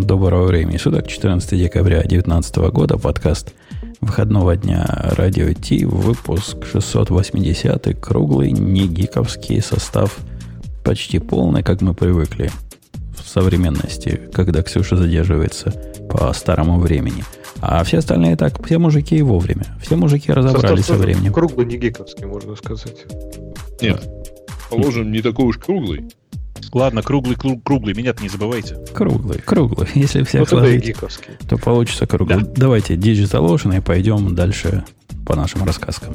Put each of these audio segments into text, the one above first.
Доброго времени суток, 14 декабря 2019 года, подкаст выходного дня Радио Ти, выпуск 680, круглый, не гиковский состав, почти полный, как мы привыкли в современности, когда Ксюша задерживается по старому времени. А все остальные так, все мужики и вовремя. Все мужики разобрались со временем. Круглый, не гиковский, можно сказать. Нет, положим, не такой уж круглый. Ладно, круглый, круг, круглый, меня-то не забывайте. Круглый, круглый. Если всех Вот и сложить, то получится круглый. Да. Давайте Digital Ocean и пойдем дальше по нашим рассказкам.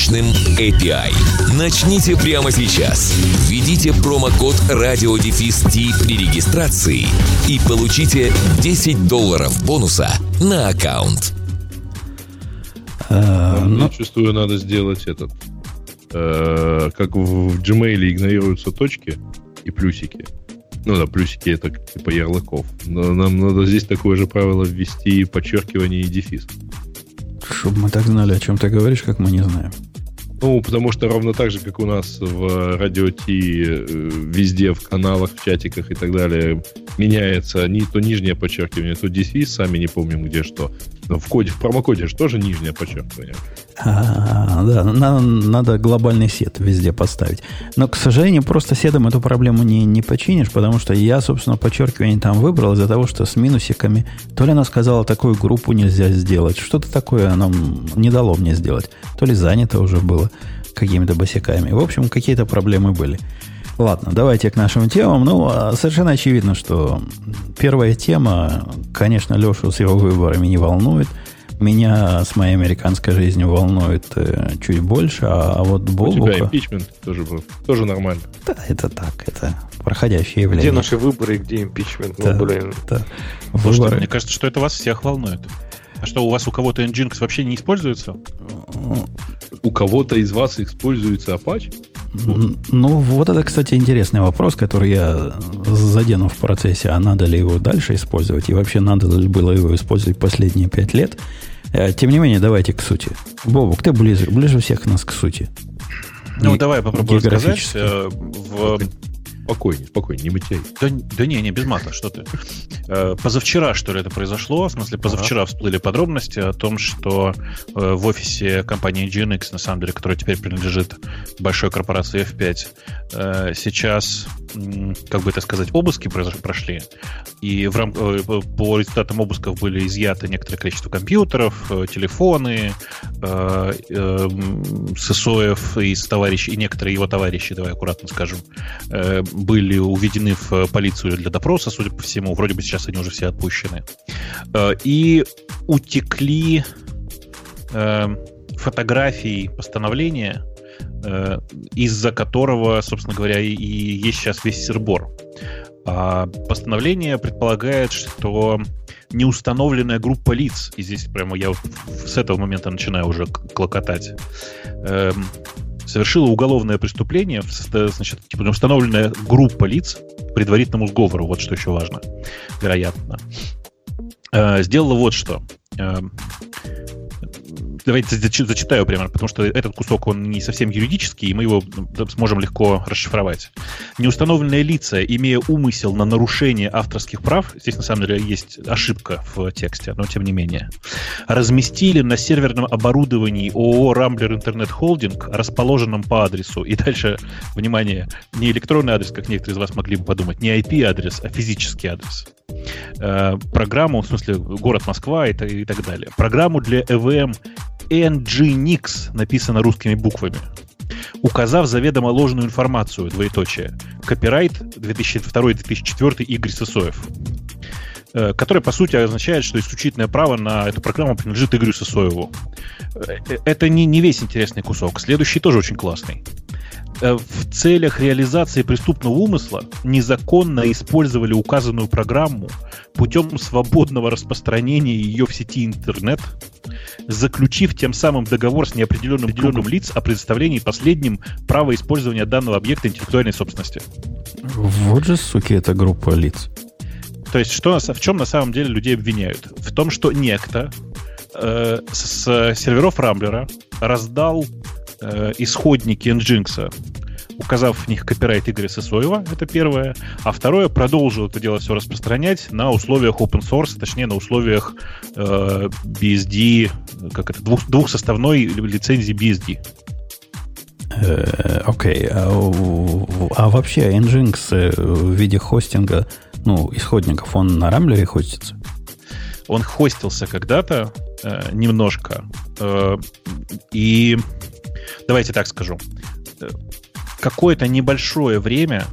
мощным API. Начните прямо сейчас. Введите промокод RadioDefist при регистрации и получите 10 долларов бонуса на аккаунт. А, Нам, ну, я чувствую, надо сделать этот. э, как в, в Gmail игнорируются точки и плюсики. Ну да, плюсики это типа ярлыков. Но нам надо здесь такое же правило ввести подчеркивание и дефис. чтобы мы так знали, о чем ты говоришь, как мы не знаем. Ну, потому что ровно так же, как у нас в радио Ти э, везде, в каналах, в чатиках и так далее, меняется не то нижнее подчеркивание, то дефис, сами не помним где что. Но в коде, в промокоде же тоже нижнее подчеркивание. А, да, надо, надо глобальный сет везде поставить. Но, к сожалению, просто седом эту проблему не, не починишь, потому что я, собственно, подчеркивание там выбрал из-за того, что с минусиками то ли она сказала, такую группу нельзя сделать, что-то такое оно не дало мне сделать, то ли занято уже было какими-то босиками. В общем, какие-то проблемы были. Ладно, давайте к нашим темам. Ну, а совершенно очевидно, что первая тема, конечно, Лешу с его выборами не волнует. Меня с моей американской жизнью волнует э, чуть больше, а, а вот У тебя Бобука... импичмент тоже был. Тоже нормально. Да, это так, это проходящее явление. Где наши выборы и где импичмент? Да, Ну, блин. да. Слушайте, Выборы. мне кажется, что это вас всех волнует. А что, у вас у кого-то Nginx вообще не используется? У кого-то из вас используется Apache? Ну, вот это, кстати, интересный вопрос, который я задену в процессе, а надо ли его дальше использовать, и вообще надо ли было его использовать последние пять лет. Э, Тем не менее, давайте к сути. Бобук, ты ближе, ближе всех нас к сути. Ну, давай я попробую географически. Э, В... Спокойнее, спокойнее, не матерись. Да, да не, не, без мата, что ты. Э, Позавчера, что ли, это произошло. В смысле, позавчера всплыли подробности о том, что э, в офисе компании GNX, на самом деле, которая теперь принадлежит большой корпорации F5, э, сейчас, как бы это сказать, обыски прошли. И в рам- по результатам обысков были изъяты некоторое количество компьютеров, телефоны, м, Сысоев и с товарищей, и некоторые его товарищи, давай аккуратно скажем, были уведены в э, полицию для допроса, судя по всему. Вроде бы сейчас они уже все отпущены. Э, И утекли э, фотографии постановления, из-за которого, собственно говоря, и- есть сейчас весь сырбор. А постановление предполагает, что неустановленная группа лиц, и здесь прямо я с этого момента начинаю уже клокотать, эм, совершила уголовное преступление, значит, типа установленная группа лиц предварительному сговору, вот что еще важно, вероятно, Э, сделала вот что. Давайте зач- зачитаю прямо, потому что этот кусок, он не совсем юридический, и мы его сможем легко расшифровать. Неустановленные лица, имея умысел на нарушение авторских прав, здесь на самом деле есть ошибка в тексте, но тем не менее, разместили на серверном оборудовании ООО Rambler Internet Holding, расположенном по адресу, и дальше, внимание, не электронный адрес, как некоторые из вас могли бы подумать, не IP-адрес, а физический адрес. Э, программу, в смысле, город Москва и, та- и так далее. Программу для EVM Nginx написано русскими буквами указав заведомо ложную информацию, двоеточие. Копирайт 2002-2004 Игорь Сысоев. Э, Который, по сути, означает, что исключительное право на эту программу принадлежит Игорю Сысоеву. Э, э, Это не, не весь интересный кусок. Следующий тоже очень классный. Э, в целях реализации преступного умысла незаконно использовали указанную программу путем свободного распространения ее в сети интернет, заключив тем самым договор с неопределенным кругом лиц о предоставлении последним права использования данного объекта интеллектуальной собственности. Вот же, суки, эта группа лиц. То есть, что, в чем на самом деле людей обвиняют? В том, что некто э, с серверов Рамблера раздал э, исходники Nginx, указав в них копирайт Игоря Сысоева, это первое. А второе, продолжил это дело все распространять на условиях open source, точнее на условиях э, BSD, как это, двух, двухсоставной лицензии BSD. Э, окей. Okay. А, а вообще Nginx э, в виде хостинга, ну, исходников, он на Рамблере хостится? Он хостился когда-то э, немножко. Э, и давайте так скажу. Э, какое-то небольшое время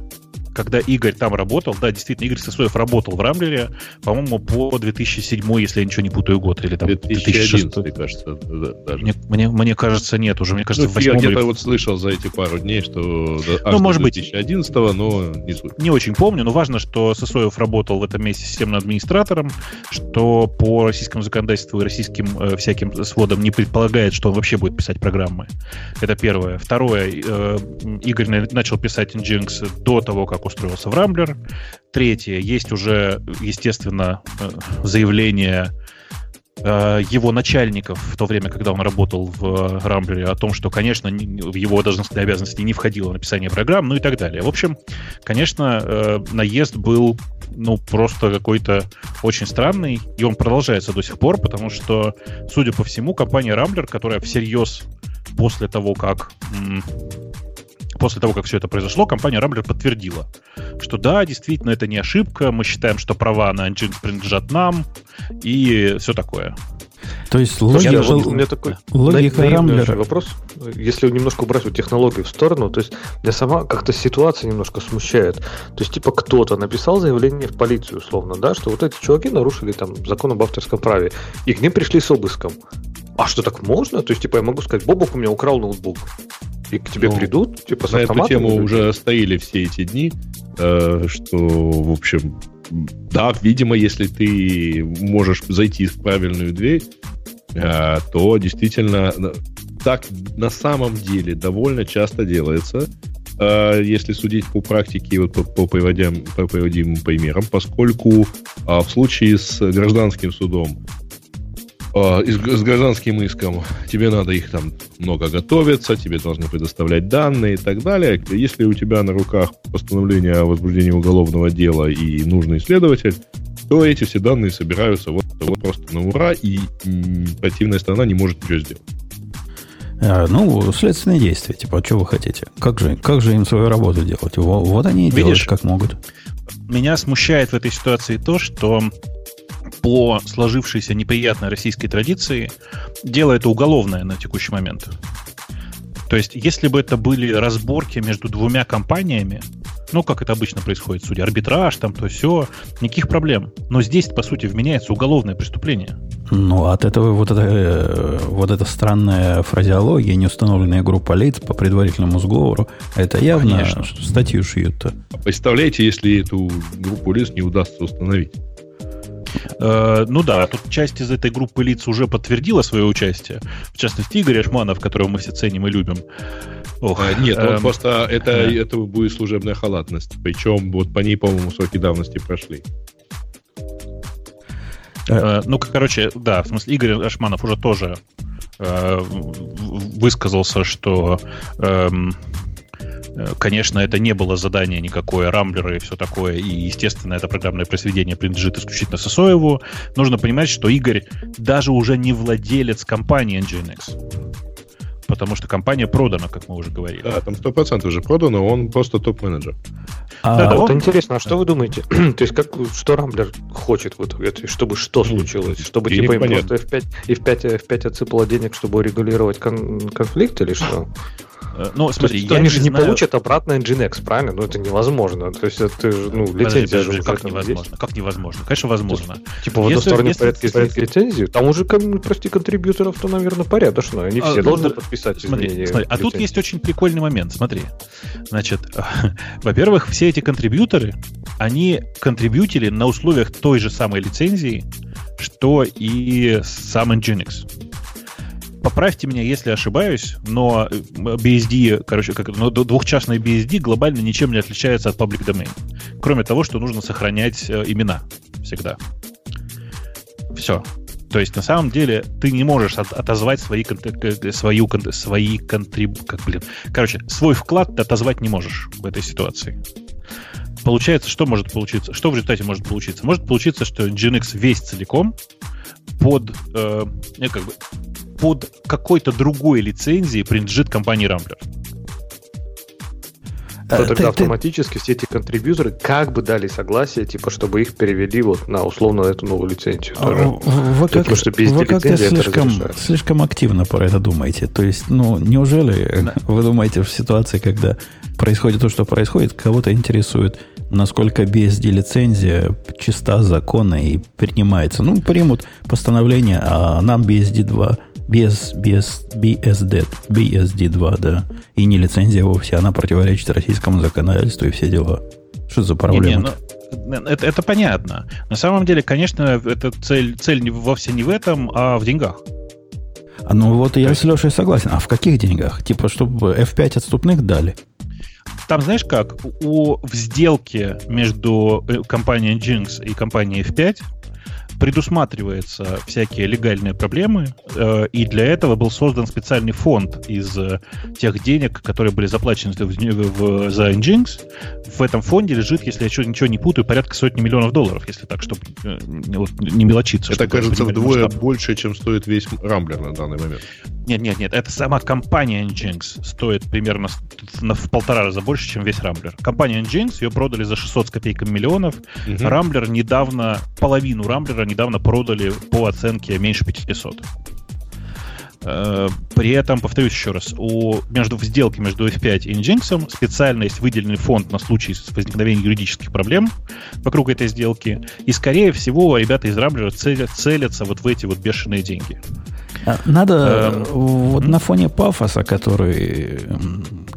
когда Игорь там работал, да, действительно, Игорь Сысоев работал в Рамблере, по-моему, по 2007, если я ничего не путаю, год, или там 2011, 2006. кажется, даже. Мне, мне, мне кажется, нет, уже, мне кажется, ну, Я где-то или... вот слышал за эти пару дней, что ну, может 2011 быть, но не суть. Не очень помню, но важно, что Сысоев работал в этом месте системным администратором, что по российскому законодательству и российским э, всяким сводам не предполагает, что он вообще будет писать программы. Это первое. Второе, э, Игорь начал писать Nginx до того, как устроился в Рамблер. Третье, есть уже, естественно, э, заявление э, его начальников в то время, когда он работал в Рамблере, о том, что, конечно, в его должностные обязанности не входило написание программ, ну и так далее. В общем, конечно, э, наезд был ну, просто какой-то очень странный, и он продолжается до сих пор, потому что, судя по всему, компания Рамблер, которая всерьез после того, как после того, как все это произошло, компания Rambler подтвердила, что да, действительно, это не ошибка, мы считаем, что права на Nginx принадлежат нам, и все такое. То есть логика, я, у меня такой логика Рамблера... вопрос, если немножко убрать вот технологию в сторону, то есть меня сама как-то ситуация немножко смущает. То есть типа кто-то написал заявление в полицию условно, да, что вот эти чуваки нарушили там закон об авторском праве, и к ним пришли с обыском. А что так можно? То есть типа я могу сказать, Бобок у меня украл ноутбук и к тебе ну, придут, типа с На эту тему уже стоили все эти дни, э, что, в общем, да, видимо, если ты можешь зайти в правильную дверь, э, то действительно так на самом деле довольно часто делается, э, если судить по практике, вот по, по, приводим, по приводимым примерам, поскольку э, в случае с гражданским судом э, с гражданским иском, тебе надо их там много готовиться, тебе должны предоставлять данные и так далее. Если у тебя на руках постановление о возбуждении уголовного дела и нужный следователь, то эти все данные собираются вот, вот просто на ура, и м, противная сторона не может ничего сделать. А, ну, следственные действия, типа, а что вы хотите? Как же, как же им свою работу делать? Вот, вот они и делают, как могут. Меня смущает в этой ситуации то, что по сложившейся неприятной российской традиции дело это уголовное на текущий момент. То есть, если бы это были разборки между двумя компаниями, ну, как это обычно происходит в суде, арбитраж, там, то все, никаких проблем. Но здесь, по сути, вменяется уголовное преступление. Ну, от этого вот эта, э, вот эта странная фразеология, неустановленная группа лиц по предварительному сговору, это явно Конечно. статью шьют-то. Представляете, если эту группу лиц не удастся установить? Э, ну да, тут часть из этой группы лиц уже подтвердила свое участие. В частности, Игорь Ашманов, которого мы все ценим и любим. Ох, а, нет, он эм, просто это, да. это будет служебная халатность. Причем вот по ней, по-моему, сроки давности прошли. Э, ну, короче, да, в смысле, Игорь Ашманов уже тоже э, высказался, что эм, конечно, это не было задание никакое, рамблеры и все такое, и, естественно, это программное произведение принадлежит исключительно Сосоеву. Нужно понимать, что Игорь даже уже не владелец компании Nginx. Потому что компания продана, как мы уже говорили. Да, там 100% уже продано, он просто топ-менеджер. А, да, вот он... интересно, а что вы думаете? То есть, как, что Рамблер хочет вот, чтобы что случилось? Чтобы типа им просто F5, F5, F5 отсыпало денег, чтобы урегулировать кон- конфликт или что? Э, ну, смотри, есть, они же не знаю... получат обратно Nginx, правильно? Ну, это невозможно. То есть это ну, лицензия же как невозможно? Есть. Как невозможно? Конечно, возможно. Есть, типа в одностороннем если... порядке сделать лицензию, там уже, прости, контрибьюторов-то, наверное, порядочно. Они а, все ну, должны да, подписать смотри, смотри, А тут есть очень прикольный момент, смотри. Значит, во-первых, все эти контрибьюторы, они контрибьютили на условиях той же самой лицензии, что и сам Nginx. Поправьте меня, если ошибаюсь, но BSD, короче, как, но двухчастный BSD глобально ничем не отличается от public domain. Кроме того, что нужно сохранять э, имена всегда. Все. То есть, на самом деле, ты не можешь от, отозвать свои, свою, свои контриб... Как, блин. Короче, свой вклад ты отозвать не можешь в этой ситуации. Получается, что может получиться? Что в результате может получиться? Может получиться, что Nginx весь целиком под, э, как бы, под какой-то другой лицензией принадлежит компании Rambler. То тогда ты, автоматически ты... все эти контрибьюторы как бы дали согласие, типа, чтобы их перевели вот на условно эту новую лицензию. А, вы как, Потому что без вы как-то слишком, слишком активно про это думаете. То есть, ну, неужели да. вы думаете в ситуации, когда происходит то, что происходит, кого-то интересует, насколько BSD лицензия чиста, законна и принимается. Ну, примут постановление, а нам BSD 2 без, без BSD, BSD2, да, и не лицензия вовсе, она противоречит российскому законодательству и все дела. Что за проблема? Не, не, ну, это, это понятно. На самом деле, конечно, это цель, цель вовсе не в этом, а в деньгах. А ну вот я с Лешей согласен. А в каких деньгах? Типа, чтобы F5 отступных дали? Там, знаешь как, у, в сделке между э, компанией Jinx и компанией F5 предусматривается всякие легальные проблемы, э, и для этого был создан специальный фонд из э, тех денег, которые были заплачены в, в, за Nginx. В этом фонде лежит, если я ничего не путаю, порядка сотни миллионов долларов, если так, чтобы э, вот, не мелочиться. Это, кажется, вдвое масштаб. больше, чем стоит весь Рамблер на данный момент. Нет, нет, нет, это сама компания Nginx стоит примерно в, в полтора раза больше, чем весь Рамблер. Компания Nginx, ее продали за 600 с копейками миллионов. Угу. Рамблер недавно, половину Рамблера недавно продали по оценке меньше 500. Э, при этом, повторюсь еще раз, у, между, в сделке между F5 и Nginx специально есть выделенный фонд на случай возникновения юридических проблем вокруг этой сделки. И, скорее всего, ребята из целят, целятся вот в эти вот бешеные деньги. Надо эм, вот на фоне пафоса, который,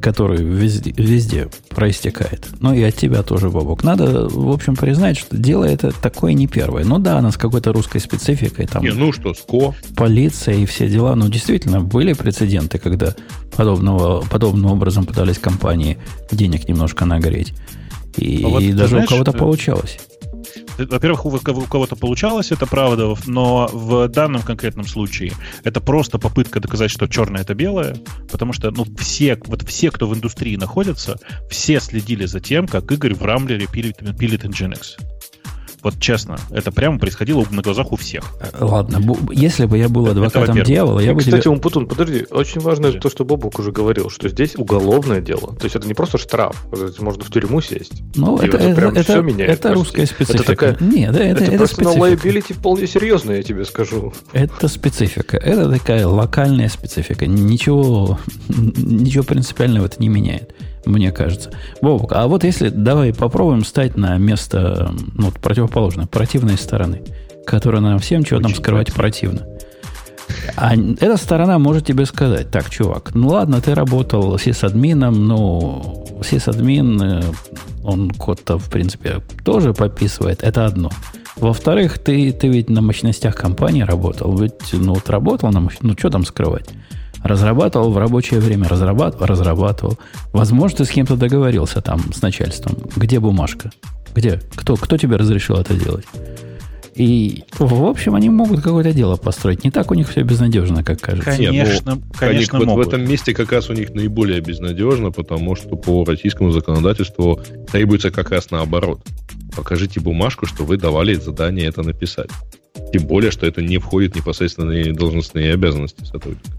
который везде, везде проистекает, ну и от тебя тоже, Бобок, надо, в общем, признать, что дело это такое не первое. Ну да, она с какой-то русской спецификой. Там, не, ну что, СКО. Полиция и все дела. Ну, действительно, были прецеденты, когда подобного, подобным образом пытались компании денег немножко нагреть. И, а вот, и даже знаешь, у кого-то получалось. Во-первых, у кого-то получалось, это правда, но в данном конкретном случае это просто попытка доказать, что черное это белое, потому что ну, все, вот все, кто в индустрии находятся, все следили за тем, как Игорь в Рамблере пилит, пилит Nginx. Вот честно, это прямо происходило на глазах у всех. Э, ладно, если бы я был адвокатом это, дьявола, я бы Кстати, тебе... Умпутун, подожди, очень важно Подожди. то, что Бобук уже говорил, что здесь уголовное дело. То есть это не просто штраф, можно в тюрьму сесть. Ну, это, это, это, это, меняет, это русская специфика. Это такая, Нет, это, это, это просто на liability вполне серьезно, я тебе скажу. Это специфика. Это такая локальная специфика. Ничего, ничего принципиального это не меняет мне кажется. Бобок, а вот если давай попробуем стать на место ну, противоположной, противной стороны, которая нам всем чего там скрывать противно. А эта сторона может тебе сказать, так, чувак, ну ладно, ты работал сисадмином, но сисадмин, э, он код-то, в принципе, тоже подписывает, это одно. Во-вторых, ты, ты ведь на мощностях компании работал, ведь, ну, вот работал на мощностях, ну, что там скрывать? Разрабатывал в рабочее время, разрабатывал, разрабатывал. Возможно, ты с кем-то договорился там с начальством. Где бумажка? Где? Кто, кто тебе разрешил это делать? И, в общем, они могут какое-то дело построить. Не так у них все безнадежно, как кажется. Конечно, ну, конечно они, могут. В этом месте как раз у них наиболее безнадежно, потому что по российскому законодательству требуется как раз наоборот. Покажите бумажку, что вы давали задание это написать. Тем более, что это не входит непосредственно в должностные обязанности сотрудника.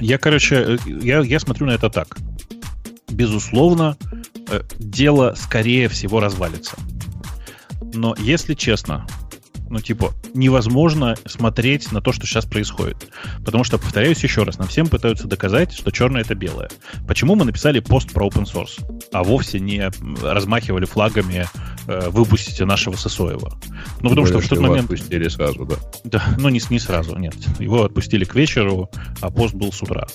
Я, короче, э, я, я смотрю на это так. Безусловно, э, дело, скорее всего, развалится. Но, если честно, Ну, типа, невозможно смотреть на то, что сейчас происходит. Потому что, повторяюсь еще раз, нам всем пытаются доказать, что черное это белое. Почему мы написали пост про open source, а вовсе не размахивали флагами э, «выпустите нашего Сосоева»? Ну, потому что в тот момент... отпустили сразу, да. Да, ну не, не сразу, нет. Его отпустили к вечеру, а пост был с утра.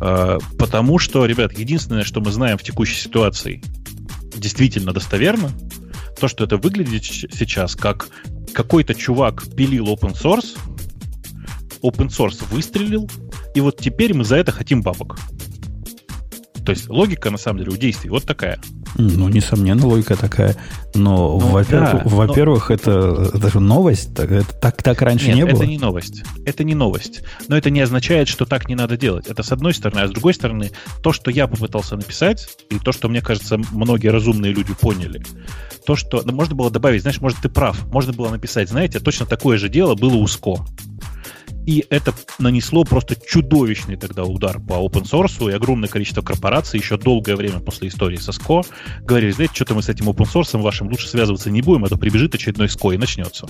Э, потому что, ребят, единственное, что мы знаем в текущей ситуации, действительно достоверно, то, что это выглядит сейчас как какой-то чувак пилил open source, open source выстрелил, и вот теперь мы за это хотим бабок. То есть логика, на самом деле, у действий вот такая. Ну, несомненно, логика такая. Но, ну, во-первых, да, во-первых но... это, это же новость. Так, это, так, так раньше Нет, не было. это не новость. Это не новость. Но это не означает, что так не надо делать. Это с одной стороны. А с другой стороны, то, что я попытался написать, и то, что, мне кажется, многие разумные люди поняли, то, что ну, можно было добавить, знаешь, может, ты прав, можно было написать, знаете, точно такое же дело было у СКО. И это нанесло просто чудовищный тогда удар по open source, и огромное количество корпораций еще долгое время после истории со СКО говорили, знаете, что-то мы с этим open source вашим лучше связываться не будем, а то прибежит очередной СКО и начнется.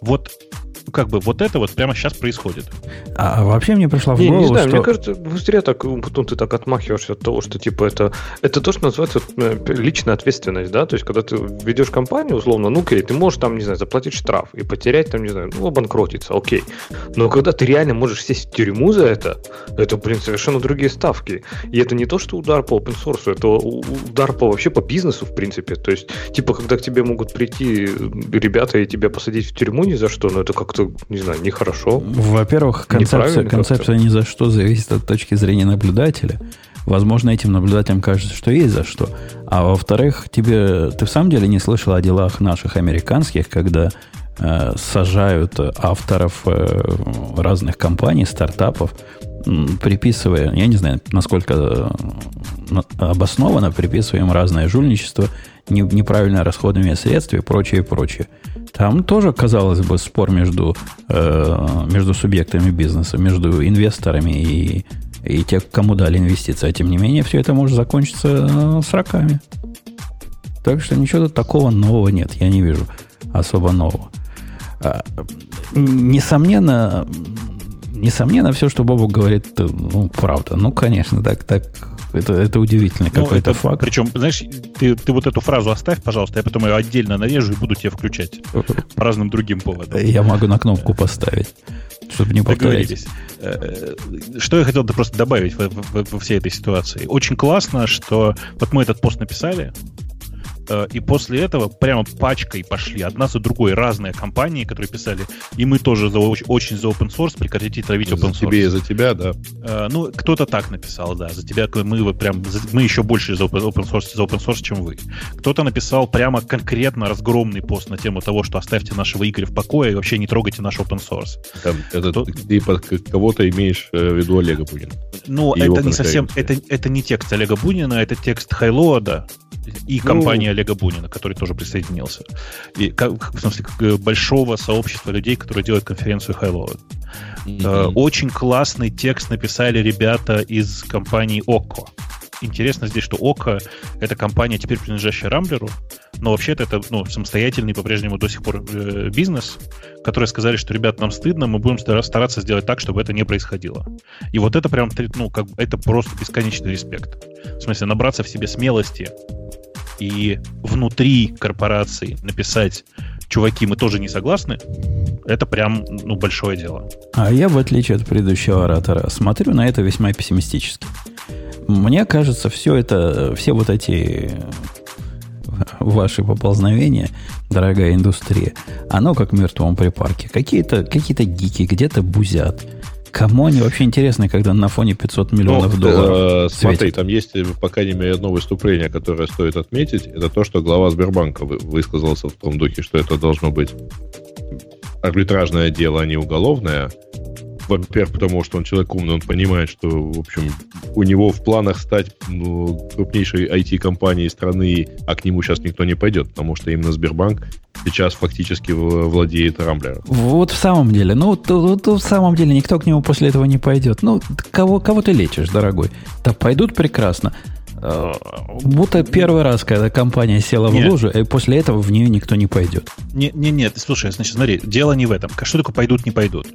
Вот как бы вот это вот прямо сейчас происходит. А, вообще мне пришла в не, голову, не знаю, что... мне кажется, быстрее так, потом ты так отмахиваешься от того, что типа это, это то, что называется э, личная ответственность, да, то есть когда ты ведешь компанию, условно, ну, окей, ты можешь там, не знаю, заплатить штраф и потерять там, не знаю, ну, обанкротиться, окей. Но когда ты реально можешь сесть в тюрьму за это, это, блин, совершенно другие ставки. И это не то, что удар по open source, это удар по вообще по бизнесу, в принципе. То есть, типа, когда к тебе могут прийти ребята и тебя посадить в тюрьму ни за что, ну, это как-то, не знаю, нехорошо. Во-первых, концепция, концепция ни за что зависит от точки зрения наблюдателя. Возможно, этим наблюдателям кажется, что есть за что. А во-вторых, тебе ты в самом деле не слышал о делах наших американских, когда э, сажают авторов э, разных компаний, стартапов, приписывая, я не знаю, насколько э, обоснованно приписывая им разное жульничество, неправильное расходование средств и прочее, прочее. Там тоже, казалось бы, спор между, э, между субъектами бизнеса, между инвесторами и, и тех, кому дали инвестиции. А тем не менее, все это может закончиться э, сроками. Так что ничего такого нового нет. Я не вижу особо нового. А, несомненно, несомненно, все, что Бобу говорит, ну, правда. Ну, конечно, так, так это, это удивительный ну, какой-то это, факт. Причем, знаешь, ты, ты вот эту фразу оставь, пожалуйста, я потом ее отдельно нарежу и буду тебе включать по разным другим поводам. Я могу на кнопку поставить, чтобы не повторять. Э, что я хотел просто добавить во, во, во всей этой ситуации? Очень классно, что вот мы этот пост написали, и после этого прямо пачкой пошли одна за другой разные компании, которые писали, и мы тоже за, очень за open source, прекратите травить open source. За тебе и за тебя, да. Э, ну, кто-то так написал, да, за тебя мы прям, мы еще больше за open source, за open source, чем вы. Кто-то написал прямо конкретно разгромный пост на тему того, что оставьте нашего Игоря в покое и вообще не трогайте наш open source. Там, это, Кто... Ты кого-то имеешь э, в виду Олега Бунина. Ну, это не совсем, это, это не текст Олега Бунина, это текст Хайлоада, и ну, компания Олега Бунина, который тоже присоединился. И, как, в смысле, э, большого сообщества людей, которые делают конференцию Highload. Mm-hmm. Очень классный текст написали ребята из компании Okko. Интересно здесь, что Ока это компания, теперь принадлежащая Рамблеру, но вообще-то это ну, самостоятельный по-прежнему до сих пор э, бизнес, которые сказали, что, ребят, нам стыдно, мы будем стараться сделать так, чтобы это не происходило. И вот это прям, ну, как, это просто бесконечный респект. В смысле, набраться в себе смелости и внутри корпорации написать чуваки, мы тоже не согласны, это прям ну, большое дело. А я, в отличие от предыдущего оратора, смотрю на это весьма пессимистически. Мне кажется, все это, все вот эти ваши поползновения, дорогая индустрия, оно как в мертвом припарке. Какие-то какие гики где-то бузят, Кому они вообще интересны, когда на фоне 500 миллионов ну, долларов? Э, смотри, там есть, по крайней мере, одно выступление, которое стоит отметить. Это то, что глава Сбербанка высказался в том духе, что это должно быть арбитражное дело, а не уголовное. Во-первых, потому что он человек умный, он понимает, что, в общем, у него в планах стать ну, крупнейшей IT-компанией страны, а к нему сейчас никто не пойдет, потому что именно Сбербанк сейчас фактически владеет Рамблером. Вот в самом деле, ну, то, то, в самом деле никто к нему после этого не пойдет. Ну, кого, кого ты лечишь, дорогой? Да пойдут прекрасно. Будто первый раз, когда компания села нет. в лужу, и после этого в нее никто не пойдет. Не, не, нет, слушай, значит, смотри, дело не в этом. Что такое пойдут, не пойдут?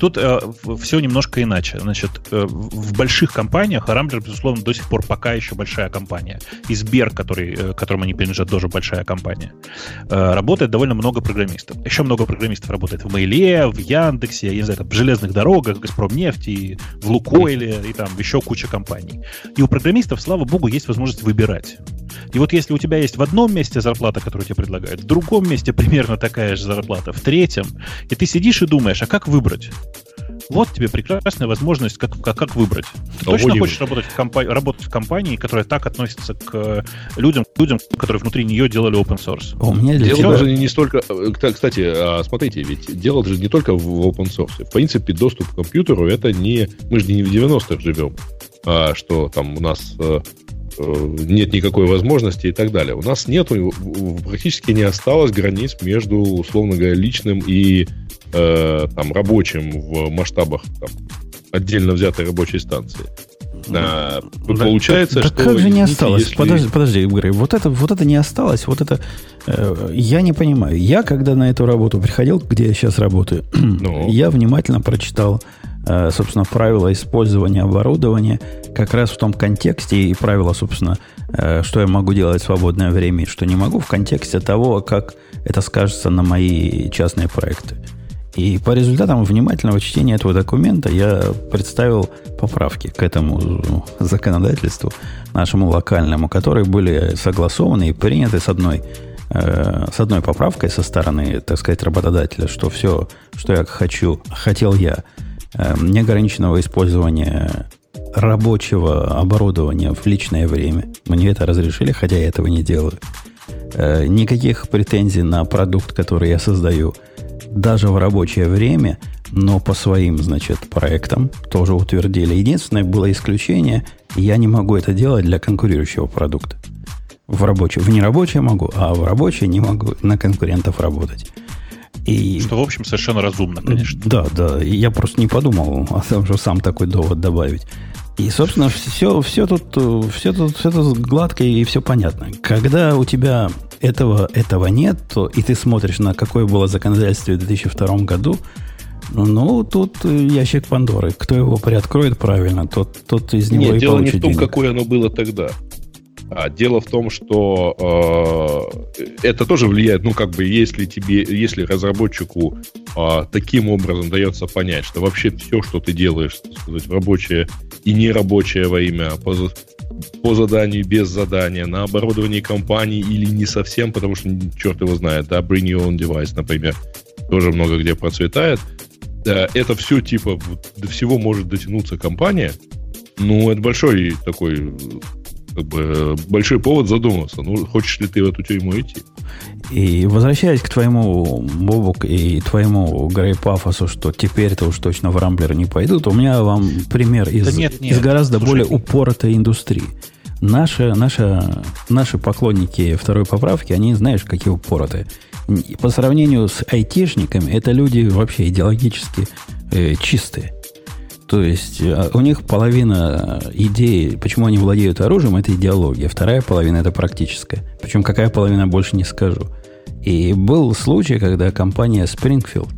Тут э, все немножко иначе. Значит, э, в больших компаниях, Рамблер, безусловно, до сих пор пока еще большая компания. И Сбер, который, э, которому они принадлежат, тоже большая компания. Э, работает довольно много программистов. Еще много программистов работает в Мейле, в Яндексе, я не знаю, там, в железных дорогах, Газпромнефти, в Лукойле и там еще куча компаний. И у программистов, слава богу, есть возможность выбирать. И вот если у тебя есть в одном месте зарплата, которую тебе предлагают, в другом месте примерно такая же зарплата, в третьем, и ты сидишь и думаешь, а как выбрать? Вот тебе прекрасная возможность, как, как, как выбрать. Ты а точно хочешь работать в, компа- работать в компании, которая так относится к людям, людям, которые внутри нее делали open source? У меня для дело тебя... даже не столько... Э, кстати, а, смотрите, ведь дело же не только в open source. В принципе, доступ к компьютеру это не... Мы же не в 90-х живем, а, что там у нас э, э, нет никакой возможности и так далее. У нас нету, практически не осталось границ между, условно говоря, личным и э, там, рабочим в масштабах там, отдельно взятой рабочей станции. Да, да, получается, да, что... как же не осталось? Если... Подожди, подожди, Игорь, вот это, вот это не осталось, вот это... Э, я не понимаю. Я, когда на эту работу приходил, где я сейчас работаю, ну. я внимательно прочитал, э, собственно, правила использования оборудования как раз в том контексте и правила, собственно, э, что я могу делать в свободное время и что не могу, в контексте того, как это скажется на мои частные проекты. И по результатам внимательного чтения этого документа я представил поправки к этому законодательству, нашему локальному, которые были согласованы и приняты с одной, э, с одной поправкой со стороны, так сказать, работодателя, что все, что я хочу, хотел я, э, неограниченного использования рабочего оборудования в личное время. Мне это разрешили, хотя я этого не делаю. Э, никаких претензий на продукт, который я создаю – даже в рабочее время, но по своим, значит, проектам тоже утвердили. Единственное было исключение, я не могу это делать для конкурирующего продукта. В рабочее, в нерабочее могу, а в рабочее не могу на конкурентов работать. И... Что, в общем, совершенно разумно, конечно. Да, да. Я просто не подумал о том, что сам такой довод добавить. И, собственно, все, все, тут, все, тут, все тут гладко и все понятно. Когда у тебя этого, этого нет, то, и ты смотришь на какое было законодательство в 2002 году, ну, тут ящик Пандоры. Кто его приоткроет правильно, тот, тот из него Нет, и дело не в том, денег. какое оно было тогда. А дело в том, что э, это тоже влияет, ну, как бы, если тебе, если разработчику э, таким образом дается понять, что вообще все, что ты делаешь, так сказать, рабочее и нерабочее во имя, по, по заданию, без задания, на оборудовании компании или не совсем, потому что черт его знает, да, bring your own device, например, тоже много где процветает. Да, это все типа до всего может дотянуться компания. Ну, это большой такой как бы большой повод задуматься. Ну, хочешь ли ты в эту тюрьму идти? И возвращаясь к твоему, Бобук, и твоему Грей Пафосу, что теперь-то уж точно в Рамблер не пойдут, у меня вам пример из, да нет, нет. из гораздо Слушай, более упоротой индустрии. Наши, наши, наши поклонники второй поправки, они, знаешь, какие упоротые. По сравнению с айтишниками, это люди вообще идеологически э, чистые. То есть э, у них половина идеи, почему они владеют оружием, это идеология. Вторая половина это практическая. Причем какая половина, больше не скажу. И был случай, когда компания Springfield,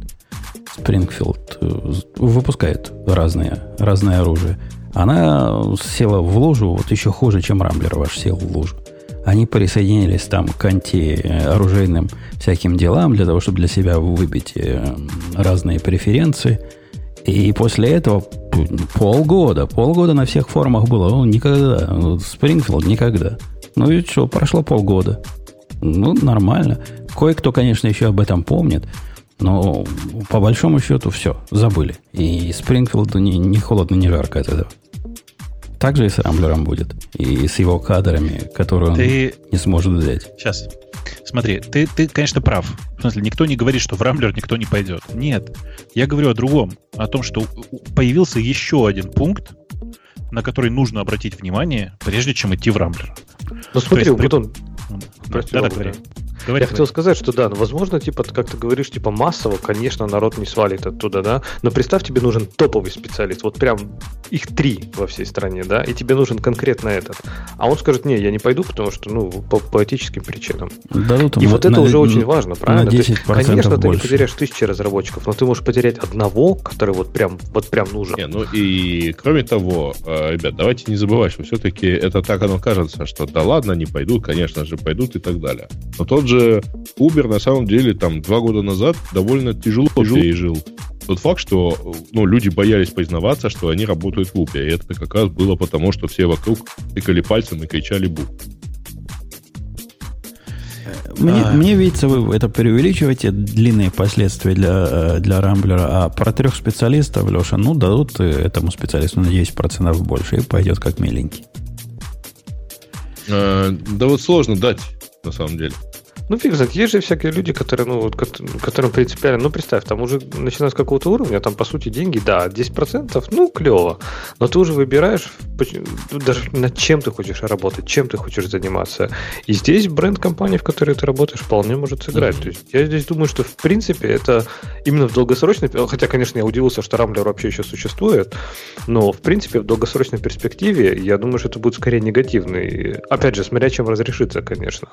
Springfield э, выпускает разное, разное оружие. Она села в лужу, вот еще хуже, чем Рамблер ваш сел в лужу. Они присоединились там к антиоружейным всяким делам для того, чтобы для себя выбить э, разные преференции – и после этого полгода, полгода на всех форумах было. Ну, никогда. Спрингфилд никогда. Ну и что, прошло полгода. Ну, нормально. Кое-кто, конечно, еще об этом помнит. Но по большому счету все, забыли. И Спрингфилду не, не холодно, не жарко от этого. Так же и с Рамблером будет. И с его кадрами, которые Ты... он не сможет взять. Сейчас. Смотри, ты, ты, конечно, прав. В смысле, никто не говорит, что в Рамблер никто не пойдет. Нет. Я говорю о другом. О том, что появился еще один пункт, на который нужно обратить внимание, прежде чем идти в Рамблер. Ну смотри, есть, вот он... Да, да, да, Говори, Я хотел сказать, что да, ну, возможно, типа, как ты говоришь, типа массово, конечно, народ не свалит оттуда, да, но представь, тебе нужен топовый специалист, вот прям их три во всей стране, да, и тебе нужен конкретно этот. А он скажет, не, я не пойду, потому что, ну, по, по этическим причинам. Дадут и вот на, это уже очень важно, правильно? На 10% есть, конечно, больше. ты не потеряешь тысячи разработчиков, но ты можешь потерять одного, который вот прям, вот прям нужен. Не, ну и кроме того, э, ребят, давайте не забывать, что все-таки это так оно кажется, что да ладно, не пойдут, конечно же, пойдут и так далее. Но тот же Uber на самом деле там два года назад довольно тяжело, тяжело пережил тот факт, что ну, люди боялись признаваться, что они работают в Uber. И это как раз было потому, что все вокруг тыкали пальцем и кричали «бу». Мне, а... мне видится, вы это преувеличиваете длинные последствия для, э, для Рамблера, а про трех специалистов, Леша, ну, дадут этому специалисту на 10% больше и пойдет как миленький. А, да вот сложно дать, на самом деле. Ну, фиг знает, есть же всякие люди, которые, ну, вот, которым принципиально, ну, представь, там уже начиная с какого-то уровня, там, по сути, деньги, да, 10%, ну, клево, но ты уже выбираешь, ну, даже над чем ты хочешь работать, чем ты хочешь заниматься. И здесь бренд компании, в которой ты работаешь, вполне может сыграть. Mm-hmm. То есть я здесь думаю, что, в принципе, это именно в долгосрочной, хотя, конечно, я удивился, что Рамблер вообще еще существует, но, в принципе, в долгосрочной перспективе, я думаю, что это будет скорее негативный. Опять же, смотря чем разрешится, конечно.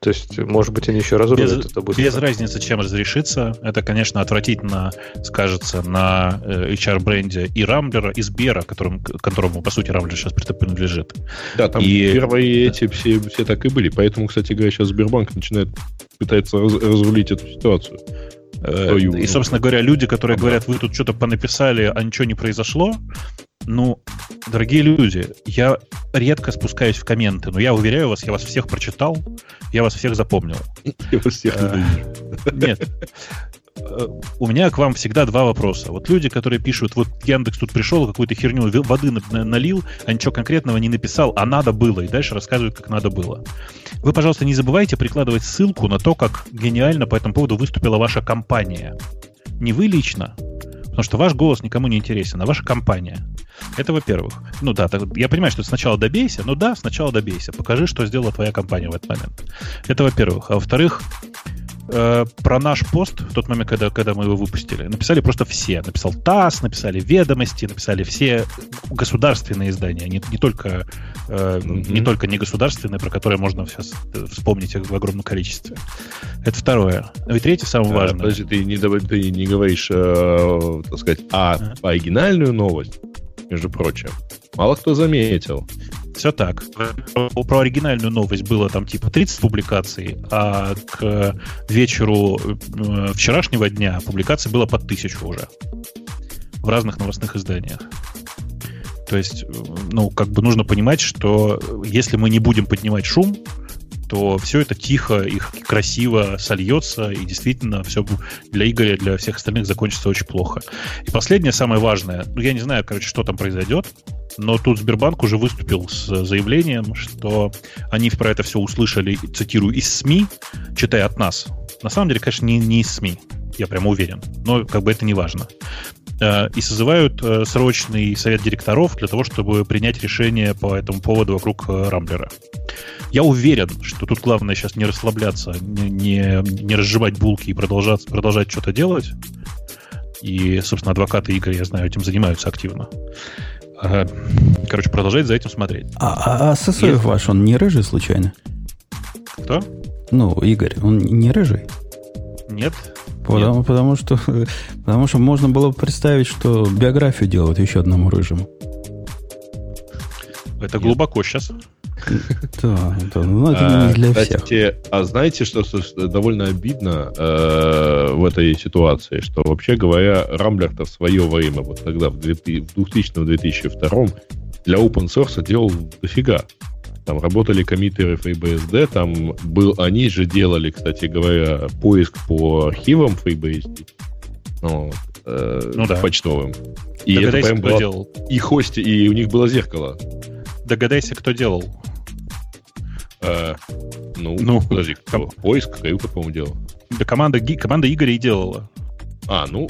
То есть, может быть, быть, они еще разрулят без, это быстро. Без разницы, чем разрешится. Это, конечно, отвратительно скажется на э, HR-бренде и Рамблера, и Сбера, которым, которому, по сути, Рамблер сейчас принадлежит. Да, там и... первые эти все, все так и были. Поэтому, кстати говоря, сейчас Сбербанк начинает пытается раз, разрулить эту ситуацию. Э, и, собственно говоря, люди, которые говорят, вы тут что-то понаписали, а ничего не произошло, ну, дорогие люди, я редко спускаюсь в комменты, но я уверяю вас, я вас всех прочитал, я вас всех запомнил. Я вас всех э, Нет. Э, у меня к вам всегда два вопроса. Вот люди, которые пишут, вот Яндекс тут пришел, какую-то херню воды налил, а ничего конкретного не написал, а надо было, и дальше рассказывают, как надо было. Вы, пожалуйста, не забывайте прикладывать ссылку на то, как гениально по этому поводу выступила ваша компания. Не вы лично, потому что ваш голос никому не интересен, а ваша компания. Это во-первых. Ну да, так, я понимаю, что сначала добейся, ну да, сначала добейся. Покажи, что сделала твоя компания в этот момент. Это во-первых. А во-вторых, э, про наш пост в тот момент, когда, когда мы его выпустили, написали просто все. Написал ТАСС, написали «Ведомости», написали все государственные издания, не, не, только, э, mm-hmm. не только негосударственные, про которые можно сейчас вспомнить в огромном количестве. Это второе. Ну и третье, самое важное. Подожди, ты не, ты не говоришь, э, так сказать, а, а оригинальную новость, между прочим. Мало кто заметил. Все так. Про оригинальную новость было там типа 30 публикаций, а к вечеру э, вчерашнего дня публикаций было под тысячу уже в разных новостных изданиях. То есть, ну, как бы нужно понимать, что если мы не будем поднимать шум, то все это тихо и красиво сольется, и действительно все для Игоря, для всех остальных закончится очень плохо. И последнее, самое важное, ну, я не знаю, короче, что там произойдет, но тут Сбербанк уже выступил с заявлением, что они про это все услышали, цитирую, из СМИ, читая от нас. На самом деле, конечно, не, не из СМИ, я прямо уверен, но как бы это не важно. Э, и созывают э, срочный совет директоров для того, чтобы принять решение по этому поводу вокруг э, Рамблера. Я уверен, что тут главное сейчас не расслабляться, не, не, не разжевать булки и продолжать, продолжать что-то делать. И, собственно, адвокаты Игоря, я знаю, этим занимаются активно. Короче, продолжать за этим смотреть. А, а, а Сосоев ваш, он не рыжий случайно? Кто? Ну, Игорь, он не рыжий? Нет. Потому, Нет. потому, что, потому что можно было представить, что биографию делают еще одному рыжему. Это Нет. глубоко сейчас. Да, да, ну это не для всех. А знаете, что довольно обидно э, в этой ситуации, что вообще говоря, Рамблер-то в свое время, вот тогда в 2000-2002 для open source делал дофига. Там работали комиты FreeBSD, там был, они же делали, кстати говоря, поиск по архивам FreeBSD. Ну, э, ну да. почтовым. И Догадайся, это прям кто было, делал. И хости, и у них было зеркало. Догадайся, кто делал. А, ну, ну, подожди, кто? Ком... Поиск, Каюта, по-моему, делал. Да команда, команда Игоря и делала. А, ну,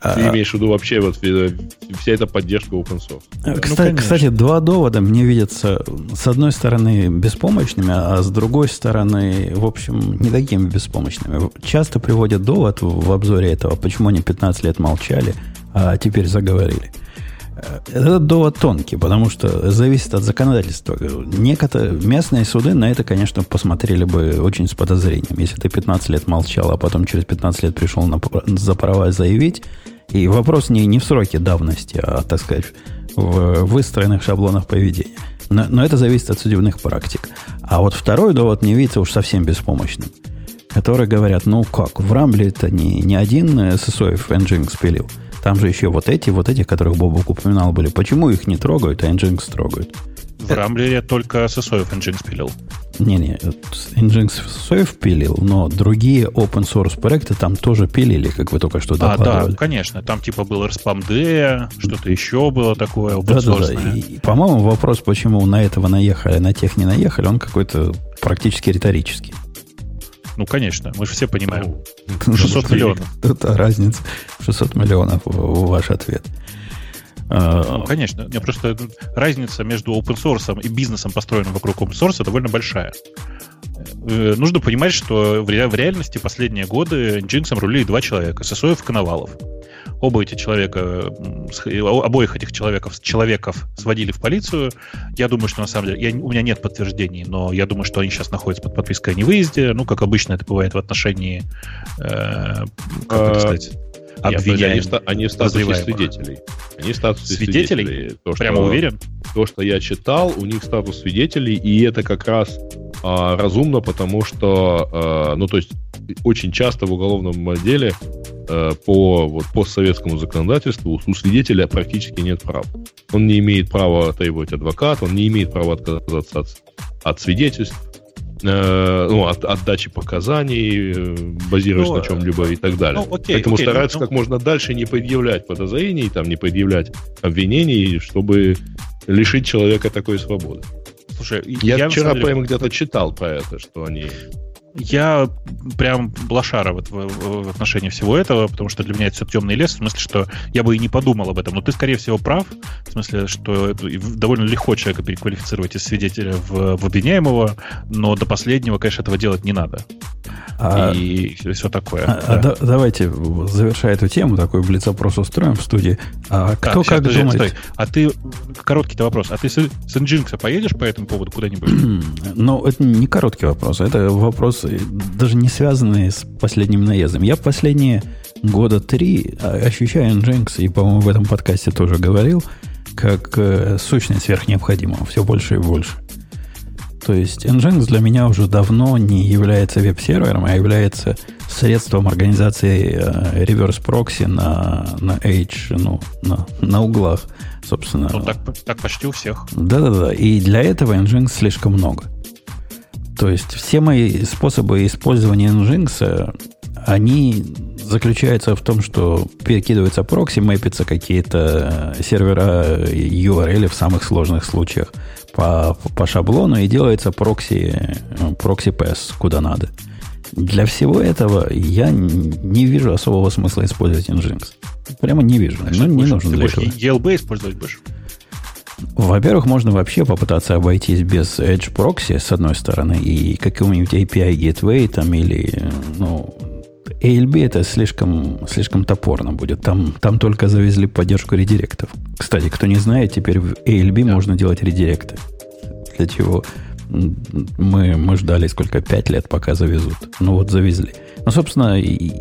А, Ты имеешь в виду вообще вот вся эта поддержка open source? Кстати, ну, кстати, два довода мне видятся с одной стороны беспомощными, а с другой стороны, в общем, не такими беспомощными. Часто приводят довод в обзоре этого, почему они 15 лет молчали, а теперь заговорили. Этот довод тонкий, потому что зависит от законодательства. Некоторые местные суды на это, конечно, посмотрели бы очень с подозрением. Если ты 15 лет молчал, а потом через 15 лет пришел на, за права заявить, и вопрос не, не в сроке давности, а, так сказать, в выстроенных шаблонах поведения. Но, но это зависит от судебных практик. А вот второй довод не видится уж совсем беспомощным. Которые говорят, ну как, в Рамбле это не, не один SSOF Nginx спилил. Там же еще вот эти, вот эти, которых Бобок упоминал, были. Почему их не трогают, а Nginx трогают? В Рамблере только SSOF Nginx пилил. Не-не, Nginx SSOF пилил, но другие open source проекты там тоже пилили, как вы только что докладывали. А, да, конечно. Там типа был RSPAMD, что-то еще было такое да, да, да. И, по-моему, вопрос, почему на этого наехали, на тех не наехали, он какой-то практически риторический. Ну, конечно, мы же все понимаем. 600 миллионов. Тут разница. 600 миллионов ваш ответ. А, ну, конечно. Не, просто разница между open source и бизнесом, построенным вокруг open source, довольно большая. Э, нужно понимать, что в реальности последние годы Nginx рулили два человека, Сосоев и Коновалов. Оба эти человека, обоих этих человеков, человеков сводили в полицию. Я думаю, что на самом деле, я, у меня нет подтверждений, но я думаю, что они сейчас находятся под подпиской о невыезде. Ну, как обычно это бывает в отношении, э, как это а, сказать, обвиняем. Они, они в статусе свидетелей. Они в статусе свидетелей. свидетелей. То, Прямо уверен? То, что я читал, у них статус свидетелей, и это как раз а, разумно, потому что, а, ну, то есть, очень часто в уголовном деле а, по вот, постсоветскому законодательству у свидетеля практически нет прав. Он не имеет права требовать адвоката, он не имеет права отказаться от, от свидетельств, э, ну, от отдачи показаний, э, базируясь ну, на чем-либо и так далее. Ну, окей, Поэтому окей, стараются ну, как можно дальше не предъявлять подозрений, там, не предъявлять обвинений, чтобы лишить человека такой свободы. Слушай, я, я вчера деле... прямо где-то читал про это, что они я прям блошара вот в, в отношении всего этого, потому что для меня это все темный лес, в смысле, что я бы и не подумал об этом. Но ты, скорее всего, прав, в смысле, что довольно легко человека переквалифицировать из свидетеля в, в обвиняемого, но до последнего, конечно, этого делать не надо. А, и все такое. А, а да. а, давайте, завершая эту тему, такой блиц-опрос устроим в студии. А кто так, как сейчас, думает? Стой. А ты, короткий вопрос, а ты с, с Nginx поедешь по этому поводу куда-нибудь? ну, это не короткий вопрос, это вопрос даже не связанные с последним наездом. Я последние года три ощущаю Nginx, и, по-моему, в этом подкасте тоже говорил, как э, сущность сверхнеобходимого, все больше и больше. То есть Nginx для меня уже давно не является веб-сервером, а является средством организации э, реверс-прокси на, на H, ну, на, на углах, собственно. Ну, так, так почти у всех. Да-да-да. И для этого Nginx слишком много. То есть все мои способы использования Nginx, они заключаются в том, что перекидывается прокси, мэпятся какие-то сервера URL в самых сложных случаях по, по шаблону и делается прокси, прокси PS куда надо. Для всего этого я не вижу особого смысла использовать Nginx. Прямо не вижу. Значит, ну, не нужно для этого. ELB использовать будешь? Во-первых, можно вообще попытаться обойтись без Edge Proxy, с одной стороны, и какого-нибудь API Gateway там или, ну, ALB это слишком, слишком топорно будет. Там, там только завезли поддержку редиректов. Кстати, кто не знает, теперь в ALB да. можно делать редиректы. Для чего мы, мы ждали сколько? Пять лет, пока завезут. Ну вот завезли. Ну, собственно,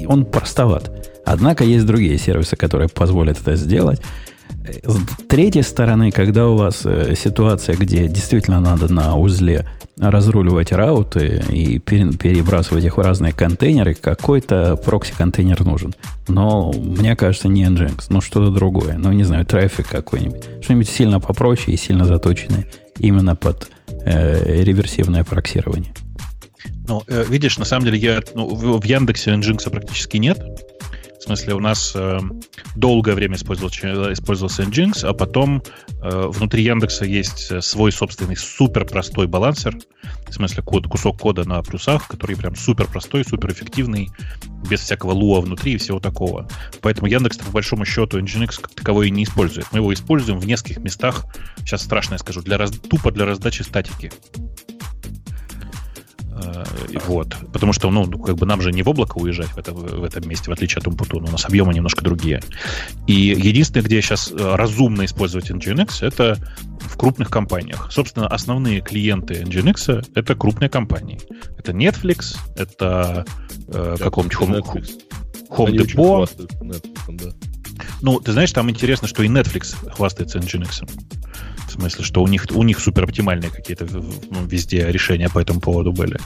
он простоват. Однако есть другие сервисы, которые позволят это сделать. С третьей стороны, когда у вас э, ситуация, где действительно надо на узле разруливать рауты и перебрасывать их в разные контейнеры, какой-то прокси-контейнер нужен. Но мне кажется, не Nginx, но что-то другое. Ну, не знаю, трафик какой-нибудь. Что-нибудь сильно попроще и сильно заточенное именно под э, реверсивное проксирование. Ну, э, видишь, на самом деле я ну, в Яндексе Nginx практически нет. Смысле, у нас э, долгое время использовался, использовался Nginx, а потом э, внутри Яндекса есть свой собственный супер простой балансер, в смысле код, кусок кода на плюсах, который прям супер простой, супер эффективный, без всякого луа внутри и всего такого. Поэтому Яндекс, по большому счету, Nginx как таковой и не использует. Мы его используем в нескольких местах, сейчас страшно я скажу, для раз, тупо для раздачи статики. Э, вот. Потому что, ну, как бы нам же не в облако уезжать в, это, в этом месте, в отличие от Умпутуна. У нас объемы немножко другие. И единственное, где сейчас э, разумно использовать Nginx, это в крупных компаниях. Собственно, основные клиенты Nginx — это крупные компании. Это Netflix, это э, каком-нибудь Home, Home Depot. да. Ну, ты знаешь, там интересно, что и Netflix хвастается Nginx. В смысле, что у них, у них супер оптимальные какие-то ну, везде решения по этому поводу были.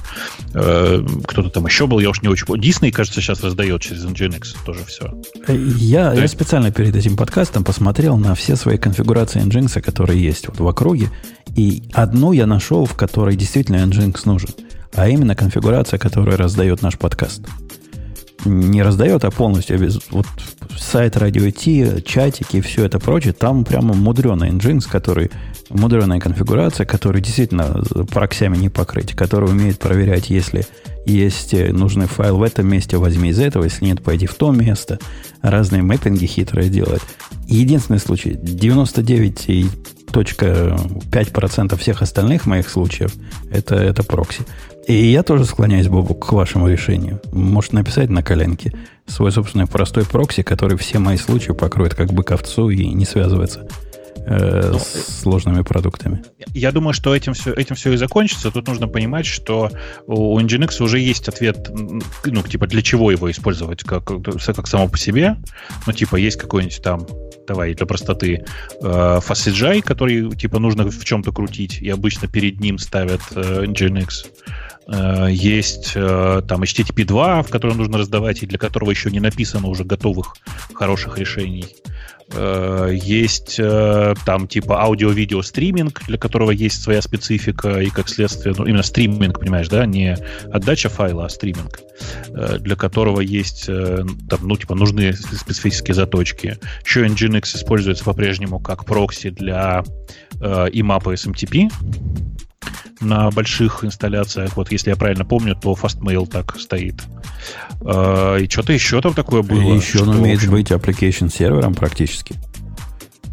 Э, кто-то там еще был, я уж не очень помню. Disney, кажется, сейчас раздает через Nginx тоже все. Я, я специально перед этим подкастом посмотрел на все свои конфигурации Nginx, которые есть вот в округе, и одну я нашел, в которой действительно Nginx нужен, а именно конфигурация, которую раздает наш подкаст не раздает, а полностью без, вот сайт Radio T, чатики и все это прочее, там прямо мудреный Nginx, который, мудреная конфигурация, который действительно проксями не покрыть, который умеет проверять, если есть нужный файл в этом месте, возьми из этого, если нет, пойди в то место. Разные мэппинги хитрые делает. Единственный случай, 99,5% всех остальных моих случаев, это, это прокси. И я тоже склоняюсь, Бобу, к вашему решению. Может написать на коленке свой собственный простой прокси, который все мои случаи покроет как бы ковцу и не связывается э, ну, с сложными продуктами. Я думаю, что этим все, этим все и закончится. Тут нужно понимать, что у Nginx уже есть ответ, ну, типа, для чего его использовать, как, как само по себе. Ну, типа, есть какой-нибудь там давай для простоты, э, FastCGI, который типа нужно в чем-то крутить, и обычно перед ним ставят э, Nginx. Э, есть э, там HTTP 2, в котором нужно раздавать, и для которого еще не написано уже готовых хороших решений. Э, есть там типа аудио-видео стриминг, для которого есть своя специфика, и как следствие, ну, именно стриминг, понимаешь, да, не отдача файла, а стриминг, для которого есть там, ну, типа, нужны специфические заточки. Еще Nginx используется по-прежнему как прокси для IMAP и SMTP на больших инсталляциях, вот если я правильно помню, то Fastmail так стоит. И что-то еще там такое было. И еще он умеет общем... быть application сервером практически.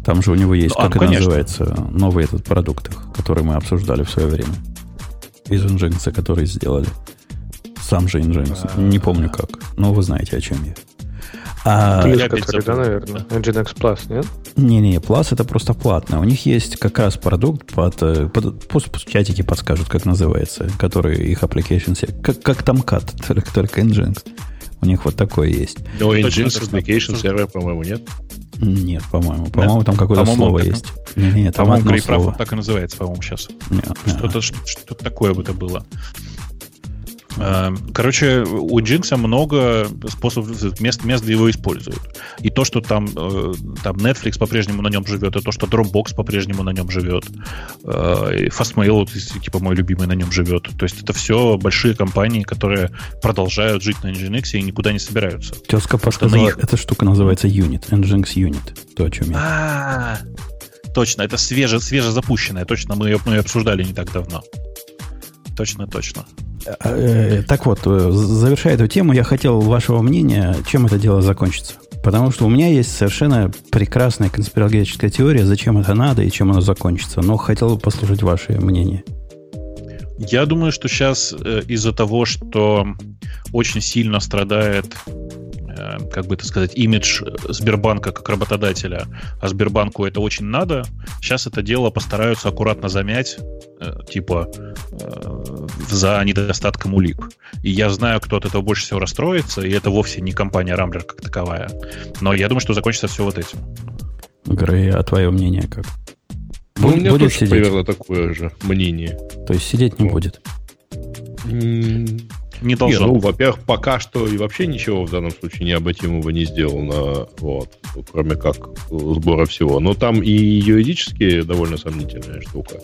Там же у него есть, ну, как а, это конечно. называется, новый этот продукт, который мы обсуждали в свое время. Из Nginx, который сделали. Сам же Nginx. А... Не помню как. Но вы знаете, о чем я. А, Plus, который, да, наверное? Nginx Plus, нет? Не-не, Plus это просто платно. У них есть как раз продукт под, э, под пусть чатики подскажут, как называется, который их application как, как Tomcat, только, только Nginx. У них вот такое есть. Но Nginx application server, по-моему, нет? Нет, по-моему. По-моему, там какое-то по слово есть. Не, не, там по-моему, слово. так и называется, по-моему, сейчас. Нет, что-то, что-то такое бы это было. Эм, короче, у Jinx много способов, мест, мест, где его используют. И то, что там, э, там Netflix по-прежнему на нем живет, и то, что Dropbox по-прежнему на нем живет, э, и Fastmail, вот, типа мой любимый, на нем живет. То есть это все большие компании, которые продолжают жить на Nginx и никуда не собираются. Тезка подсказала, их... эта штука называется Unit, Nginx Unit, то, о чем я. А, точно, это свеже, свеже запущенная, точно, мы ее, мы ее обсуждали не так давно. Точно, точно. Э, так вот, э, завершая эту тему, я хотел вашего мнения, чем это дело закончится. Потому что у меня есть совершенно прекрасная конспирологическая теория, зачем это надо и чем оно закончится. Но хотел бы послушать ваше мнение. Я думаю, что сейчас э, из-за того, что очень сильно страдает Э, как бы это сказать, имидж Сбербанка как работодателя, а Сбербанку это очень надо, сейчас это дело постараются аккуратно замять, э, типа э, за недостатком улик. И я знаю, кто от этого больше всего расстроится, и это вовсе не компания Рамблер как таковая. Но я думаю, что закончится все вот этим. Грей, а твое мнение как? Ну, у меня будет тоже сидеть? примерно такое же мнение. То есть сидеть не вот. будет? Не должно. Не, ну, во-первых, пока что и вообще ничего в данном случае необратимого не сделано, вот, кроме как сбора всего. Но там и юридически довольно сомнительная штука.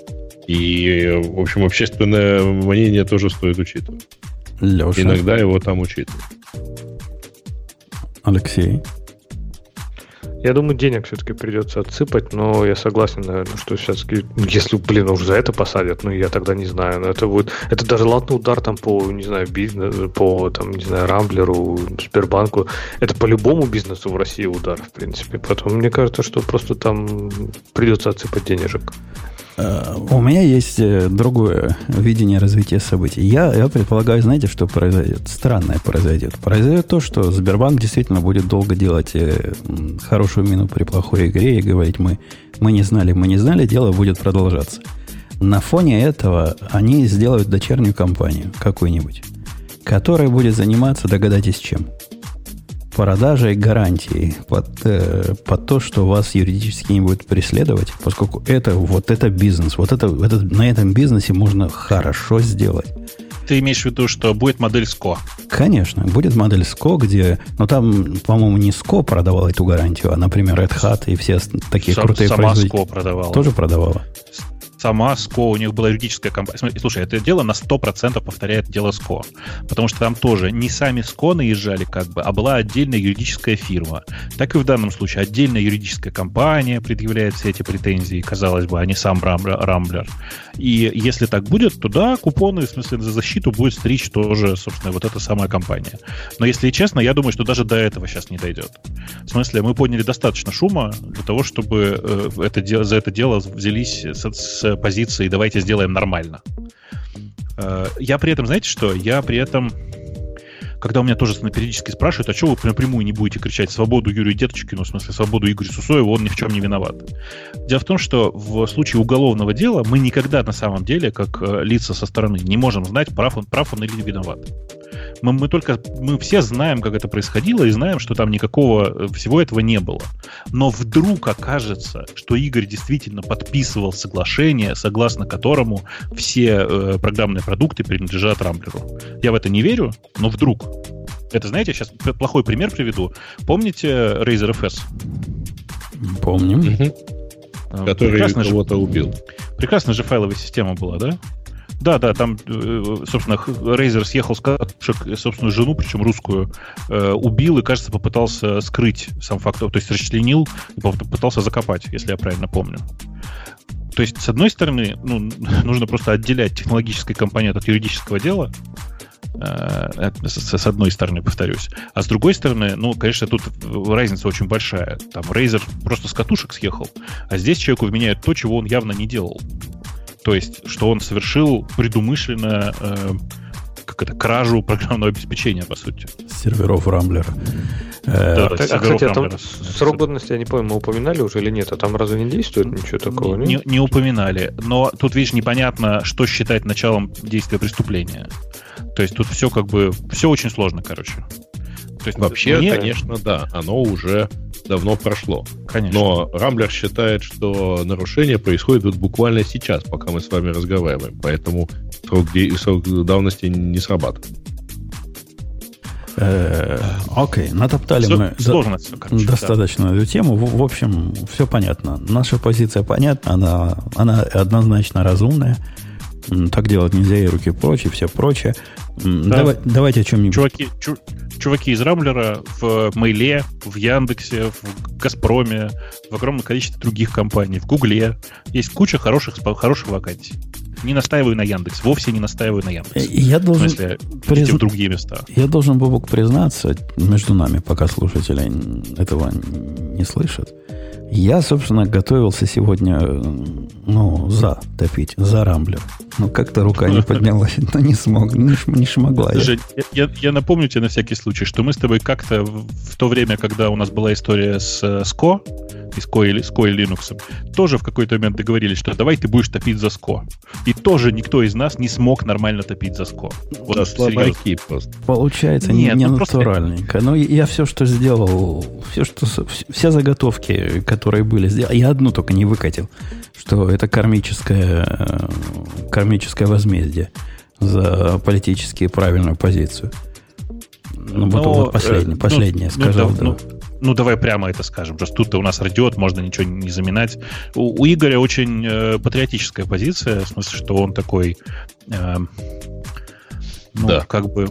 И, в общем, общественное мнение тоже стоит учитывать. Леша. Иногда его там учитывают. Алексей. Я думаю, денег все-таки придется отсыпать, но я согласен, наверное, что сейчас, если, блин, уж за это посадят, ну, я тогда не знаю, но это будет, это даже ладный удар там по, не знаю, бизнес, по, там, не знаю, Рамблеру, Сбербанку, это по любому бизнесу в России удар, в принципе, поэтому мне кажется, что просто там придется отсыпать денежек. Э, у меня есть э, другое видение развития событий. Я, я предполагаю, знаете, что произойдет? Странное произойдет. Произойдет то, что Сбербанк действительно будет долго делать э, хорошую мину при плохой игре и говорить, мы, мы не знали, мы не знали, дело будет продолжаться. На фоне этого они сделают дочернюю компанию какую-нибудь, которая будет заниматься, догадайтесь, чем – продажей гарантии под, э, под то, что вас юридически не будет преследовать, поскольку это вот это бизнес, вот это, это на этом бизнесе можно хорошо сделать. Ты имеешь в виду, что будет модель SCO? Конечно, будет модель SCO, где... Но там, по-моему, не SCO продавала эту гарантию, а, например, Red Hat и все такие Сам, крутые сама производители. SCO продавала. Тоже продавала сама СКО, у них была юридическая компания. Слушай, это дело на 100% повторяет дело СКО. Потому что там тоже не сами СКО наезжали как бы, а была отдельная юридическая фирма. Так и в данном случае отдельная юридическая компания предъявляет все эти претензии, казалось бы, а не сам Рамблер. И если так будет, то да, купоны, в смысле, за защиту будет стричь тоже, собственно, вот эта самая компания. Но если честно, я думаю, что даже до этого сейчас не дойдет. В смысле, мы подняли достаточно шума для того, чтобы э, это, за это дело взялись с, с позиции «давайте сделаем нормально». Э, я при этом, знаете что? Я при этом когда у меня тоже периодически спрашивают, а что вы напрямую не будете кричать «свободу Юрию Деточкину», в смысле «свободу Игорю Сусоеву», он ни в чем не виноват. Дело в том, что в случае уголовного дела мы никогда на самом деле, как э, лица со стороны, не можем знать, прав он, прав он или не виноват. Мы, мы только, мы все знаем, как это происходило, и знаем, что там никакого э, всего этого не было. Но вдруг окажется, что Игорь действительно подписывал соглашение, согласно которому все э, программные продукты принадлежат Рамблеру. Я в это не верю, но вдруг. Это, знаете, сейчас плохой пример приведу. Помните Razer FS? Помним. Угу. Который кого-то убил. Прекрасная же файловая система была, да? Да, да, там, э, собственно, Рейзер съехал с катушек, собственно, жену, причем русскую, э, убил и, кажется, попытался скрыть сам факт, то есть расчленил попытался закопать, если я правильно помню. То есть, с одной стороны, ну, нужно просто отделять технологический компонент от юридического дела, э, с одной стороны, повторюсь. А с другой стороны, ну, конечно, тут разница очень большая. Там Razer просто с катушек съехал, а здесь человеку вменяют то, чего он явно не делал. То есть, что он совершил предумышленно э, как это, кражу программного обеспечения, по сути. Серверов Рамблера. Да, э, а, кстати, а там срок годности, я не помню, мы упоминали уже или нет, а там разве не действует ничего такого? Не, не, не упоминали, но тут, видишь, непонятно, что считать началом действия преступления. То есть тут все как бы, все очень сложно, короче. То есть, Вообще, мне... конечно, да, оно уже давно прошло. Конечно. Но Рамблер считает, что нарушение происходит вот буквально сейчас, пока мы с вами разговариваем. Поэтому срок, срок давности не срабатывает. Э, окей, натоптали мы сложно достаточно эту тему. В, общем, все понятно. Наша позиция понятна, она, она однозначно разумная. Так делать нельзя, и руки прочь, и все прочее. Да. Давай, давайте о чем-нибудь. Чуваки, чу, чуваки из Рамблера в Мейле, в Яндексе, в Газпроме, в огромном количестве других компаний, в Гугле. Есть куча хороших, хороших вакансий. Не настаиваю на Яндекс, вовсе не настаиваю на Яндекс. Я должен, в смысле, приз... в другие места. Я должен, Бобок, признаться между нами, пока слушатели этого не слышат. Я, собственно, готовился сегодня, ну, за топить, за рамблер. Но как-то рука не поднялась, но не смог, не, не шмогла. Жень, я, я напомню тебе на всякий случай, что мы с тобой как-то в то время, когда у нас была история с SCO, и с Ко, с и Linux, тоже в какой-то момент договорились, что давай ты будешь топить за SCO. И тоже никто из нас не смог нормально топить за SCO. Вот да, слабаки просто. Получается Нет, не ну, натуральненько. Просто... Но я все, что сделал, все, что, все заготовки, которые были сделаны, я одну только не выкатил, что это кармическое, кармическое возмездие за политически правильную позицию. Ну, вот, вот последнее, последнее ну, сказал. Ну, да. ну, ну, давай прямо это скажем. Просто тут-то у нас радиот, можно ничего не заминать. У, у Игоря очень э, патриотическая позиция, в смысле, что он такой... Э, ну, да. как бы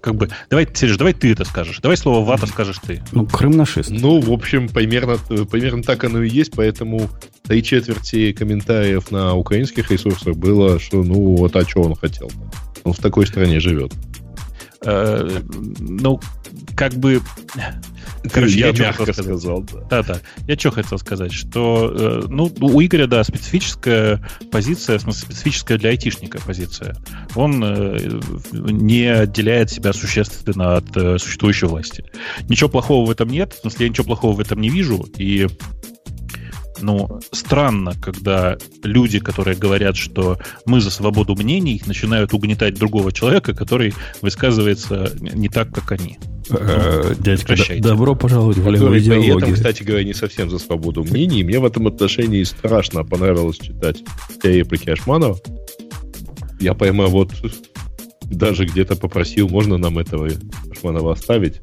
как бы, давай, Сереж, давай ты это скажешь. Давай слово вата скажешь ты. Ну, Крым нашист. Ну, в общем, примерно, примерно так оно и есть, поэтому три четверти комментариев на украинских ресурсах было, что ну вот а что он хотел. Он в такой стране живет. Э, ну, как бы... Короче, я, я мягко сказал. Да, да. Я что хотел сказать, что э, ну, у Игоря, да, специфическая позиция, в смысле, специфическая для айтишника позиция. Он э, не отделяет себя существенно от существующей власти. Ничего плохого в этом нет, в смысле, я ничего плохого в этом не вижу, и ну, странно, когда люди, которые говорят, что мы за свободу мнений, начинают угнетать другого человека, который высказывается не так, как они. Э, дядька, добро пожаловать в левую идеологию. При кстати говоря, не совсем за свободу мнений. Мне в этом отношении страшно понравилось читать реплики Ашманова. Я прямо вот даже где-то попросил, можно нам этого Ашманова оставить?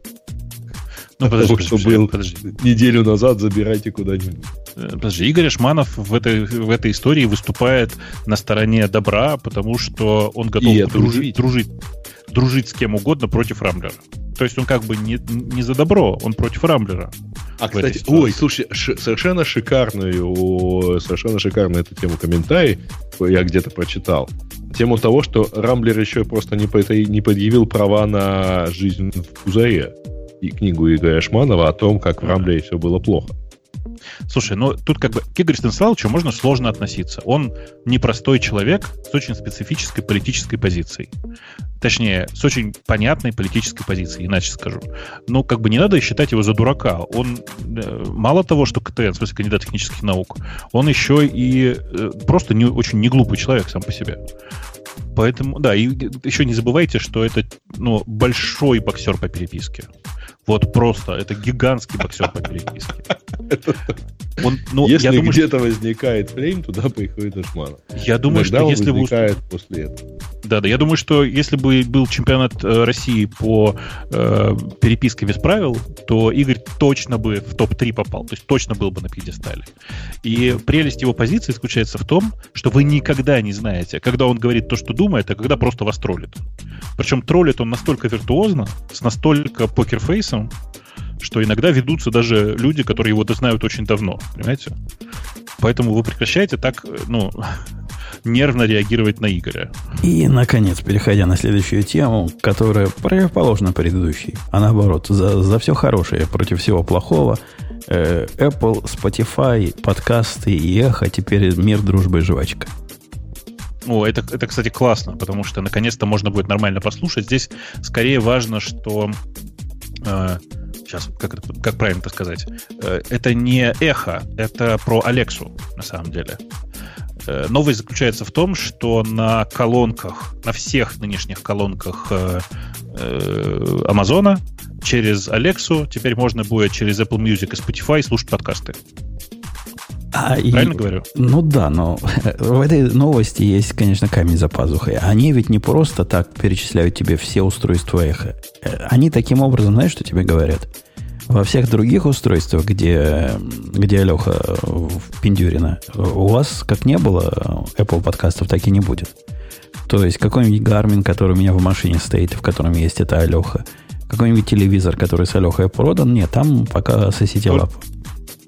Ну, подожди, подожди, что был подожди. неделю назад, забирайте куда-нибудь. Э, подожди, Игорь Ашманов в этой, в этой истории выступает на стороне добра, потому что он готов дружить, дружить, дружить с кем угодно против Рамблера. То есть он как бы не, не за добро, он против Рамблера. А, кстати, ой, слушай, ш- совершенно шикарную, совершенно шикарную эту тему комментарий я где-то прочитал. Тему того, что Рамблер еще просто не, не предъявил права на жизнь в Пузаре. И книгу Игоря Шманова о том, как в Рамблере все было плохо. Слушай, ну тут как бы к Игорю Станиславовичу можно сложно относиться. Он непростой человек с очень специфической политической позицией. Точнее, с очень понятной политической позицией, иначе скажу. Но как бы не надо считать его за дурака. Он э, мало того, что КТН, в смысле кандидат технических наук, он еще и э, просто не, очень неглупый человек сам по себе. Поэтому, да, и еще не забывайте, что это ну, большой боксер по переписке. Вот просто, это гигантский боксер по переписке. Он, ну, если думаю, где-то что... возникает фрейм, туда приходит Ашманов. Я думаю, Иногда что если возникает бы... после этого. Да, да, я думаю, что если бы был чемпионат э, России по э, переписке без правил, то Игорь точно бы в топ-3 попал, то есть точно был бы на пьедестале. И прелесть его позиции заключается в том, что вы никогда не знаете, когда он говорит то, что думает, а когда просто вас троллит. Причем троллит он настолько виртуозно, с настолько покерфейсом, что иногда ведутся даже люди, которые его знают очень давно, понимаете? Поэтому вы прекращаете так, ну, нервно реагировать на Игоря. И, наконец, переходя на следующую тему, которая противоположна предыдущей, а наоборот, за, за все хорошее против всего плохого, э, Apple, Spotify, подкасты и эхо, теперь мир, дружбы и жвачка. О, это, это, кстати, классно, потому что наконец-то можно будет нормально послушать. Здесь скорее важно, что э, сейчас, как, как правильно это сказать, э, это не эхо, это про Алексу, на самом деле. Э, новость заключается в том, что на колонках, на всех нынешних колонках э, Амазона через Алексу теперь можно будет через Apple Music и Spotify слушать подкасты. А, Правильно и, говорю? Ну да, но в этой новости есть, конечно, камень за пазухой. Они ведь не просто так перечисляют тебе все устройства эхо. Они таким образом, знаешь, что тебе говорят? Во всех других устройствах, где, где Алеха Пиндюрина, у вас как не было Apple подкастов, так и не будет. То есть какой-нибудь Garmin, который у меня в машине стоит, в котором есть эта Алеха, какой-нибудь телевизор, который с Алехой продан, нет, там пока сосите лапу.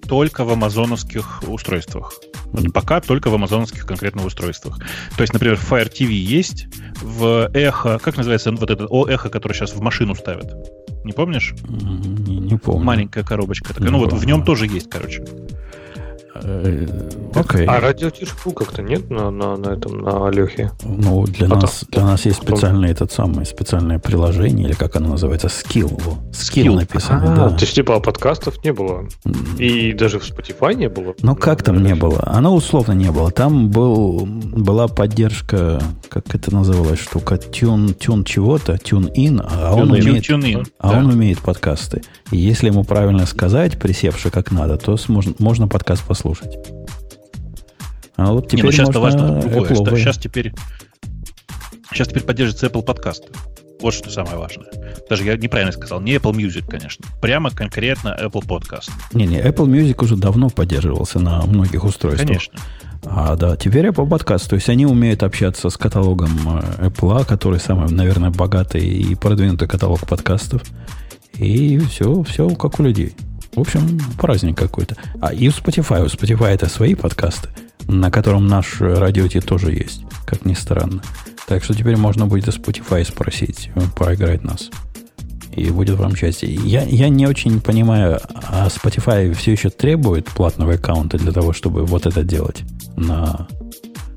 Только в амазоновских устройствах. Пока только в амазоновских конкретных устройствах. То есть, например, Fire TV есть, в эхо, как называется вот это о эхо, которое сейчас в машину ставят? Не помнишь? Не, не помню. Маленькая коробочка такая. Не ну помню. вот в нем тоже есть, короче. Э, окей. А радиотишку как-то нет на, на, на этом, на Алехе? Ну, для, Потом, нас, для нас есть специальное этот самый, специальное приложение, или как оно называется. Skill, Skill. написано, а, да. То есть, типа, подкастов не было? И даже в Spotify не было? Ну, как там не было? Оно условно не было. Там был, была поддержка, как это называлась штука, тюн, тюн чего-то, тюн in, а он умеет, а да. он умеет подкасты. И если ему правильно сказать, присевши как надо, то можно, можно подкаст послушать слушать. А вот теперь Не, ну сейчас-то важно другое, что сейчас теперь, сейчас теперь поддерживается Apple подкаст. Вот что самое важное. Даже я неправильно сказал, не Apple Music, конечно. Прямо конкретно Apple Podcast. Не-не, Apple Music уже давно поддерживался на многих устройствах. Конечно. А, да, теперь Apple подкаст. То есть они умеют общаться с каталогом э, Apple, который самый, наверное, богатый и продвинутый каталог подкастов. И все, все как у людей. В общем, праздник какой-то. А и у Spotify. У Spotify это свои подкасты, на котором наш радио тоже есть, как ни странно. Так что теперь можно будет у Spotify спросить, э, поиграть нас. И будет вам счастье. Я, я не очень понимаю, а Spotify все еще требует платного аккаунта для того, чтобы вот это делать на,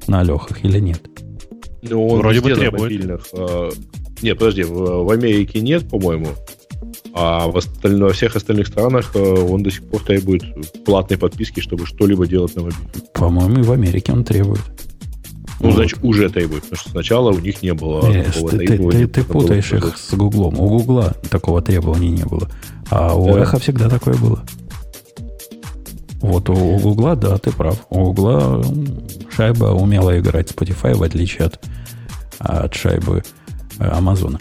на Лехах или нет? Ну, он Вроде бы требует. Мобильных, э, нет, подожди, в, в Америке нет, по-моему. А в осталь... во всех остальных странах э, он до сих пор требует платной подписки, чтобы что-либо делать на мобиле. По-моему, и в Америке он требует. Ну, вот. значит, уже требует, потому что сначала у них не было Нет, такого ты, требования. Ты, ты, ты путаешь их с Гуглом. У Гугла такого требования не было. А у да. Эхо всегда такое было. Вот у, у Гугла, да, ты прав. У Гугла шайба умела играть Spotify, в отличие от, от шайбы э, Амазона.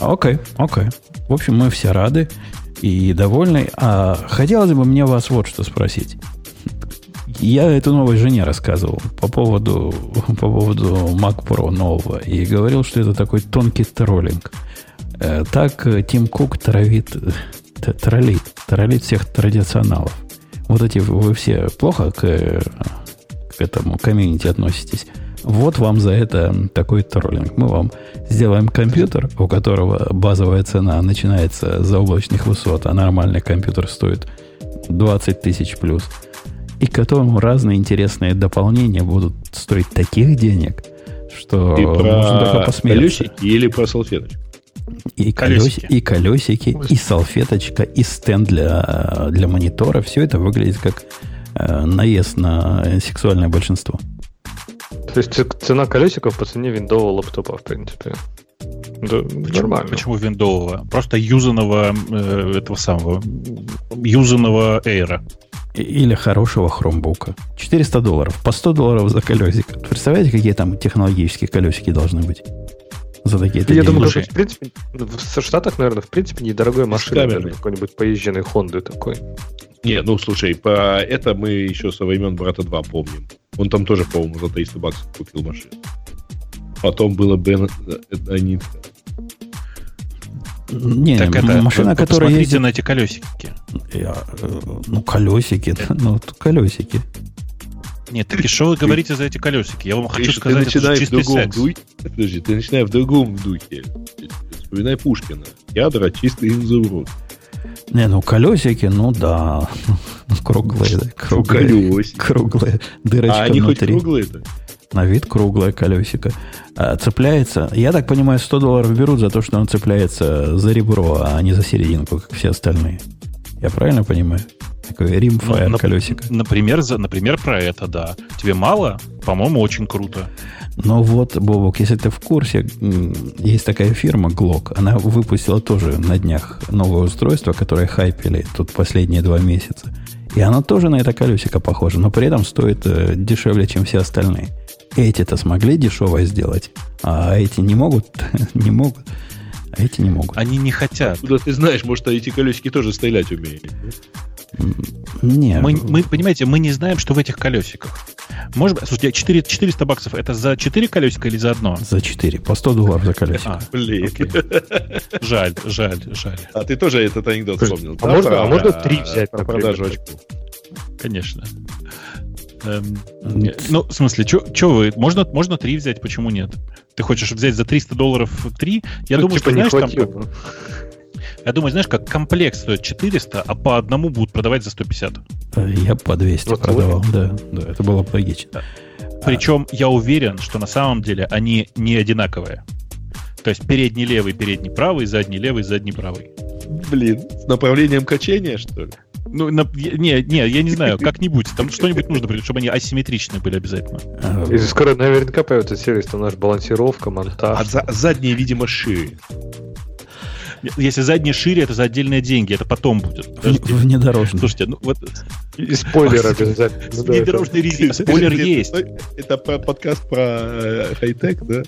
Окей, окей. В общем, мы все рады и довольны. А хотелось бы мне вас вот что спросить. Я эту новой жене рассказывал по поводу, по поводу Mac Pro нового и говорил, что это такой тонкий троллинг. Э, так Тим Кук травит, троллит, троллит всех традиционалов. Вот эти вы все плохо к, к этому комьюнити относитесь. Вот вам за это такой троллинг. Мы вам сделаем компьютер, у которого базовая цена начинается за облачных высот, а нормальный компьютер стоит 20 тысяч плюс – и которому разные интересные дополнения будут стоить таких денег, что и можно только посмеяться. Колесики или про салфеточку? И колесики, и, колесики и салфеточка, и стенд для, для монитора. Все это выглядит как э, наезд на сексуальное большинство. То есть цена колесиков по цене виндового лаптопа, в принципе. Да, почему, нормально. Почему виндового? Просто юзанного э, этого самого юзанного Эйра. Или хорошего хромбука. 400 долларов. По 100 долларов за колесик. Представляете, какие там технологические колесики должны быть? За такие Я думаю, что, в принципе, в Штатах, наверное, в принципе, недорогой машина. Какой-нибудь поезженный Хонды такой. Не, ну слушай, по это мы еще со времен брата 2 помним. Он там тоже, по-моему, за 300 баксов купил машину. Потом было Бен Анитка. Не, так это, машина, которая ездит... на эти колесики. Я, э, ну, колесики, ну, колесики. Нет, так и что вы говорите за эти колесики? Я вам хочу ты сказать, это в другом секс. Духе, подожди, ты начинаешь в другом духе. Вспоминай Пушкина. Ядра чистый изумруд. Не, ну колесики, ну да. Круглые, да. Круглые. Круглые. Дырочка а они внутри. хоть круглые-то? На вид круглое колесико. А, цепляется. Я так понимаю, 100 долларов берут за то, что он цепляется за ребро, а не за серединку, как все остальные. Я правильно понимаю? Такой римфайр ну, колесико. Например, за, например, про это, да. Тебе мало? По-моему, очень круто. Ну вот, Бобок, если ты в курсе, есть такая фирма Glock. Она выпустила тоже на днях новое устройство, которое хайпели тут последние два месяца. И оно тоже на это колесико похоже, но при этом стоит э, дешевле, чем все остальные. Эти-то смогли дешево сделать, а эти не могут, не могут. А эти не могут. Они не хотят. Куда ты знаешь, может, эти колесики тоже стрелять умеют. Не. Мы, мы, понимаете, мы не знаем, что в этих колесиках. Может быть, слушайте, 4, 400 баксов это за 4 колесика или за одно? За 4. По 100 долларов за колесико. А, блин. Жаль, жаль, жаль. А ты тоже этот анекдот вспомнил. А, да, можно, а можно 3 взять про продажу очков? Конечно. Эм, ну, в смысле, что вы? Можно, можно 3 взять, почему нет? Ты хочешь взять за 300 долларов 3? Я ну, думаю, типа что, знаешь, там... Я думаю, знаешь, как комплект стоит 400, а по одному будут продавать за 150. Я по 200 вот продавал, да, да, это было бы логично. Причем я уверен, что на самом деле они не одинаковые. То есть передний левый, передний правый, задний левый, задний правый. Блин, с направлением качения, что ли? Ну, на, не, не, я не знаю, как-нибудь. Там что-нибудь нужно, чтобы они асимметричные были обязательно. И скоро наверняка появится сервис, там наш балансировка, монтаж. А за, задние, видимо, шире. Если задние шире, это за отдельные деньги, это потом будет. Подожди. Внедорожный. Слушайте, ну вот... И спойлер обязательно. Внедорожный резин. Спойлер есть. Это подкаст про э, хай-тек, да?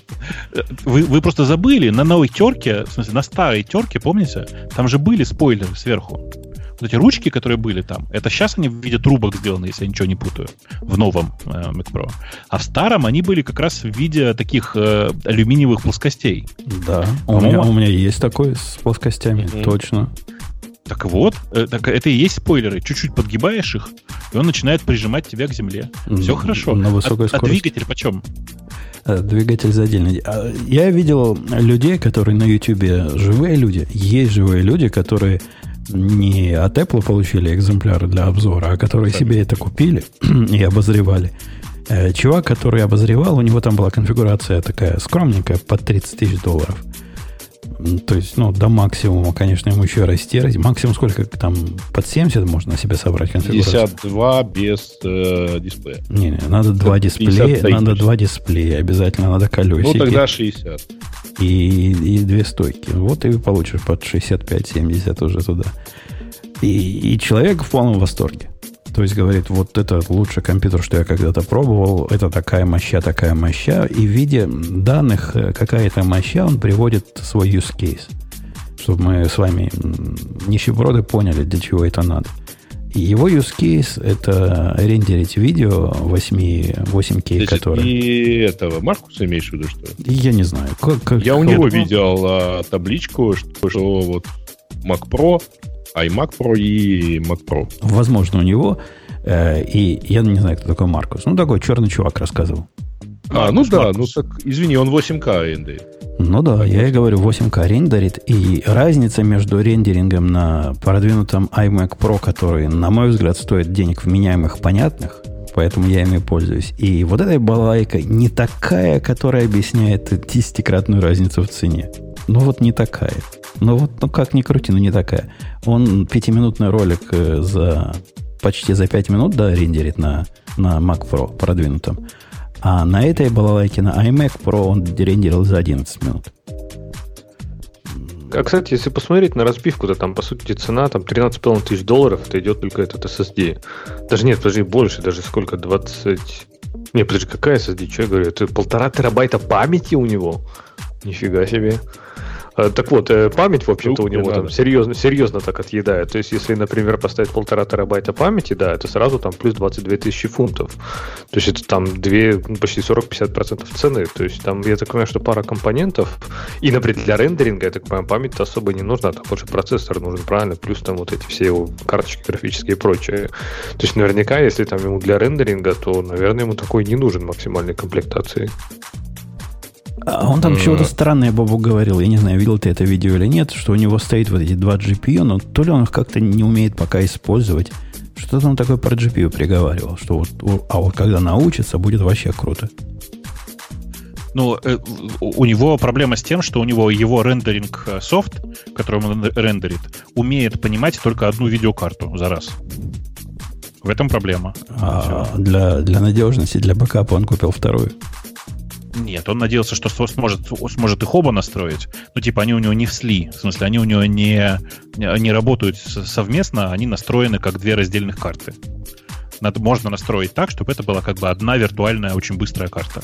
Вы, вы просто забыли, на новой терке, в смысле, на старой терке, помните? Там же были спойлеры сверху. Вот эти ручки, которые были там, это сейчас они в виде трубок сделаны, если я ничего не путаю, в новом э, Mac Pro. А в старом они были как раз в виде таких э, алюминиевых плоскостей. Да, у меня, у меня есть такой с плоскостями, mm-hmm. точно. Так вот, э, так это и есть спойлеры. Чуть-чуть подгибаешь их, и он начинает прижимать тебя к земле. Все хорошо. На высокой а, скорости. а двигатель почем? Э, двигатель за отдельно. А, я видел людей, которые на YouTube живые люди. Есть живые люди, которые не от Apple получили экземпляры для обзора, а которые себе это купили и обозревали. Э, чувак, который обозревал, у него там была конфигурация такая скромненькая, под 30 тысяч долларов. То есть, ну, до максимума, конечно, ему еще расти. Максимум сколько там? Под 70 можно себе собрать конфигурацию? 52 без э, дисплея. Не, не, надо два дисплея, надо два дисплея, обязательно надо колесики. Ну, тогда 60. И, и две стойки. Вот и получишь под 65-70 уже туда. И, и человек в полном восторге. То есть говорит, вот это лучший компьютер, что я когда-то пробовал, это такая моща, такая моща. И в виде данных э, какая-то моща он приводит свой use case. Чтобы мы с вами нищеброды поняли, для чего это надо. И его use case это рендерить видео 8, 8К, которое... И этого Маркуса имеешь в виду, что Я не знаю. Как, как, я у него видел а, табличку, что, что вот Mac Pro iMac Pro и Mac Pro. Возможно, у него. Э, и я не знаю, кто такой Маркус. Ну, такой черный чувак рассказывал. А, ну да, ну так, извини, он 8К рендерит. Ну да, я и говорю, 8К рендерит, и разница между рендерингом на продвинутом iMac Pro, который, на мой взгляд, стоит денег вменяемых, понятных, поэтому я ими пользуюсь, и вот этой балайкой не такая, которая объясняет десятикратную разницу в цене. Ну вот не такая. Ну вот, ну как ни крути, но не такая. Он пятиминутный ролик э, за почти за 5 минут, да, рендерит на, на Mac Pro продвинутом. А на этой балалайке, на iMac Pro он рендерил за 11 минут. А, кстати, если посмотреть на разбивку, то там, по сути, цена там 13,5 тысяч долларов, это идет только этот SSD. Даже нет, подожди, больше, даже сколько, 20... Не, подожди, какая SSD, что я говорю? Это полтора терабайта памяти у него? Нифига себе. Э, так вот, э, память, в общем-то, у него там серьезно, серьезно так отъедает. То есть, если, например, поставить полтора терабайта памяти, да, это сразу там плюс 22 тысячи фунтов. То есть, это там 2, ну, почти 40-50% цены. То есть, там, я так понимаю, что пара компонентов. И, например, для рендеринга, я так понимаю, память особо не нужна. Там больше процессор нужен, правильно? Плюс там вот эти все его карточки графические и прочее. То есть, наверняка, если там ему для рендеринга, то, наверное, ему такой не нужен максимальной комплектации. А он там чего-то странное, Бобу говорил. Я не знаю, видел ты это видео или нет, что у него стоит вот эти два GPU, но то ли он их как-то не умеет пока использовать. Что там такое про GPU приговаривал, что вот, а вот когда научится, будет вообще круто. Ну, э, у него проблема с тем, что у него его рендеринг э, софт, который он рендерит, умеет понимать только одну видеокарту за раз. В этом проблема. А для, для надежности, для бэкапа он купил вторую. Нет, он надеялся, что сможет, сможет их оба настроить. Ну, типа, они у него не всли. В смысле, они у него не, не работают совместно, они настроены как две раздельных карты. Надо, можно настроить так, чтобы это была как бы одна виртуальная, очень быстрая карта.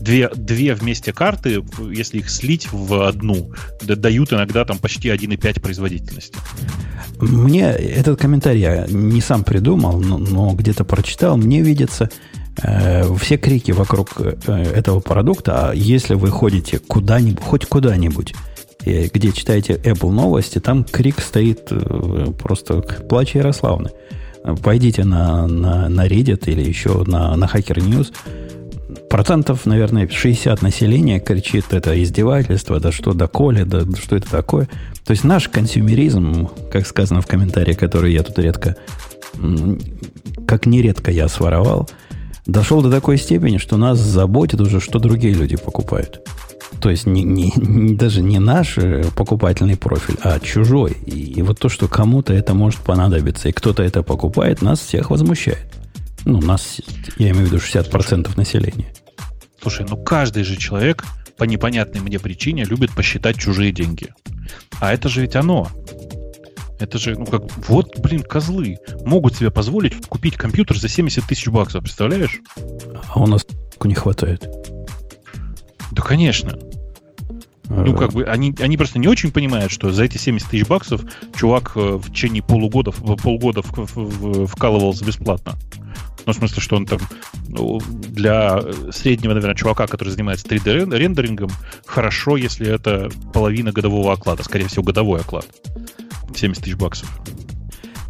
Две, две вместе карты, если их слить в одну, дают иногда там почти 1,5 производительности. Мне этот комментарий я не сам придумал, но, но где-то прочитал. Мне видится, все крики вокруг э, этого продукта, а если вы ходите куда-нибудь, хоть куда-нибудь, где читаете Apple новости, там крик стоит э, просто плач Ярославны. Пойдите на, на, на Reddit или еще на, на Hacker News. Процентов, наверное, 60 населения кричит, это издевательство, да что, да коли, да что это такое. То есть наш консюмеризм, как сказано в комментарии, который я тут редко, как нередко я своровал – дошел до такой степени, что нас заботит уже, что другие люди покупают. То есть не, не, не, даже не наш э, покупательный профиль, а чужой. И, и вот то, что кому-то это может понадобиться, и кто-то это покупает, нас всех возмущает. Ну, нас, я имею в виду 60% населения. Слушай, ну каждый же человек по непонятной мне причине любит посчитать чужие деньги. А это же ведь оно. Это же, ну как, вот, блин, козлы могут себе позволить купить компьютер за 70 тысяч баксов, представляешь? А у нас не хватает. Да, конечно. Ну, как бы, они, они просто не очень понимают, что за эти 70 тысяч баксов чувак э, в течение полугода, полгода вкалывался бесплатно. Ну, в смысле, что он там ну, для среднего, наверное, чувака, который занимается 3D-рендерингом, хорошо, если это половина годового оклада, скорее всего, годовой оклад. 70 тысяч баксов.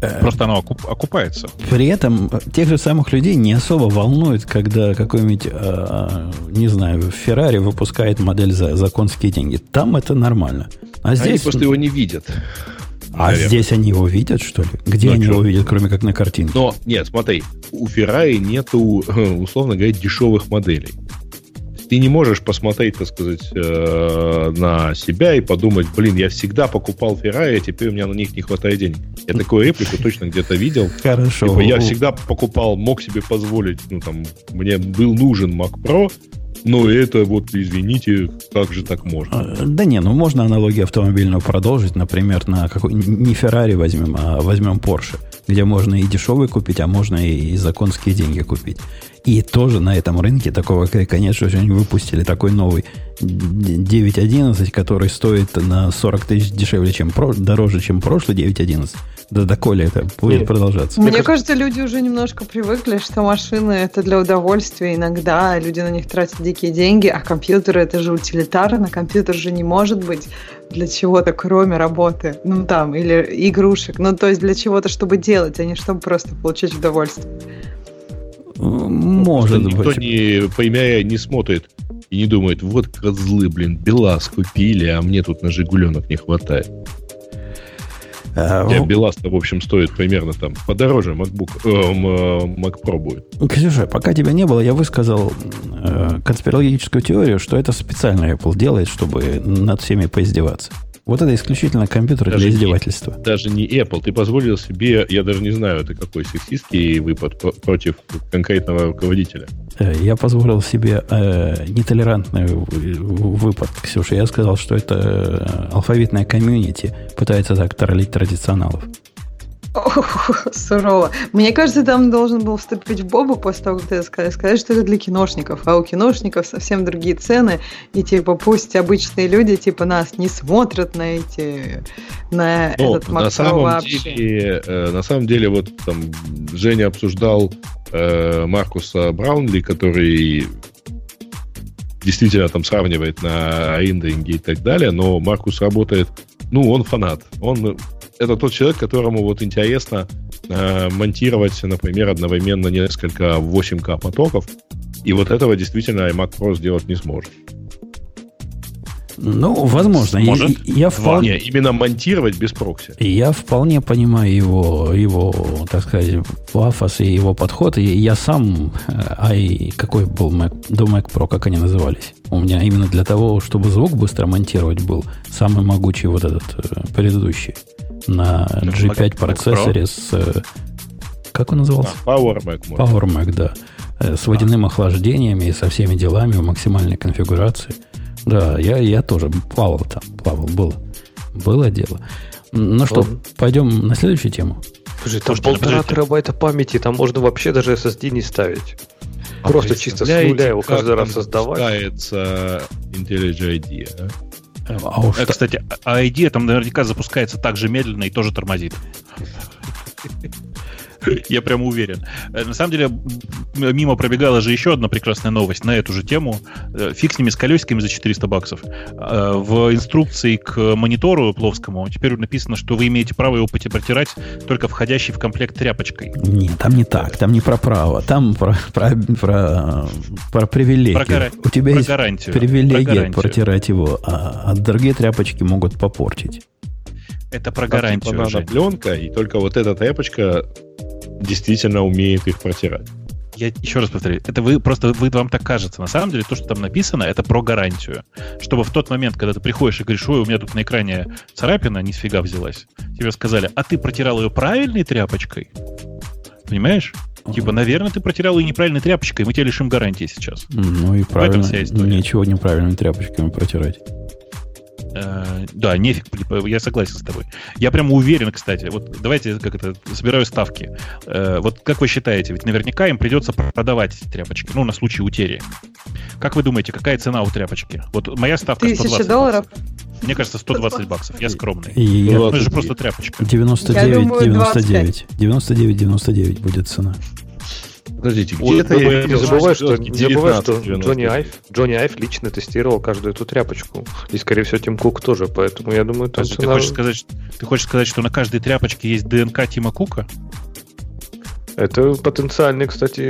Э, Просто оно окуп, окупается. При этом тех же самых людей не особо волнует, когда какой-нибудь, э, не знаю, Феррари выпускает модель за, за конские деньги. Там это нормально. А здесь... Они просто его не видят. А наверное. здесь они его видят, что ли? Где ну, они что? его видят, кроме как на картинке? Но, нет, смотри, у Ferrari нету, условно говоря, дешевых моделей ты не можешь посмотреть, так сказать, э, на себя и подумать, блин, я всегда покупал Ferrari, а теперь у меня на них не хватает денег. Я такую реплику точно где-то видел. Хорошо. Типа, я всегда покупал, мог себе позволить, ну там, мне был нужен Mac Pro, но это вот, извините, как же так можно? А, да не, ну можно аналогию автомобильную продолжить, например, на какой не Ferrari возьмем, а возьмем Porsche, где можно и дешевый купить, а можно и за конские деньги купить. И тоже на этом рынке такого конечно же, они выпустили такой новый 9.11, который стоит на 40 тысяч дешевле, чем дороже, чем прошлый 9.11. Да доколе это будет продолжаться? Мне кажется, люди уже немножко привыкли, что машины это для удовольствия иногда, люди на них тратят дикие деньги, а компьютеры это же утилитарно, компьютер же не может быть для чего-то, кроме работы, ну там, или игрушек, ну то есть для чего-то, чтобы делать, а не чтобы просто получить удовольствие. Может никто быть. Никто не, по имя не смотрит и не думает, вот козлы, блин, БелАЗ купили, а мне тут на Жигуленок не хватает. А, Хотя белаз в общем, стоит примерно там подороже MacBook, э, э Mac Pro будет. Ксюша, пока тебя не было, я высказал э, конспирологическую теорию, что это специально Apple делает, чтобы над всеми поиздеваться. Вот это исключительно компьютер даже для издевательства. Не, даже не Apple. Ты позволил себе, я даже не знаю, это какой сексистский выпад против конкретного руководителя. Э, я позволил себе э, нетолерантный выпад, Ксюша. Я сказал, что это э, алфавитная комьюнити пытается так троллить традиционалов. Ох, сурово. Мне кажется, там должен был вступить в Бобу после того, как ты сказал, сказать, что это для киношников, а у киношников совсем другие цены, и типа пусть обычные люди типа нас не смотрят на эти, на Но, этот на самом вообще. Деле, э, на самом деле, вот там Женя обсуждал э, Маркуса Браунли, который действительно там сравнивает на рендеринге и так далее, но Маркус работает, ну, он фанат. Он это тот человек, которому вот интересно э, монтировать, например, одновременно несколько 8К потоков, и вот этого действительно iMac Pro сделать не сможет. Ну, возможно. Может. Я, я вполне... Не, именно монтировать без прокси. Я вполне понимаю его, его, так сказать, пафос и его подход. И я сам, ай, какой был Mac, до Mac Pro, как они назывались? У меня именно для того, чтобы звук быстро монтировать был, самый могучий вот этот э, предыдущий на G5 процессоре с... Э, как он назывался? А, Power Mac. Power Mac, да. Э, с водяным охлаждением и со всеми делами в максимальной конфигурации. Да, я, я тоже плавал там, плавал, было. Было дело. Ну что, пойдем на следующую тему? Слушай, там полтора терабайта памяти, там можно вообще даже SSD не ставить. А Просто чисто с нуля его каждый раз создавать. Запускается IntelliJ IDEA, да? А, уж а Кстати, а ID там наверняка запускается так же медленно и тоже тормозит. Я прям уверен. Э, на самом деле, мимо пробегала же еще одна прекрасная новость на эту же тему. Э, фиг с ними с колесиками за 400 баксов. Э, в инструкции к монитору плоскому теперь написано, что вы имеете право его протирать только входящий в комплект тряпочкой. Нет, там не так. Там не про право. Там про, про, про, про привилегию. Про гара... У тебя про есть гарантию. привилегия про протирать его, а, а другие тряпочки могут попортить. Это про гарантию. Там, типа, пленка, и только вот эта тряпочка действительно умеет их протирать. Я еще раз повторю, это вы просто вы вам так кажется. На самом деле, то, что там написано, это про гарантию. Чтобы в тот момент, когда ты приходишь и говоришь, ой, у меня тут на экране царапина, ни сфига взялась, тебе сказали, а ты протирал ее правильной тряпочкой? Понимаешь? Типа, наверное, ты протирал ее неправильной тряпочкой, мы тебя лишим гарантии сейчас. Ну и правильно. Ничего неправильной тряпочкой протирать. Э, да, нефиг, я согласен с тобой. Я прямо уверен, кстати, вот давайте как это, собираю ставки. Э, вот как вы считаете, ведь наверняка им придется продавать тряпочки, ну, на случай утери. Как вы думаете, какая цена у тряпочки? Вот моя ставка Тысяча 120 долларов. Баксов. Мне кажется, 120 баксов. Я скромный. И. Ну, это же просто тряпочка. 99, думаю, 99. 99, 99 будет цена. Подождите, где это я не забываю, что, не забываю, что Джонни Айв, Джонни Айв лично тестировал каждую эту тряпочку. И, скорее всего, Тим Кук тоже. Поэтому я думаю, там ты, хочешь сказать, ты хочешь сказать, что на каждой тряпочке есть ДНК Тима Кука? Это потенциальный, кстати,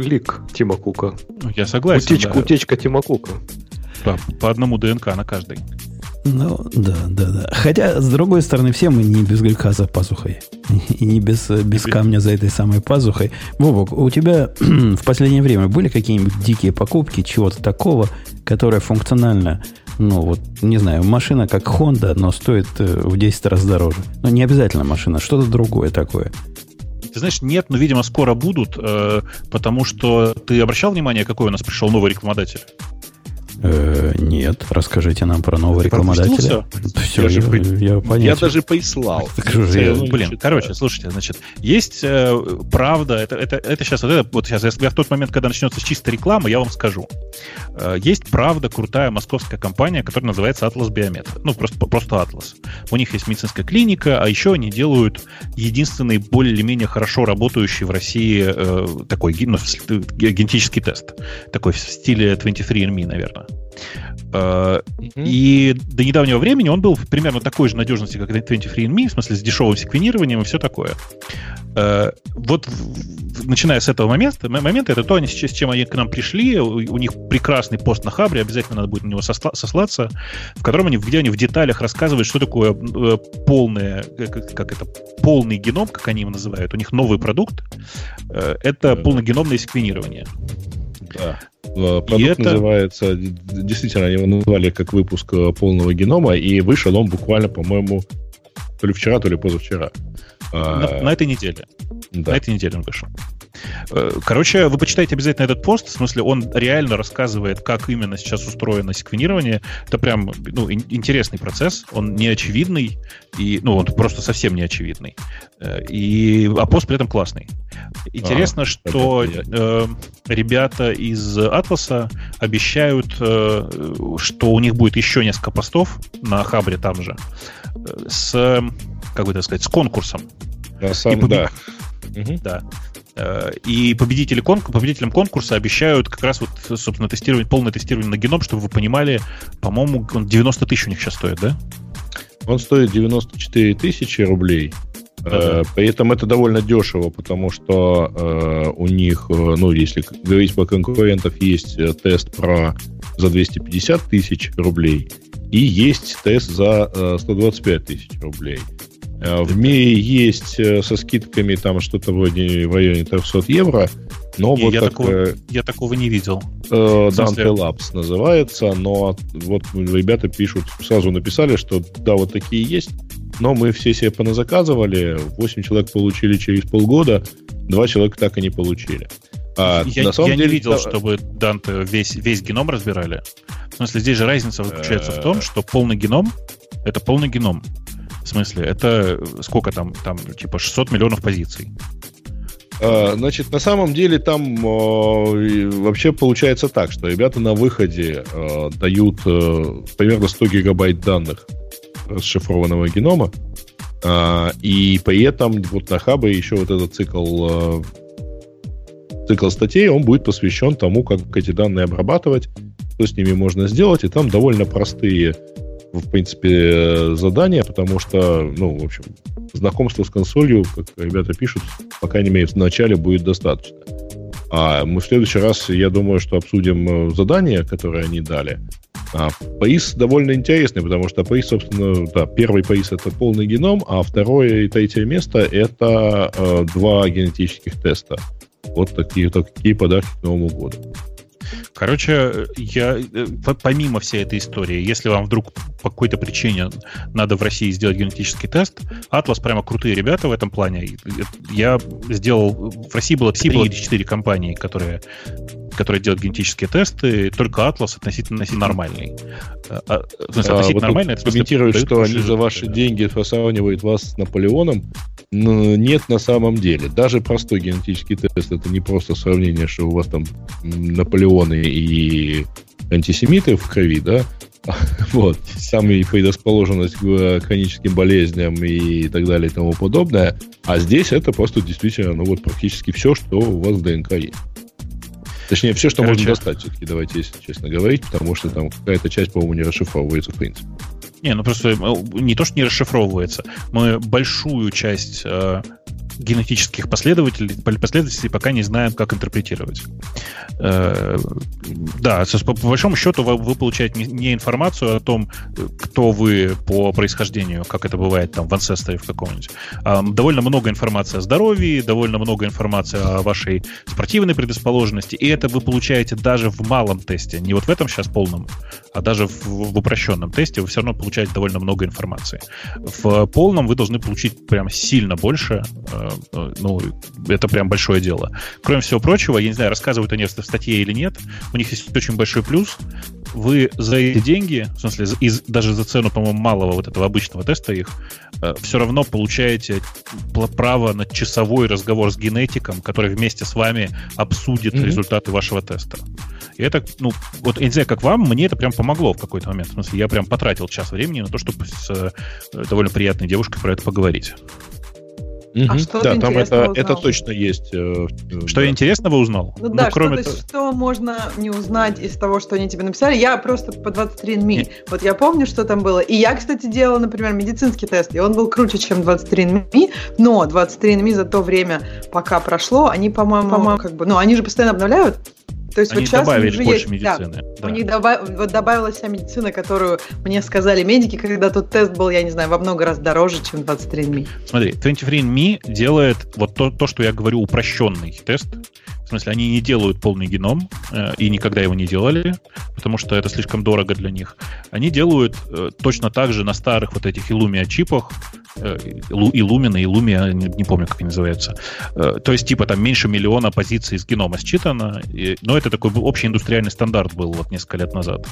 лик Тима Кука. Ну, я согласен. Утечка, да. утечка Тима Кука. Да, по одному ДНК на каждой. Ну, да, да, да. Хотя, с другой стороны, все мы не без греха за пазухой. И не без, без камня за этой самой пазухой. Бобок, у тебя в последнее время были какие-нибудь дикие покупки чего-то такого, которое функционально, ну, вот, не знаю, машина как Honda, но стоит э, в 10 раз дороже. Ну, не обязательно машина, что-то другое такое. Ты знаешь, нет, но, видимо, скоро будут, э, потому что ты обращал внимание, какой у нас пришел новый рекламодатель? Э, нет, расскажите нам про нового рекламодателя. Все, я, я, я, я даже прислал. Блин, короче, слушайте, значит, есть э, правда, это, это, это сейчас, вот, это, вот сейчас, я в тот момент, когда начнется чистая реклама, я вам скажу. Э, есть правда крутая московская компания, которая называется Atlas Biomet. Ну, просто, просто Atlas. У них есть медицинская клиника, а еще они делают единственный более-менее хорошо работающий в России э, такой ну, генетический тест. Такой в стиле 23andMe, наверное. Mm-hmm. И до недавнего времени он был примерно такой же надежности, как 23andMe, в смысле с дешевым секвенированием и все такое. Э, вот начиная с этого момента, момента это то, с чем они к нам пришли. У них прекрасный пост на Хабре, обязательно надо будет на него сослаться, в котором они, где они в деталях рассказывают, что такое э, полное, как это, полный геном, как они его называют. У них новый продукт. Это полногеномное секвенирование. Да. Э, продукт это... называется, действительно, его назвали как выпуск э, полного генома, и вышел он буквально, по-моему, то ли вчера, то ли позавчера. На, а... на этой неделе. Да. На этой неделе он вышел. Э, короче, вы почитайте обязательно этот пост. В смысле, он реально рассказывает, как именно сейчас устроено секвенирование. Это прям ну, интересный процесс. Он неочевидный. И, ну, он просто совсем неочевидный. Э, и, а пост при этом классный. Интересно, а, что э, ребята из Атласа обещают, э, что у них будет еще несколько постов на Хабре там же э, с, как бы так сказать, с конкурсом. Да, сам, и побед... да. Да. Э, и победители кон... победителям конкурса обещают как раз вот, собственно, тестировать, полное тестирование на геном, чтобы вы понимали, по-моему, он 90 тысяч у них сейчас стоит, да? Он стоит 94 тысячи рублей. Да-да. Э, при этом это довольно дешево, потому что э, у них, э, ну, если говорить по конкурентов, есть тест про за 250 тысяч рублей и есть тест за э, 125 тысяч рублей. Э, в мире есть э, со скидками там что-то вроде в районе 300 евро, но не, вот я, так, такого, я такого не видел. Э, Dante Labs называется, но вот ребята пишут, сразу написали, что да, вот такие есть, но мы все себе поназаказывали, 8 человек получили через полгода, 2 человека так и не получили. А, я на самом я деле, не видел, да... чтобы Dante весь, весь геном разбирали. В смысле, здесь же разница заключается в том, что полный геном — это полный геном. В смысле, это сколько там, там типа 600 миллионов позиций. А, значит, на самом деле там э, вообще получается так, что ребята на выходе э, дают э, примерно 100 гигабайт данных расшифрованного генома, э, и при этом вот на хабе еще вот этот цикл э, цикл статей, он будет посвящен тому, как эти данные обрабатывать, что с ними можно сделать, и там довольно простые в принципе, задание, потому что, ну, в общем, знакомство с консолью, как ребята пишут, по крайней мере, в начале будет достаточно. А мы в следующий раз, я думаю, что обсудим э, задание, которое они дали. А ПАИС довольно интересный, потому что ПАИС, собственно, да, первый ПАИС это полный геном, а второе и третье место это э, два генетических теста. Вот такие, такие подарки к Новому году. Короче, я э, помимо всей этой истории, если вам вдруг по какой-то причине надо в России сделать генетический тест, Atlas прямо крутые ребята в этом плане. Я сделал... В России было 3 или 4 компании, которые которые делают генетические тесты, только Atlas относительно, относительно нормальный. А, а в смысле, а, вот нормальный, это комментируют, что они за ваши деньги сравнивают вас с Наполеоном. Нет на самом деле. Даже простой генетический тест это не просто сравнение, что у вас там Наполеоны и антисемиты в крови, да, вот, самая предрасположенность к хроническим болезням и так далее и тому подобное. А здесь это просто действительно, ну вот практически все, что у вас в ДНК есть. Точнее, все, что Короче. можно достать, все-таки, давайте, если честно говорить, потому что там какая-то часть, по-моему, не расшифровывается в принципе. Не, ну просто э, не то, что не расшифровывается. Мы большую часть э, генетических последователей, последователей пока не знаем, как интерпретировать. Э, да, по, большому счету вы, получаете не, информацию о том, кто вы по происхождению, как это бывает там в Ancestry в каком-нибудь, а довольно много информации о здоровье, довольно много информации о вашей спортивной предрасположенности, и это вы получаете даже в малом тесте, не вот в этом сейчас полном, а даже в, в упрощенном тесте вы все равно получаете довольно много информации. В полном вы должны получить прям сильно больше, э, Э, ну, это прям большое дело. Кроме всего прочего, я не знаю, рассказывают они это в статье или нет, у них есть очень большой плюс. Вы за эти деньги, в смысле, из, даже за цену, по-моему, малого вот этого обычного теста их, э, все равно получаете право на часовой разговор с генетиком, который вместе с вами обсудит mm-hmm. результаты вашего теста. И это, ну, вот я не знаю, как вам, мне это прям помогло в какой-то момент. В смысле, я прям потратил час времени на то, чтобы с э, довольно приятной девушкой про это поговорить. Угу. А что да, там это, это точно есть. Э, что да. интересного узнал? Ну, ну да, кроме что, того... что можно не узнать из того, что они тебе написали. Я просто по 23andMe. Вот я помню, что там было. И я, кстати, делала, например, медицинский тест, и он был круче, чем 23andMe, но 23andMe за то время, пока прошло, они, по-моему, по-моему, как бы, ну, они же постоянно обновляют то есть Они вот сейчас добавили больше есть, медицины. Да, да. У них добав, вот добавилась вся медицина, которую мне сказали медики, когда тот тест был, я не знаю, во много раз дороже, чем 23andMe. Смотри, 23andMe делает вот то, то, что я говорю, упрощенный тест. В смысле, они не делают полный геном э, и никогда его не делали, потому что это слишком дорого для них. Они делают э, точно так же на старых вот этих Illumia чипах Э, Лумина, и Лумия, не, помню, как они называются. Э, то есть, типа, там меньше миллиона позиций из генома считано, но это такой общий индустриальный стандарт был вот несколько лет назад.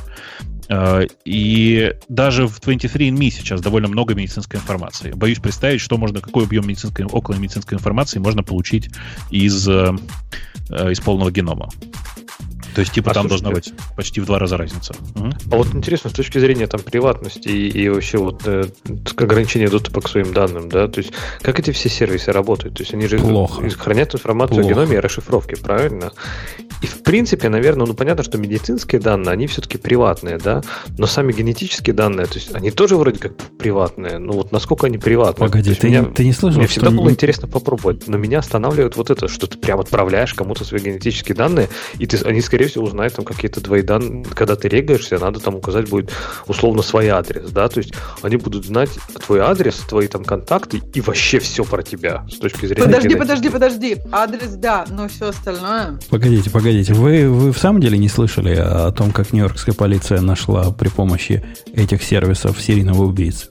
Э, и даже в 23andMe сейчас довольно много медицинской информации. Боюсь представить, что можно, какой объем медицинской, около медицинской информации можно получить из, из полного генома. То есть, типа, а там должна быть почти в два раза разница. Угу. А вот интересно, с точки зрения там приватности и, и вообще вот э, ограничения доступа к своим данным, да, то есть как эти все сервисы работают? То есть они же Плохо. хранят информацию Плохо. о геноме и расшифровке, правильно? И в принципе, наверное, ну понятно, что медицинские данные, они все-таки приватные, да, но сами генетические данные, то есть они тоже вроде как приватные, ну вот насколько они приватные? Погоди, ты, меня, ты не слышал, Мне всегда было интересно попробовать, но меня останавливает вот это, что ты прям отправляешь кому-то свои генетические данные, и ты, они, скорее всего, узнают там какие-то твои данные, когда ты регаешься, надо там указать будет условно свой адрес, да, то есть они будут знать твой адрес, твои там контакты и вообще все про тебя с точки зрения Подожди, генетики. подожди, подожди, адрес, да, но все остальное... Погодите, погодите, вы, вы в самом деле не слышали о том, как нью-йоркская полиция нашла при помощи этих сервисов серийного убийцы?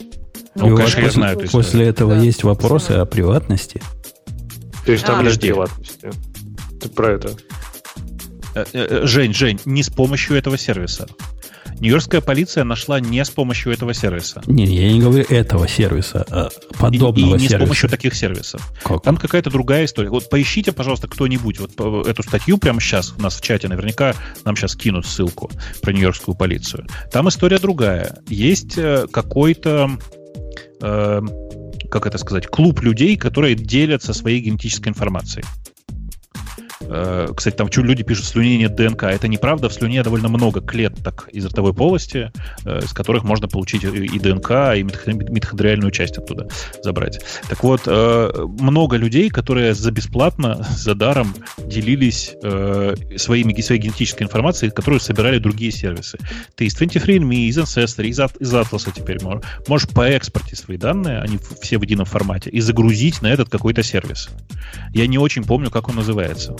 Ну, и конечно, я после, знаю. После этого да. есть вопросы о приватности. То есть там а, нет приватности. Ты про это. Э, э, Жень, Жень, не с помощью этого сервиса. Нью-Йоркская полиция нашла не с помощью этого сервиса. Не, я не говорю этого сервиса, а подобного и, и не сервиса. с помощью таких сервисов. Как? Там какая-то другая история. Вот поищите, пожалуйста, кто-нибудь вот эту статью прямо сейчас у нас в чате. Наверняка нам сейчас кинут ссылку про Нью-Йоркскую полицию. Там история другая. Есть э, какой-то э, как это сказать, клуб людей, которые делятся своей генетической информацией. Э, кстати, там люди пишут, в слюне нет ДНК. Это неправда. В слюне довольно много клеток из ротовой полости, э, из которых можно получить и ДНК, и митохондриальную часть оттуда забрать. Так вот, э, много людей, которые за бесплатно, за даром делились своими, своей генетической информацией, которую собирали другие сервисы. Ты из 23andMe, из Ancestry, из, из Atlas теперь можешь по экспорте свои данные, они все в едином формате, и загрузить на этот какой-то сервис. Я не очень помню, как он называется.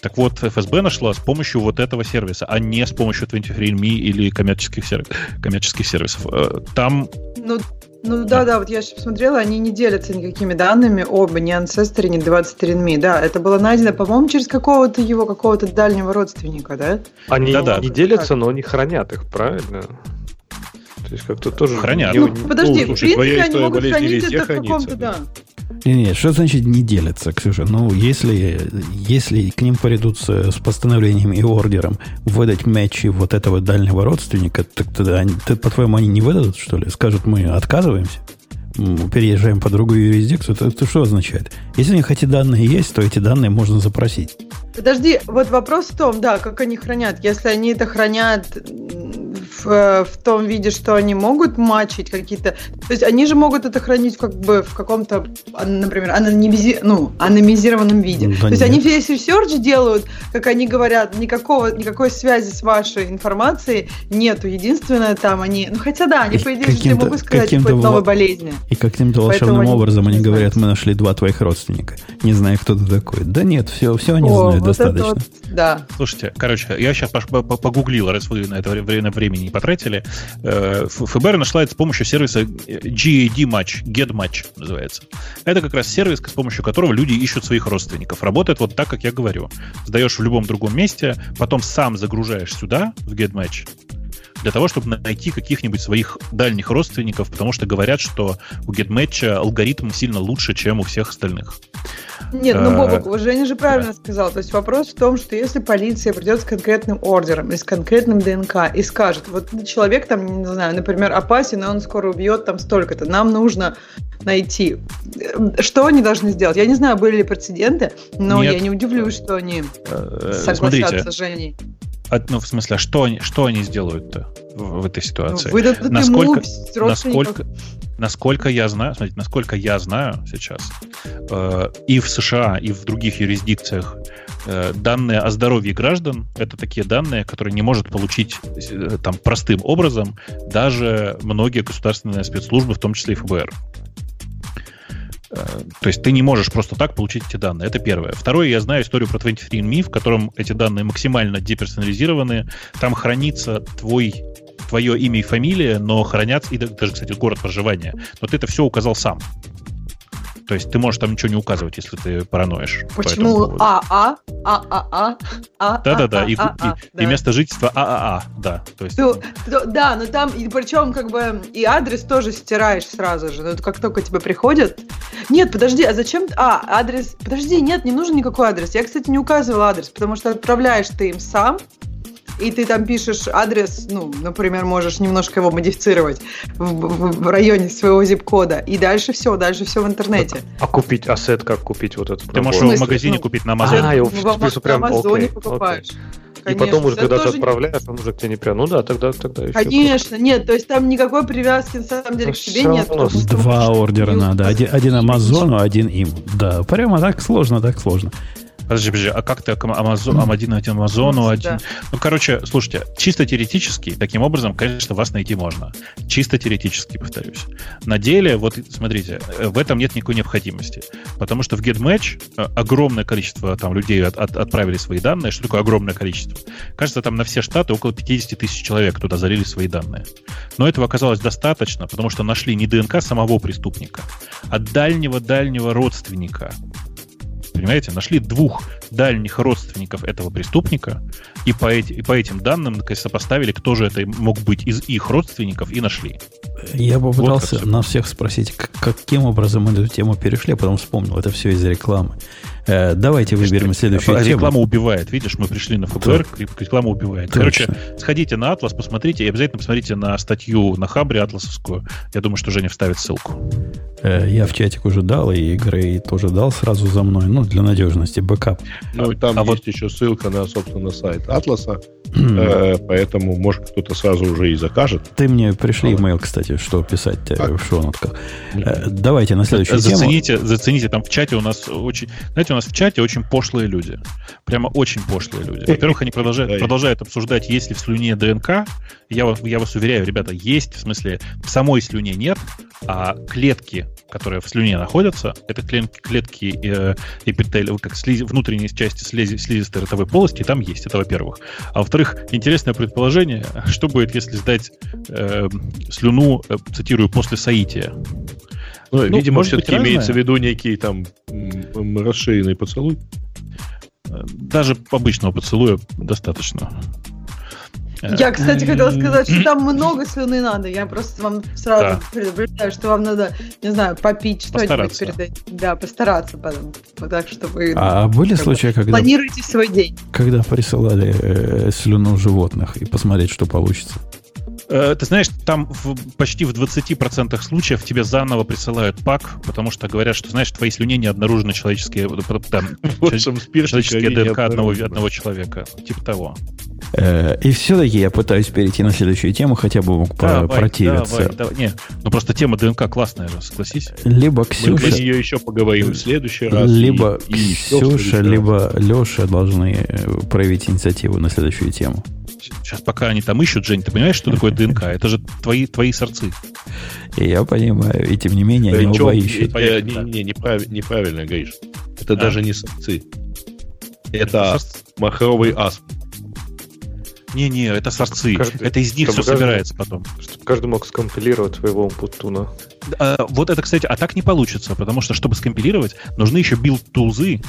Так вот, ФСБ нашла с помощью вот этого сервиса, а не с помощью 23andMe или коммерческих, сервис, коммерческих сервисов. Э, там... Ну, Ну да, да, вот я сейчас посмотрела, они не делятся никакими данными, оба, ни Ancestry, ни 23andMe. Да, это было найдено, по-моему, через какого-то его, какого-то дальнего родственника, да? Они да, да. не делятся, но они хранят их, правильно? То есть как-то тоже... Хранят. Ну, подожди, ну, слушай, в принципе, они могут хранить это в каком-то, да. Нет, что значит не делятся, Ксюша? Ну, если, если к ним придут с, с постановлением и ордером выдать матчи вот этого дальнего родственника, так тогда, они, по-твоему, они не выдадут, что ли? Скажут, мы отказываемся? переезжаем под другую юрисдикцию, это, это что означает? Если у них эти данные есть, то эти данные можно запросить. Подожди, вот вопрос в том, да, как они хранят. Если они это хранят в, в том виде, что они могут мачить какие-то... То есть они же могут это хранить как бы в каком-то, например, анонимизи... ну, анонимизированном виде. Да То нет. есть они весь research делают, как они говорят, никакого, никакой связи с вашей информацией нету. Единственное, там они... Ну, хотя да, они, по идее, же могут сказать какой-то новой болезни. И каким-то волшебным образом они, говорят, мы нашли два твоих родственника. Не знаю, кто ты такой. Да нет, все, все они О, знают достаточно. Вот, да. Слушайте, короче, я сейчас погуглил, раз вы на это время времени не потратили. Э, ФБР нашла это с помощью сервиса GAD Match, Get Match называется. Это как раз сервис, с помощью которого люди ищут своих родственников. Работает вот так, как я говорю. Сдаешь в любом другом месте, потом сам загружаешь сюда, в Get Match, для того, чтобы найти каких-нибудь своих дальних родственников, потому что говорят, что у GetMatch алгоритм сильно лучше, чем у всех остальных. Нет, ну, э, Бобок, Женя же правильно сказал. То есть вопрос в том, что если полиция придет с конкретным ордером и с конкретным ДНК и скажет, вот человек там, не знаю, например, опасен, и он скоро убьет там столько-то, нам нужно найти. Что они должны сделать? Я не знаю, были ли прецеденты, но Нет. я не удивлюсь, что они э, согласятся с Женей. А, ну, в смысле, а что они, что они сделают-то в, в этой ситуации? Ну, выдадут насколько, ему насколько, насколько я знаю, смотрите, насколько я знаю сейчас, э, и в США, и в других юрисдикциях э, данные о здоровье граждан это такие данные, которые не может получить э, там простым образом даже многие государственные спецслужбы, в том числе и ФБР. То есть ты не можешь просто так получить эти данные. Это первое. Второе, я знаю историю про 23andMe, в котором эти данные максимально деперсонализированы. Там хранится твой твое имя и фамилия, но хранятся, и даже, кстати, город проживания. Но ты это все указал сам. То есть ты можешь там ничего не указывать, если ты параноишь. Почему А, А, А, А, А, А, Да-да-да, и, и, место жительства ААА, да. То есть... Ну, да, но там, и причем как бы и адрес тоже стираешь сразу же. Ну, как только тебе приходят. Нет, подожди, а зачем... А, адрес... Подожди, нет, не нужен никакой адрес. Я, кстати, не указывала адрес, потому что отправляешь ты им сам, и ты там пишешь адрес, ну, например, можешь немножко его модифицировать в, в, в районе своего zip-кода, и дальше все, дальше все в интернете. А купить ассет, как купить вот этот? Ты можешь его в магазине ну, купить на Амазоне. А, его в, в, в, прям, Амазоне окей, покупаешь. Окей. Конечно, и потом уже, когда ты отправляешь, он уже к тебе не прям. Ну да, тогда, тогда еще. Конечно, нет, то есть там никакой привязки на самом деле к тебе нет. Два ордера надо. Один, один Амазону, один им. Да, прямо так сложно, так сложно. Подожди, подожди, а как ты Амазон, один один Амазону, один... Ну, короче, слушайте, чисто теоретически, таким образом, конечно, вас найти можно. Чисто теоретически, повторюсь. На деле, вот смотрите, в этом нет никакой необходимости. Потому что в GetMatch э, огромное количество там людей от, от, отправили свои данные. Что такое огромное количество? Кажется, там на все штаты около 50 тысяч человек туда залили свои данные. Но этого оказалось достаточно, потому что нашли не ДНК самого преступника, а дальнего-дальнего родственника Понимаете, нашли двух дальних родственников этого преступника, и по, эти, и по этим данным наконец, сопоставили, кто же это мог быть из их родственников, и нашли. Я попытался вот на всех спросить, каким образом мы эту тему перешли, а потом вспомнил, это все из рекламы. Э, давайте выберем следующую реклама тему. Реклама убивает. Видишь, мы пришли на ФБР, реклама убивает. Точно. Короче, сходите на Атлас, посмотрите, и обязательно посмотрите на статью на Хабре атласовскую. Я думаю, что Женя вставит ссылку. Э, я в чатик уже дал, и Грей тоже дал сразу за мной, ну, для надежности, бэкап. Ну, и там а есть вот... еще ссылка на, собственно, сайт Атласа, э, поэтому, может, кто-то сразу уже и закажет. Ты мне пришли имейл, кстати, что писать а? в шонотках. Давайте на следующую зацените, тему. Зацените, там в чате у нас очень... Знаете, у нас в чате очень пошлые люди. Прямо очень пошлые люди. Во-первых, они продолжают, продолжают обсуждать, есть ли в слюне ДНК. Я, я вас уверяю, ребята, есть, в смысле, в самой слюне нет, а клетки которые в слюне находятся, это клетки э, эпителия, как слизи, внутренней части слизи, слизистой ротовой полости, там есть, это во-первых. А во-вторых, интересное предположение, что будет, если сдать э, слюну, э, цитирую, после соития? Ну, ну видимо, все-таки имеется в виду некий там расширенный поцелуй. Даже обычного поцелуя достаточно. Я, кстати, хотела сказать, что там много слюны надо. Я просто вам сразу да. предупреждаю, что вам надо, не знаю, попить что-нибудь перед этим. Да, постараться потом. Так, чтобы... А были случаи, когда... Планируйте свой день. Когда присылали э, слюну животных и посмотреть, что получится? Э, ты знаешь, там в, почти в 20% случаев тебе заново присылают пак, потому что говорят, что, знаешь, в твоей слюне не обнаружены человеческие, там, человеческие ДНК одного, одного человека. Типа того. Э, и все-таки я пытаюсь перейти на следующую тему, хотя бы мог давай, противиться. Давай, давай. Не, ну просто тема ДНК классная же, согласись. Либо Ксюша... Мы нее еще поговорим в следующий раз. Либо и, и Ксюша, либо Леша должны э, проявить инициативу на следующую тему. Сейчас пока они там ищут, Жень, ты понимаешь, что такое ДНК? Это же твои, твои сорцы. Я понимаю, и тем не менее они оба ищут. Не, не, не, неправ, неправильно говоришь. Это а? даже не сорцы. Это махровый асп. Не-не, это сорцы. Каждый, это из них все каждый, собирается потом. Чтобы каждый мог скомпилировать своего путуна. А, вот это, кстати, а так не получится, потому что, чтобы скомпилировать, нужны еще build-тулзы,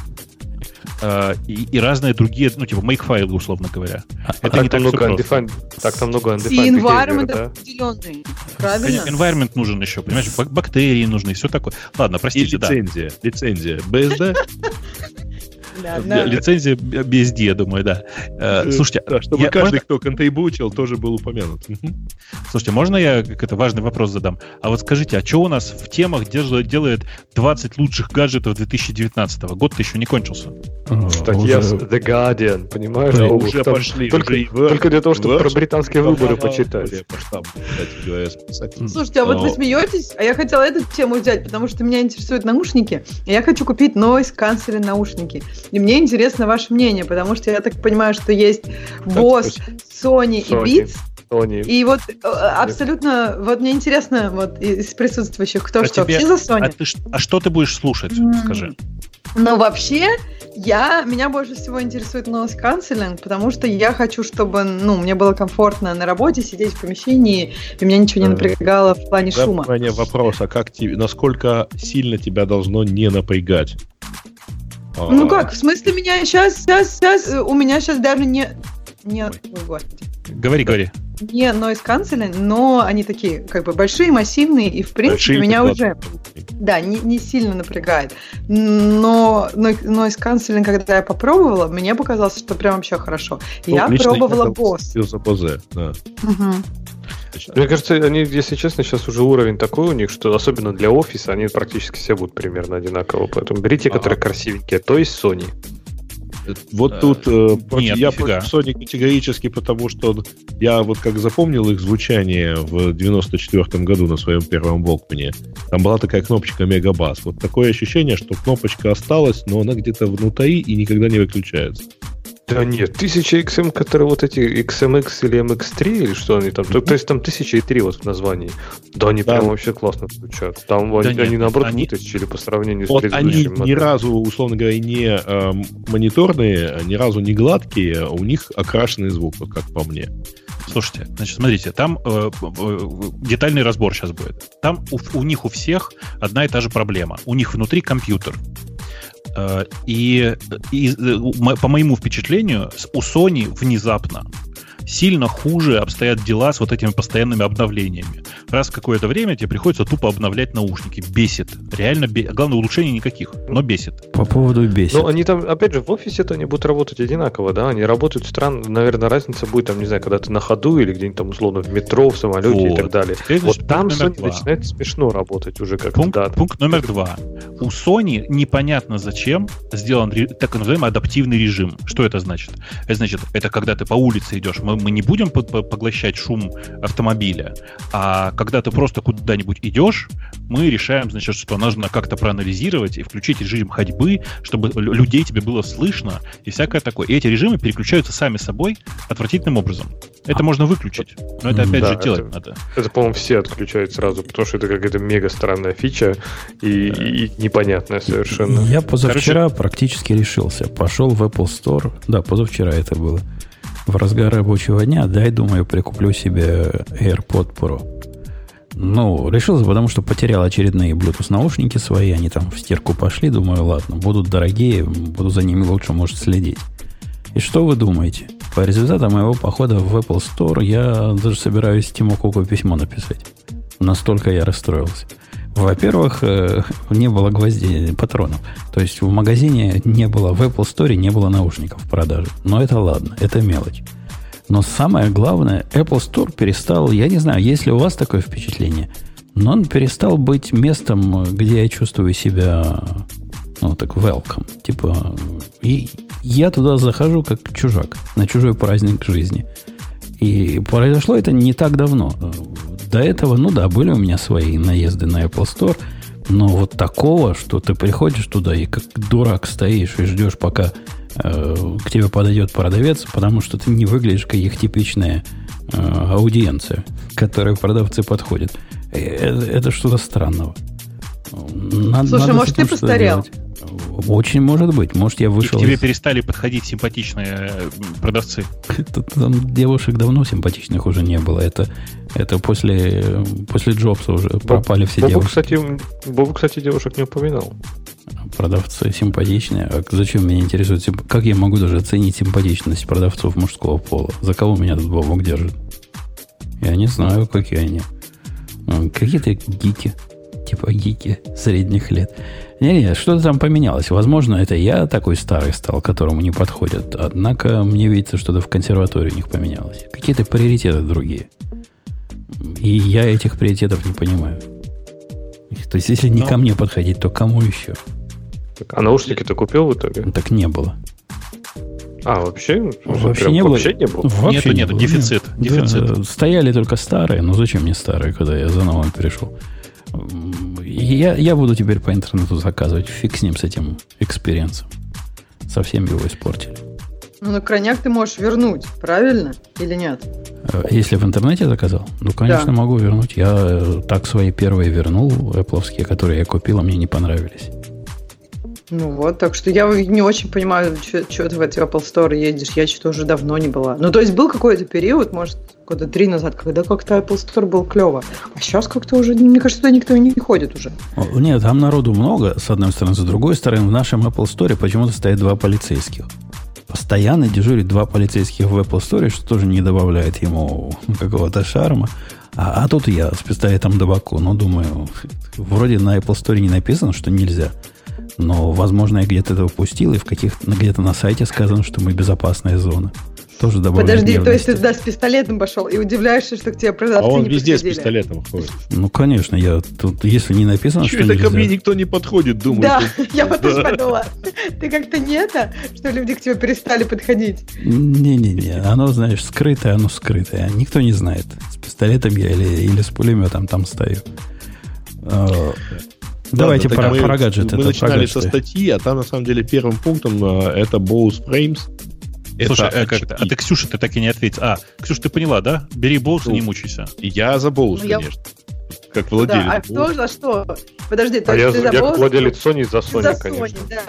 э, и, и разные другие, ну, типа, make-файлы, условно говоря. А, это а не так много undefined, Так там много undefined И environment да? определенный, правильно? Environment нужен еще, понимаешь, бактерии нужны, все такое. Ладно, простите, и лицензия, да. лицензия. BSD? Да, Лицензия BSD, я думаю, да. Э, э, слушайте, да, чтобы я, каждый, можно... кто контрибутил, тоже был упомянут. Слушайте, можно я какой-то важный вопрос задам? А вот скажите, а что у нас в темах делает 20 лучших гаджетов 2019 -го? Год-то еще не кончился. Статья уже... The Guardian, понимаешь? Да, уже там, пошли. Только, уже только для того, чтобы про британские выборы почитать. Слушайте, а вот вы смеетесь, а я хотела эту тему взять, потому что меня интересуют наушники, и я хочу купить noise cancelling наушники. И мне интересно ваше мнение, потому что я так понимаю, что есть Boss, Sony, Sony. и Beats. Sony. И вот э, абсолютно, вот мне интересно, вот из присутствующих, кто а что, тебе, все за Sony? А, ты, а что ты будешь слушать, mm. скажи? Ну, вообще, я, меня больше всего интересует noise cancelling, потому что я хочу, чтобы, ну, мне было комфортно на работе сидеть в помещении, и меня ничего не напрягало в плане да, шума. Вопрос, а как тебе, насколько сильно тебя должно не напрягать? Ну как, в смысле меня сейчас, сейчас, сейчас, э, у меня сейчас даже не... Нет, ой, господи. Говори, говори. Не noise cancelling, но они такие, как бы большие, массивные, и в принципе большие меня уже, да, не, не сильно напрягает. Но noise cancelling, когда я попробовала, мне показалось, что прям вообще хорошо. Ну, я пробовала босс. Да. Угу. Мне кажется, они, если честно, сейчас уже уровень такой у них, что особенно для офиса они практически все будут примерно одинаково. Поэтому берите, ага. которые красивенькие, то есть Sony. Вот тут э, Нет, я против Sony категорически, потому что я вот как запомнил их звучание в 94 году на своем первом Волкмане, там была такая кнопочка Мегабас. Вот такое ощущение, что кнопочка осталась, но она где-то внутри и никогда не выключается. Да нет, 1000 XM, которые вот эти XMX или MX3, или что они там, то, то есть там 1003 вот в названии. Да, они да. прям вообще классно звучат. Там да они, нет, они наоборот они... вытащили по сравнению вот с предыдущим. Они ни разу, условно говоря, не э, мониторные, ни разу не гладкие, а у них окрашенный звук, вот как по мне. Слушайте, значит, смотрите, там э, э, детальный разбор сейчас будет. Там у, у них у всех одна и та же проблема. У них внутри компьютер. Э, и, и э, по моему впечатлению, у Sony внезапно сильно хуже обстоят дела с вот этими постоянными обновлениями. Раз в какое-то время тебе приходится тупо обновлять наушники. Бесит. Реально бесит. Главное, улучшений никаких, но бесит. По поводу бесит. Ну, они там, опять же, в офисе-то они будут работать одинаково, да? Они работают странно. Наверное, разница будет, там, не знаю, когда ты на ходу или где-нибудь там, условно, в метро, в самолете вот. и так далее. Теперь, вот там Sony два. начинает смешно работать уже как пункт, да. пункт номер два. У Sony непонятно зачем сделан так называемый адаптивный режим. Что это значит? Это значит, это когда ты по улице идешь, мы не будем поглощать шум автомобиля, а когда ты просто куда-нибудь идешь, мы решаем, значит, что нужно как-то проанализировать и включить режим ходьбы, чтобы людей тебе было слышно и всякое такое. И эти режимы переключаются сами собой отвратительным образом. Это можно выключить, но это опять да, же делать это, надо. Это, по-моему, все отключают сразу, потому что это какая-то мега странная фича и, да. и непонятная совершенно. Я позавчера Короче... практически решился. Пошел в Apple Store. Да, позавчера это было. В разгар рабочего дня, дай, думаю, прикуплю себе AirPod Pro. Ну, решился, потому что потерял очередные Bluetooth наушники свои, они там в стирку пошли, думаю, ладно, будут дорогие, буду за ними лучше, может, следить. И что вы думаете? По результатам моего похода в Apple Store я даже собираюсь Тиму Куку письмо написать. Настолько я расстроился. Во-первых, э, не было гвоздей, патронов. То есть в магазине не было, в Apple Store не было наушников в продаже. Но это ладно, это мелочь. Но самое главное, Apple Store перестал, я не знаю, есть ли у вас такое впечатление, но он перестал быть местом, где я чувствую себя, ну, так, welcome. Типа, и я туда захожу как чужак, на чужой праздник жизни. И произошло это не так давно. До этого, ну да, были у меня свои наезды на Apple Store, но вот такого, что ты приходишь туда и как дурак стоишь и ждешь, пока Э, к тебе подойдет продавец, потому что ты не выглядишь как их типичная э, аудиенция, к которой продавцы подходят. Э, это, это что-то странного. Надо, Слушай, надо может, ты постарел? Делать. Очень может быть. Может, я вышел... И к тебе из... перестали подходить симпатичные продавцы. Там девушек давно симпатичных уже не было. Это, это после, после Джобса уже пропали все Бобу, девушки. Кстати, Бобу, кстати, девушек не упоминал продавцы симпатичные. А зачем меня интересует, как я могу даже оценить симпатичность продавцов мужского пола? За кого меня тут бабок держит? Я не знаю, какие они. Какие-то гики. Типа гики средних лет. Не-не, что-то там поменялось. Возможно, это я такой старый стал, которому не подходят. Однако мне видится, что-то в консерватории у них поменялось. Какие-то приоритеты другие. И я этих приоритетов не понимаю. То есть, если не Но... ко мне подходить, то кому еще? А наушники ты купил в итоге? Так не было. А, вообще? Вообще прям, не было. Вообще не было? Вообще нету, нету, дефицит. Нет. дефицит. Да, стояли только старые. Ну зачем мне старые, когда я за новым перешел? Я, я буду теперь по интернету заказывать. Фиг с ним, с этим experience ом. Совсем его испортили. Ну, на крайняк ты можешь вернуть, правильно? Или нет? Э, если в интернете заказал? Ну, конечно, да. могу вернуть. Я э, так свои первые вернул, Apple, которые я купил, а мне не понравились. Ну вот, так что я не очень понимаю, что ты в эти Apple Store едешь. Я что-то уже давно не была. Ну, то есть был какой-то период, может, года три назад, когда как-то Apple Store был клево. А сейчас как-то уже, мне кажется, туда никто не ходит уже. Нет, там народу много, с одной стороны. С другой стороны, в нашем Apple Store почему-то стоят два полицейских. Постоянно дежурит два полицейских в Apple Store, что тоже не добавляет ему какого-то шарма. А, а тут я с пистолетом до боку. Ну, думаю, вроде на Apple Store не написано, что нельзя. Но, возможно, я где-то это упустил, и в каких где-то на сайте сказано, что мы безопасная зона. Тоже Подожди, то есть ты туда с пистолетом пошел и удивляешься, что к тебе продавцы А он не везде подходили. с пистолетом ходит. Ну, конечно, я тут, если не написано, Чего что это ко мне никто не подходит, думаю. Да, я вот тоже подумала. Ты как-то не это, что люди к тебе перестали подходить? Не-не-не, оно, знаешь, скрытое, оно скрытое. Никто не знает, с пистолетом я или, или с пулеметом там стою. А, Давайте Ладно, про, мы, про гаджеты. Мы начинали со статьи, а там на самом деле первым пунктом э, это Bose Frames. Слушай, это а, как а ты, Ксюша, ты так и не ответил. А, Ксюша, ты поняла, да? Бери Bose ну, и не мучайся. Я за Bose, ну, конечно. Я... Как владелец. Да, а кто за что? Подожди, то а есть я, ты за я как владелец Sony за Sony, за конечно. Sony,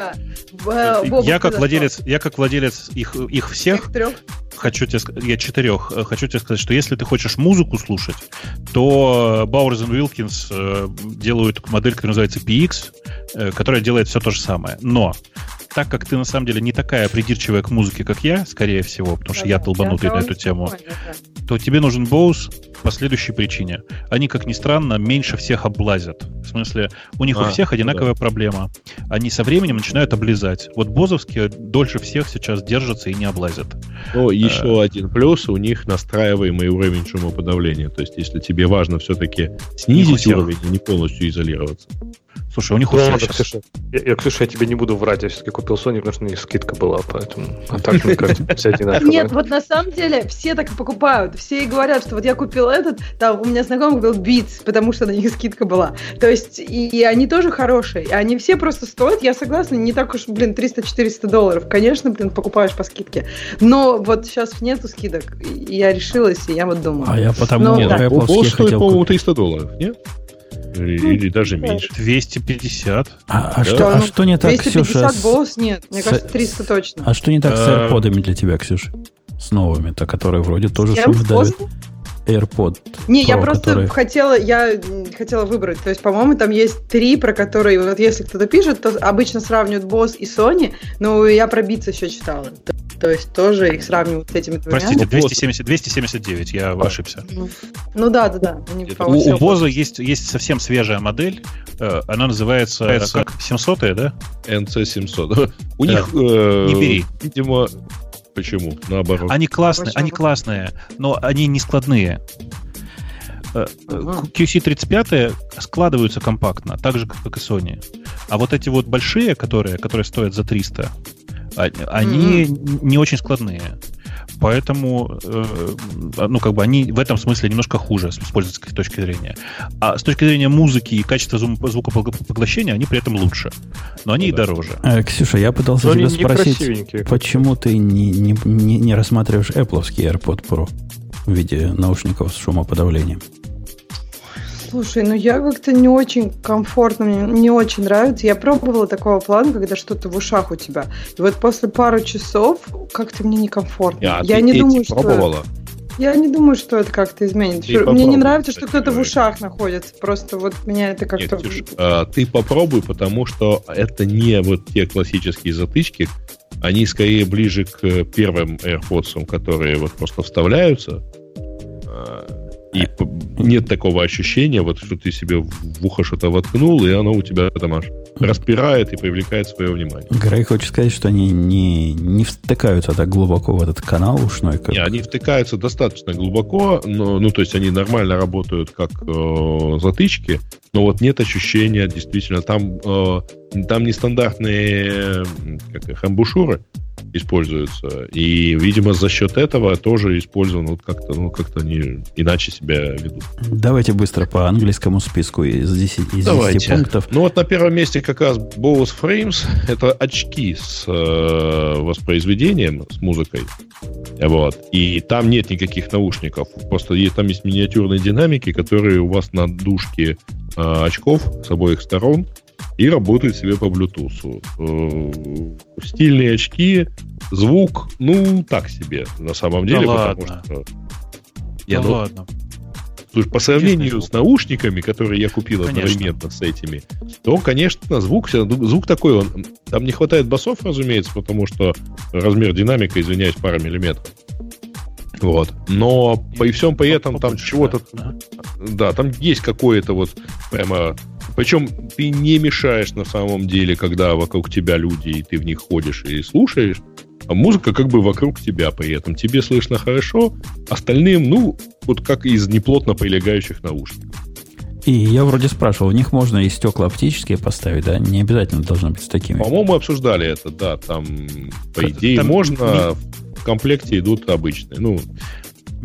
да. Бобу, я как владелец, я как владелец их, их всех, их трех? Хочу тебе сказать, я четырех, э, хочу тебе сказать, что если ты хочешь музыку слушать, то Bowers Wilkins э, делают модель, которая называется PX, э, которая делает все то же самое. Но так как ты на самом деле не такая придирчивая к музыке, как я, скорее всего, потому что да, я долбанутый на эту тему, то тебе нужен Bose по следующей причине. Они, как ни странно, меньше всех облазят. В смысле, у них а, у всех одинаковая да. проблема. Они со временем начинают облизать. Вот бозовские дольше всех сейчас держатся и не облазят. Ну, еще а, один плюс, у них настраиваемый уровень шумоподавления. То есть, если тебе важно все-таки снизить уровень, а не полностью изолироваться, Слушай, у них ну, ладно, сейчас... Ксюша, я, я, Ксюша, я тебе не буду врать, я все-таки купил Sony, потому что у них скидка была, поэтому... А так, мне кажется, все. Нет, вот на самом деле все так и покупают. Все и говорят, что вот я купил этот, там у меня знакомый купил Beats, потому что на них скидка была. То есть, и, и они тоже хорошие. И они все просто стоят, я согласна, не так уж, блин, 300-400 долларов. Конечно, блин, покупаешь по скидке. Но вот сейчас нету скидок. И я решилась, и я вот думаю. А я потому... Но, нет, да. Apple стоит, по-моему, 300 долларов, нет? Или, ну, даже меньше. 250. А, а, что, а что не так, 250 Ксюша? 250 голос нет. Мне с... кажется, 300 точно. А что не так с а. AirPod'ами для тебя, Ксюша? С новыми-то, которые вроде тоже шум давят. AirPod. Не, Pro, я просто которые... хотела, я хотела выбрать. То есть, по-моему, там есть три, про которые, вот если кто-то пишет, то обычно сравнивают Bose и Sony, но я про Beats еще читала. То, то есть тоже их сравнивают с этими двумя. Простите, 270, 279, я ошибся. Ну, ну да, да, да. Они, у, у Bose есть, есть совсем свежая модель, э, она называется, называется как 700 да? NC700. У да. них, э, не бери. видимо, Почему? Наоборот. Они классные, Почему? они классные, но они не складные. Ага. Э, QC35 складываются компактно, так же, как и Sony. А вот эти вот большие, которые, которые стоят за 300, а, они mm-hmm. не очень складные. Поэтому, э, ну, как бы они в этом смысле немножко хуже с пользовательской точки зрения. А с точки зрения музыки и качества звукопоглощения они при этом лучше. Но они ну, и да. дороже. Э, Ксюша, я пытался Но тебя спросить, почему ты не, не, не, не рассматриваешь Apple AirPod Pro в виде наушников с шумоподавлением? Слушай, ну я как-то не очень комфортно, мне не очень нравится. Я пробовала такого плана, когда что-то в ушах у тебя. И вот после пару часов как-то мне некомфортно. А, я не думаю, пробовала? что... Я не думаю, что это как-то изменит. Ты мне не нравится, что кто-то в ушах находится. Просто вот меня это как-то... Нет, Ксюш, а, ты попробуй, потому что это не вот те классические затычки, они скорее ближе к первым AirPods, которые вот просто вставляются. И нет такого ощущения, вот что ты себе в ухо что-то воткнул, и оно у тебя там аж распирает и привлекает свое внимание. Грей хочет сказать, что они не, не втыкаются так глубоко в этот канал ушной. Как... Не, они втыкаются достаточно глубоко, но, ну, то есть они нормально работают как э, затычки, но вот нет ощущения, действительно, там, э, там нестандартные как их, амбушюры, используются. И, видимо, за счет этого тоже использован вот как-то, ну, как-то они иначе себя ведут. Давайте быстро по английскому списку из 10, из Давайте. 10 пунктов. Ну вот на первом месте как раз Bose Frames. Это очки с э, воспроизведением, с музыкой. Вот. И там нет никаких наушников. Просто есть, там есть миниатюрные динамики, которые у вас на дужке э, очков с обоих сторон и работает себе по Bluetooth. Э, стильные очки, звук, ну, так себе, на самом деле, да потому ладно. что... Я, да ну, ладно. Слушай, по сравнению с наушниками, которые я купил одновременно с этими, то, конечно, звук, звук такой, он, там не хватает басов, разумеется, потому что размер динамика, извиняюсь, пара миллиметров. Вот. Но при всем при этом там чего-то... Да, там есть какое-то вот прямо... Причем ты не мешаешь на самом деле, когда вокруг тебя люди, и ты в них ходишь и слушаешь, а музыка как бы вокруг тебя при этом. Тебе слышно хорошо, остальным, ну, вот как из неплотно прилегающих наушников. И я вроде спрашивал, в них можно и стекла оптические поставить, да? Не обязательно должно быть с такими. По-моему, обсуждали это, да. Там, по идее, там можно в комплекте идут обычные. Ну,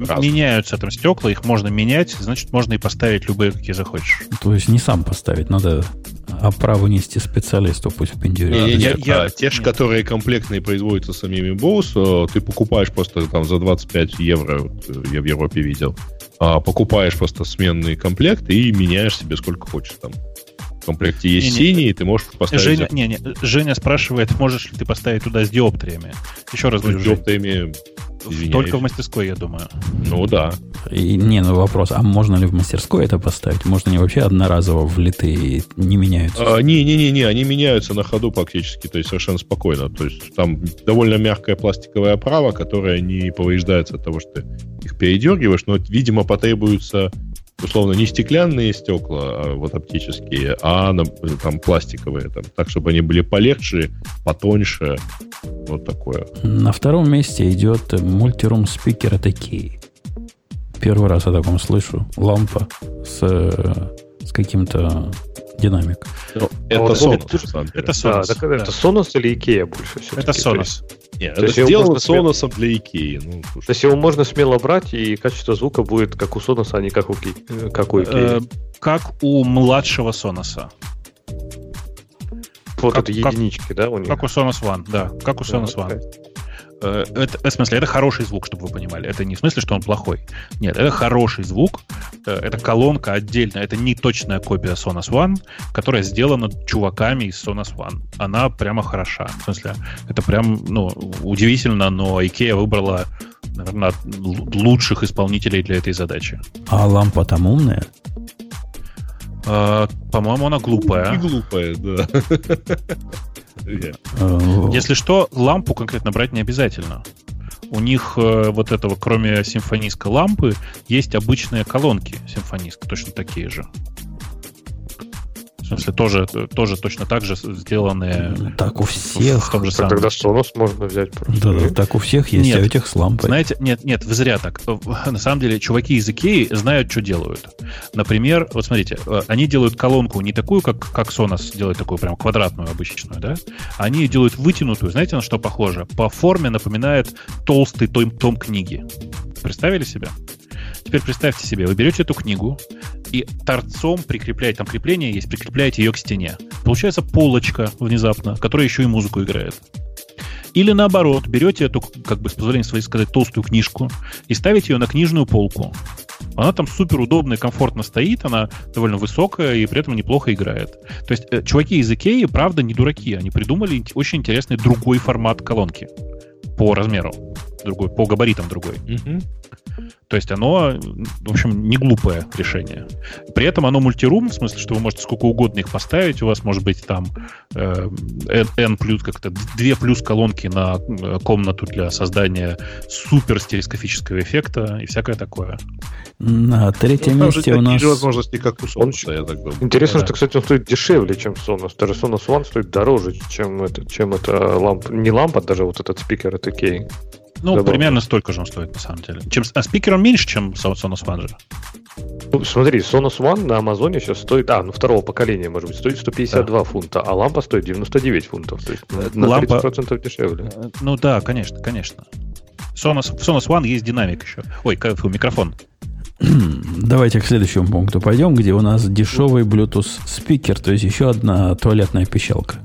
разные. Меняются там стекла, их можно менять, значит, можно и поставить любые, какие захочешь. То есть не сам поставить, надо оправу нести специалисту, пусть в пиндюре. Не, не, не, я, а, те же, которые комплектные производятся самими Bose, ты покупаешь просто там за 25 евро, вот, я в Европе видел, а покупаешь просто сменный комплект и меняешь себе сколько хочешь там комплекте есть не, синий, не, ты можешь поставить... Женя, не, не, Женя спрашивает, можешь ли ты поставить туда с диоптриями. Еще раз говорю, С диоптриями... Извиняюсь. Только в мастерской, я думаю. Ну да. И, не, ну вопрос, а можно ли в мастерской это поставить? Можно не вообще одноразово влитые и не меняются? А, не, не, не, не, они меняются на ходу практически, то есть совершенно спокойно. То есть там довольно мягкая пластиковая оправа, которая не повреждается от того, что ты их передергиваешь, но, видимо, потребуется условно, не стеклянные стекла, а вот оптические, а там пластиковые, там, так, чтобы они были полегче, потоньше, вот такое. На втором месте идет мультирум спикер такие. Первый раз о таком слышу. Лампа с, с каким-то динамик. Ну, это вот Sonos. Это Sonos. Да, так, Это Sonos или Ikea больше все Это Sonos. Нет, То это сделано Sonos для Ikea. Ну, То есть его можно смело брать, и качество звука будет как у Sonos, а не как у, э, как у Э, Ikea. Как у младшего Sonos. Вот как- это как- единички, да, у них? Как у Sonos One, да. Как у Sonos Да, One. Это, в смысле, это хороший звук, чтобы вы понимали. Это не в смысле, что он плохой. Нет, это хороший звук. Э, Это колонка отдельная. Это не точная копия Sonos One, которая сделана чуваками из Sonos One. Она прямо хороша. В смысле, это прям, ну, удивительно, но IKEA выбрала, наверное, лучших исполнителей для этой задачи. А лампа там умная? Э, По-моему, она глупая. глупая, да. Э, Если что, лампу конкретно брать не обязательно. У них э, вот этого, кроме симфониска лампы, есть обычные колонки симфониска, точно такие же. В смысле, тоже, тоже точно так же сделанные Ну, Так у в, в всех. том же Так самом. тогда Sonos можно взять просто. Да, да, так у всех есть, Нет. а у этих с лампой. Знаете, нет, нет, вы зря так. На самом деле, чуваки из Икеи знают, что делают. Например, вот смотрите, э, они делают колонку не такую, как, как Sonos делает такую прям квадратную обычную, да? Они делают вытянутую. Знаете, на что похоже? По форме напоминает толстый том, том книги. Представили себе? Теперь представьте себе, вы берете эту книгу и торцом прикрепляете, там крепление есть, прикрепляете ее к стене. Получается полочка внезапно, которая еще и музыку играет. Или наоборот, берете эту, как бы с позволения своей сказать, толстую книжку и ставите ее на книжную полку. Она там супер удобно и комфортно стоит, она довольно высокая и при этом неплохо играет. То есть э, чуваки из Икеи, правда, не дураки. Они придумали очень интересный другой формат колонки по размеру, другой, по габаритам другой. Мгм. То есть оно, в общем, не глупое решение. При этом оно мультирум, в смысле, что вы можете сколько угодно их поставить. У вас может быть там э, N, плюс как-то 2 плюс колонки на э, комнату для создания супер стереоскопического эффекта и всякое такое. На третьем Ну, месте у нас... же возможности, как у Sonos, я так думаю. Интересно, Да. что, кстати, он стоит дешевле, чем Sonos. Даже Sonos One стоит дороже, чем это, чем это лампа. Не лампа, даже вот этот спикер от Ikea. Ну, Забавно. примерно столько же он стоит, на самом деле. Чем, а спикер он меньше, чем Son- Sonos One же. Ну, смотри, Sonos One на Амазоне сейчас стоит, а, ну, второго поколения, может быть, стоит 152 фунта, а лампа стоит 99 фунтов. То есть на Лампа- 30% дешевле. Э, Ну да, конечно, конечно. Sonos, в Sonos One есть динамик еще. Ой, фу, микрофон. Давайте к следующему пункту пойдем, где у нас дешевый Bluetooth спикер, то есть еще одна туалетная пищалка.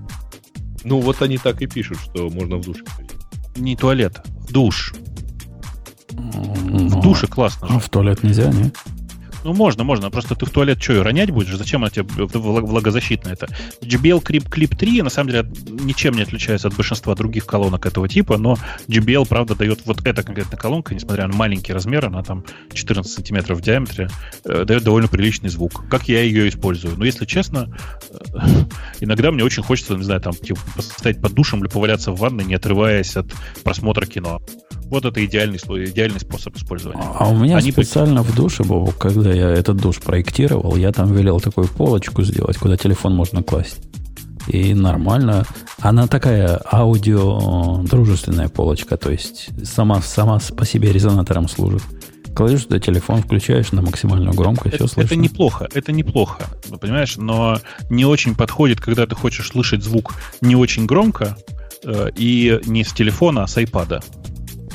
Ну, вот они так и пишут, что можно в душе ходить. Не туалет, душ. Ну, В душе классно же. А в туалет нельзя, не? Ну, можно, можно. Просто ты в туалет что, ронять будешь? Зачем она тебе влаг- влагозащитная это? JBL Clip, Clip 3, на самом деле, ничем не отличается от большинства других колонок этого типа, но JBL, правда, дает вот эта конкретная колонка, несмотря на маленький размер, она там 14 сантиметров в диаметре, э, дает довольно приличный звук. Как я ее использую? Но, если честно, э, иногда мне очень хочется, не знаю, там, типа, стоять под душем или поваляться в ванной, не отрываясь от просмотра кино. Вот это идеальный, идеальный способ использования. А у меня Они специально в душе, Бобу, когда я этот душ проектировал, я там велел такую полочку сделать, куда телефон можно класть. И нормально. Она такая аудио дружественная полочка, то есть сама, сама по себе резонатором служит. Кладешь туда телефон, включаешь на максимальную громкость, все Это, слышно. это неплохо, это неплохо, понимаешь, но не очень подходит, когда ты хочешь слышать звук не очень громко э, и не с телефона, а с айпада.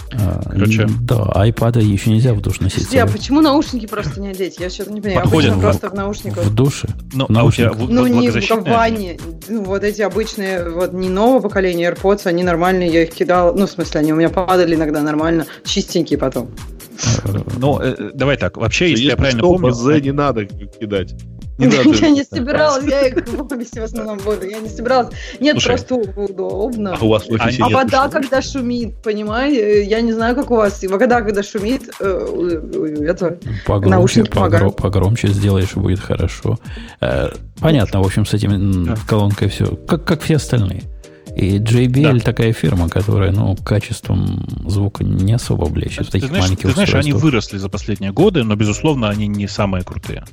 Короче. Да, айпада еще нельзя в душ носить. Подожди, а почему наушники просто не одеть? Я что-то не понимаю. Подходят Обычно в- просто в наушниках. В душе? Ну, В а у тебя наушниках. в- Ну, не в ванне. Ну, вот эти обычные, вот не нового поколения AirPods, они нормальные, я их кидала. Ну, в смысле, они у меня падали иногда нормально, чистенькие потом. Ну, э, давай так, вообще, если, я правильно помню... Не надо кидать. Я не собиралась, я их в офисе в основном буду. Я не собиралась. Нет, Слушай, просто удобно. А у вас в офисе А нет вода, когда шумит, понимаете? Я не знаю, как у вас. И Вода, когда шумит, э, это... Погромче, Наушники погро- помогают. погромче сделаешь, будет хорошо. Э, Понятно, в общем, с этим колонкой все. Как, как все остальные. И JBL Да. такая фирма, которая, ну, качеством звука не особо блещет в Ты таких знаешь, маленьких ты знаешь, они выросли за последние годы, но, безусловно, они не самые крутые.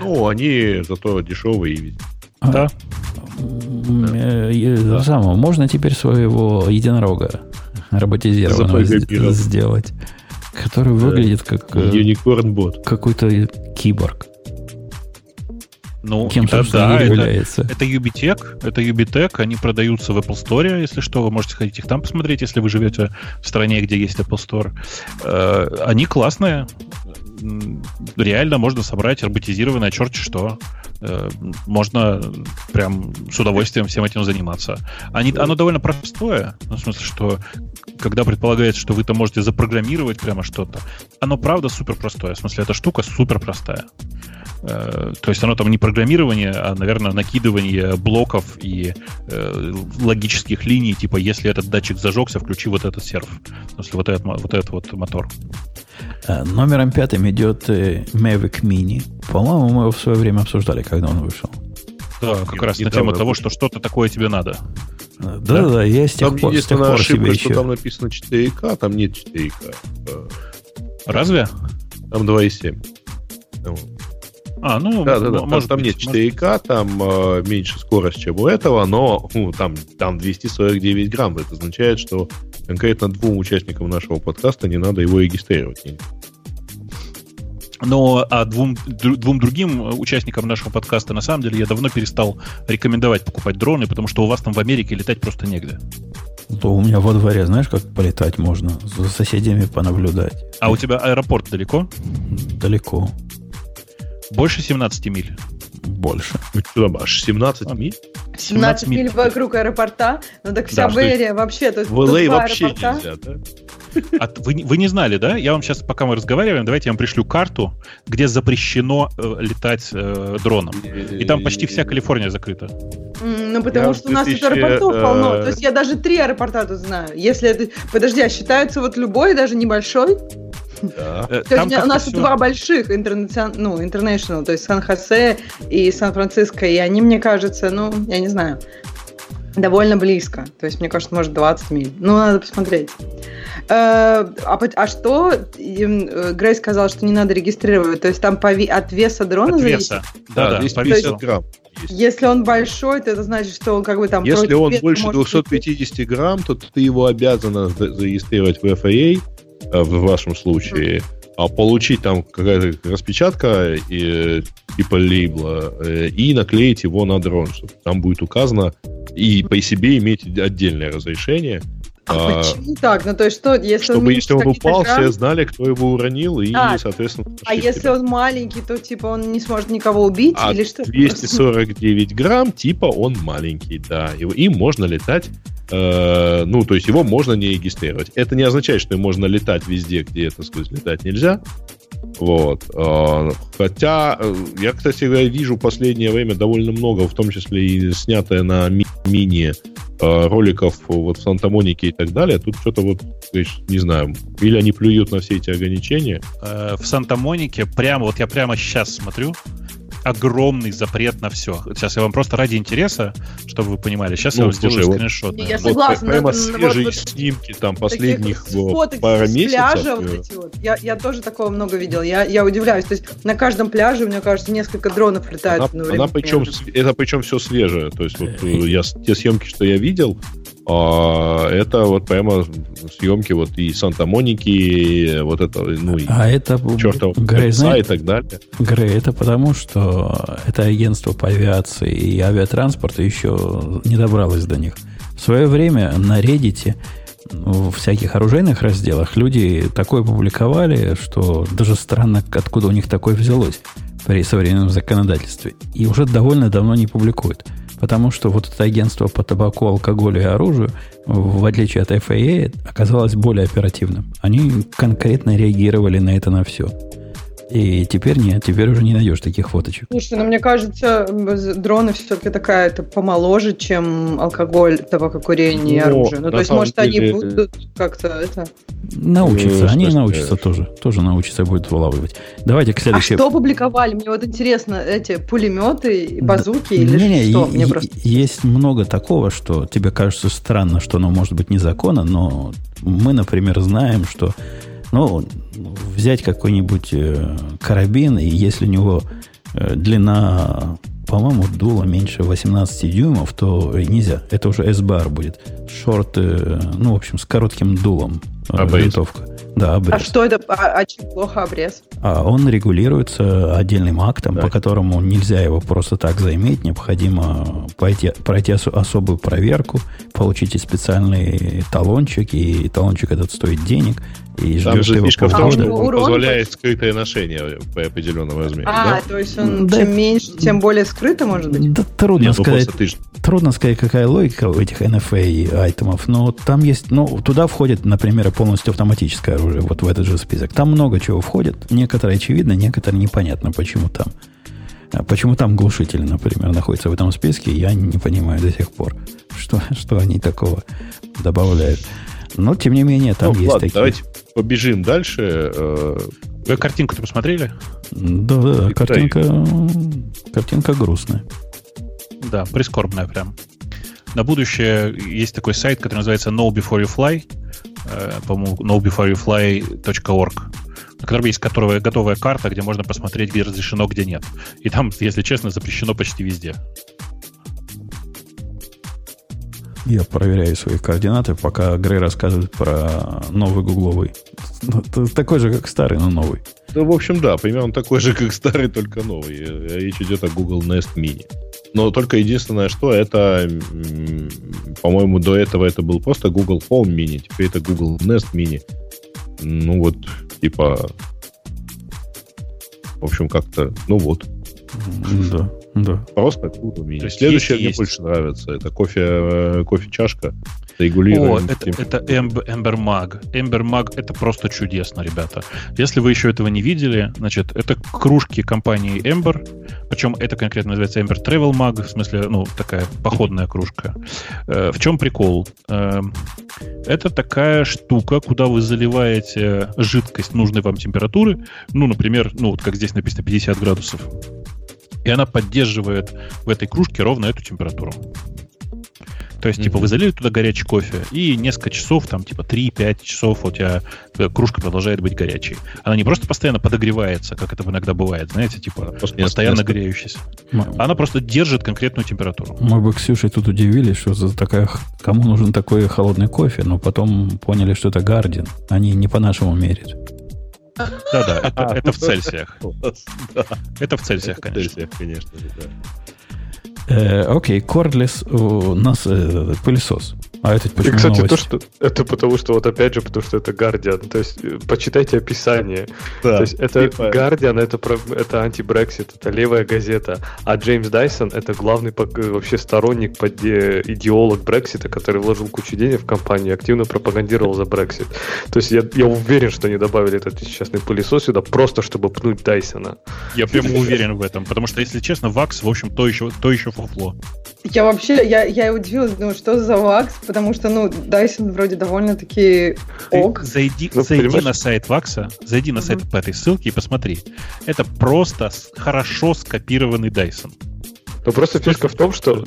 Ну, они зато дешевые. А, Да? э, э, самого, можно теперь своего единорога роботизированного сделать, который выглядит как э, Unicorn бот. какой-то киборг. Ну, Кем, это, да, является. Это, это Ubitech, это Ubitech, они продаются в Apple Store, если что, вы можете ходить их там посмотреть, если вы живете в стране, где есть Apple Store. Э, они классные, реально можно собрать роботизированное черт что. Э, можно прям с удовольствием всем этим заниматься. Они, оно довольно простое, ну, в смысле, что когда предполагается, что вы там можете запрограммировать прямо что-то, оно правда супер простое. В смысле, эта штука супер простая. Э, то есть оно там не программирование, а, наверное, накидывание блоков и э, логических линий, типа, если этот датчик зажегся, включи вот этот серв. Смысле, вот этот, вот этот вот мотор. Э, номером пятым идет э, Mavic Mini. По-моему, мы его в свое время обсуждали, когда он вышел. Да, как раз на тему того, что что-то такое тебе надо. Да, да, да, я с тех там пор, тех пор ошибка, что еще... там написано 4К, там нет 4К. Разве? Там 2,7. А, ну, да, да, да. Может там, там нет 4К, может... там э, меньше скорость, чем у этого, но ну, там, там 249 грамм. Это означает, что конкретно двум участникам нашего подкаста не надо его регистрировать. Но а двум, двум другим участникам нашего подкаста, на самом деле, я давно перестал рекомендовать покупать дроны, потому что у вас там в Америке летать просто негде. То у меня во дворе, знаешь, как полетать можно? За соседями понаблюдать. А у тебя аэропорт далеко? Далеко. Больше 17 миль. Больше. Что аж 17 миль? 17, 17 миль вокруг аэропорта? Ну так вся да, Бэрия вообще. То есть в LA вообще аэропорта. нельзя, да? А вы, вы не знали, да? Я вам сейчас, пока мы разговариваем, давайте я вам пришлю карту, где запрещено э, летать э, дроном. И там почти вся Калифорния закрыта. Ну, потому я что у нас тут аэропортов э... полно. То есть я даже три аэропорта тут знаю. Если это... Подожди, а считается вот любой, даже небольшой? Да. Э, то есть у нас все... два больших интернацион... ну, international, то есть Сан-Хосе и Сан-Франциско, и они, мне кажется, ну, я не знаю, довольно близко. То есть, мне кажется, может, 20 миль. Ну, надо посмотреть. Э, а, а что э, Грей сказал, что не надо регистрировать? То есть там по, от веса дрона от веса. Да, да, 250 грамм. Если он большой, то это значит, что он как бы там... Если он больше 250 грамм, то ты его обязан зарегистрировать в FAA, в вашем случае, а получить там какая-то распечатка и, типа лейбла э, и наклеить его на дрон, чтобы там будет указано и по себе иметь отдельное разрешение. А, а почему так? Ну, то есть что, если Чтобы, если он упал, грамм... все знали, кто его уронил, и, а, соответственно... А если тебя. он маленький, то, типа, он не сможет никого убить, а или что? 249 грамм, типа, он маленький, да. Им можно летать Э, ну, то есть его можно не регистрировать. Это не означает, что можно летать везде, где, так сказать, летать нельзя. Вот. Э, хотя э, я, кстати, вижу в последнее время довольно много, в том числе и снятое на ми- мини роликов вот в Санта-Монике и так далее. Тут что-то вот, не знаю, или они плюют на все эти ограничения. В Санта-Монике прямо, вот я прямо сейчас смотрю, огромный запрет на все. Сейчас я вам просто ради интереса, чтобы вы понимали, сейчас ну, я вам сделаю слушай, скриншот. Вот, я согласна. Вот, прямо свежие вот, снимки там последних вот, пара месяцев. Пляжа, вот эти вот. Я, я тоже такого много видел. Я, я удивляюсь. То есть на каждом пляже, мне кажется, несколько дронов летает. Она, она причем, это причем все свежее. То есть вот э, я, те съемки, что я видел, а, это вот прямо съемки вот и Санта-Моники, вот это, ну, и а это, чертов Грей, и так далее. Грей, это потому, что это агентство по авиации и авиатранспорту еще не добралось до них. В свое время на Reddit в всяких оружейных разделах люди такое публиковали, что даже странно, откуда у них такое взялось при современном законодательстве. И уже довольно давно не публикуют. Потому что вот это агентство по табаку, алкоголю и оружию, в отличие от FAA, оказалось более оперативным. Они конкретно реагировали на это на все. И теперь нет, теперь уже не найдешь таких фоточек. Слушай, ну мне кажется, дроны все-таки такая это помоложе, чем алкоголь, табакокурение и оружие. Ну, то есть, может, деле... они будут как-то это... Научатся, ну, они научатся тоже. Тоже научатся будут вылавливать. Давайте к следующей... А что публиковали? Мне вот интересно, эти пулеметы, базуки да. или не, что? Мне просто... Есть много такого, что тебе кажется странно, что оно может быть незаконно, но мы, например, знаем, что ну, взять какой-нибудь э, карабин, и если у него э, длина, по-моему, дула меньше 18 дюймов, то нельзя. Это уже S-бар будет. Шорт, э, ну, в общем, с коротким дулом. А винтовка. Да, обрез. А что это? А, а чем плохо обрез? А он регулируется отдельным актом, да. по которому нельзя его просто так заиметь. Необходимо пойти, пройти особую проверку, получить специальный талончик, и талончик этот стоит денег. И Там же фишка в том, что он позволяет скрытое ношение по определенному размеру. А, да? то есть он да. чем меньше, тем более скрыто может быть? Да трудно Нет, ну, сказать. Ты... Трудно сказать, какая логика у этих NFA айтемов, но там есть, ну, туда входит, например, полностью автоматическое оружие, вот в этот же список. Там много чего входит. Некоторые очевидно, некоторые непонятно, почему там. А почему там глушители, например, находятся в этом списке, я не понимаю до сих пор, что, что они такого добавляют. Но, тем не менее, там ну, есть ладно, такие. Давайте побежим дальше. Э, Вы картинку-то посмотрели? Да, да, да. Картинка, картинка грустная. Да, прискорбная прям. На будущее есть такой сайт, который называется Know Before You Fly. Э, по-моему, knowbeforeyouFly.org на котором есть которая, готовая карта, где можно посмотреть, где разрешено, где нет. И там, если честно, запрещено почти везде. Я проверяю свои координаты, пока Грей рассказывает про новый гугловый. Ну, такой же, как старый, но новый. Ну, в общем, да, примерно такой же, как старый, только новый. Речь идет о Google Nest Mini. Но только единственное, что это, по-моему, до этого это был просто Google Home Mini, теперь это Google Nest Mini. Ну вот, типа, в общем, как-то, ну вот. Да. Да. Просто круто мини. Следующее мне есть. больше нравится. Это кофе, э, кофе-чашка регулируем. О, это, это Ember Mag. Ember Mag это просто чудесно, ребята. Если вы еще этого не видели, значит, это кружки компании Ember, причем это конкретно называется Ember Travel Mag, в смысле, ну, такая походная кружка. Э, в чем прикол? Э, это такая штука, куда вы заливаете жидкость нужной вам температуры, ну, например, ну, вот как здесь написано 50 градусов и она поддерживает в этой кружке ровно эту температуру. То есть, mm-hmm. типа, вы залили туда горячий кофе, и несколько часов, там, типа, 3-5 часов у тебя э, кружка продолжает быть горячей. Она не просто постоянно подогревается, как это иногда бывает, знаете, типа, просто постоянно несколько. греющаяся. Она просто держит конкретную температуру. Мы бы Ксюшей тут удивились, что за такая... Кому нужен такой холодный кофе, но потом поняли, что это Гардин. Они не по-нашему мерят. Да-да, это, это в Цельсиях. Это в Цельсиях, конечно. В Цельсиях, конечно, да. Э, окей, Cordless у нас э, пылесос. А это почему И, кстати, новость? то, что это потому что, вот опять же, потому что это Guardian. То есть, э, почитайте описание. Да, то есть, это типа... Guardian, это, это анти-Брексит, это левая газета. А Джеймс Дайсон это главный вообще сторонник, идеолог Брексита, который вложил кучу денег в компанию и активно пропагандировал за Брексит. То есть, я, я уверен, что они добавили этот несчастный пылесос сюда просто, чтобы пнуть Дайсона. Я прям уверен в этом, потому что, если честно, Вакс, в общем, то еще, то еще фуфло. Я вообще, я, я удивилась, думаю, что за Вакс, потому что, ну, Dyson вроде довольно-таки ок. Ты зайди, ну, зайди на сайт Вакса, зайди на сайт mm-hmm. по этой ссылке и посмотри. Это просто хорошо скопированный Dyson. Но просто фишка в том, что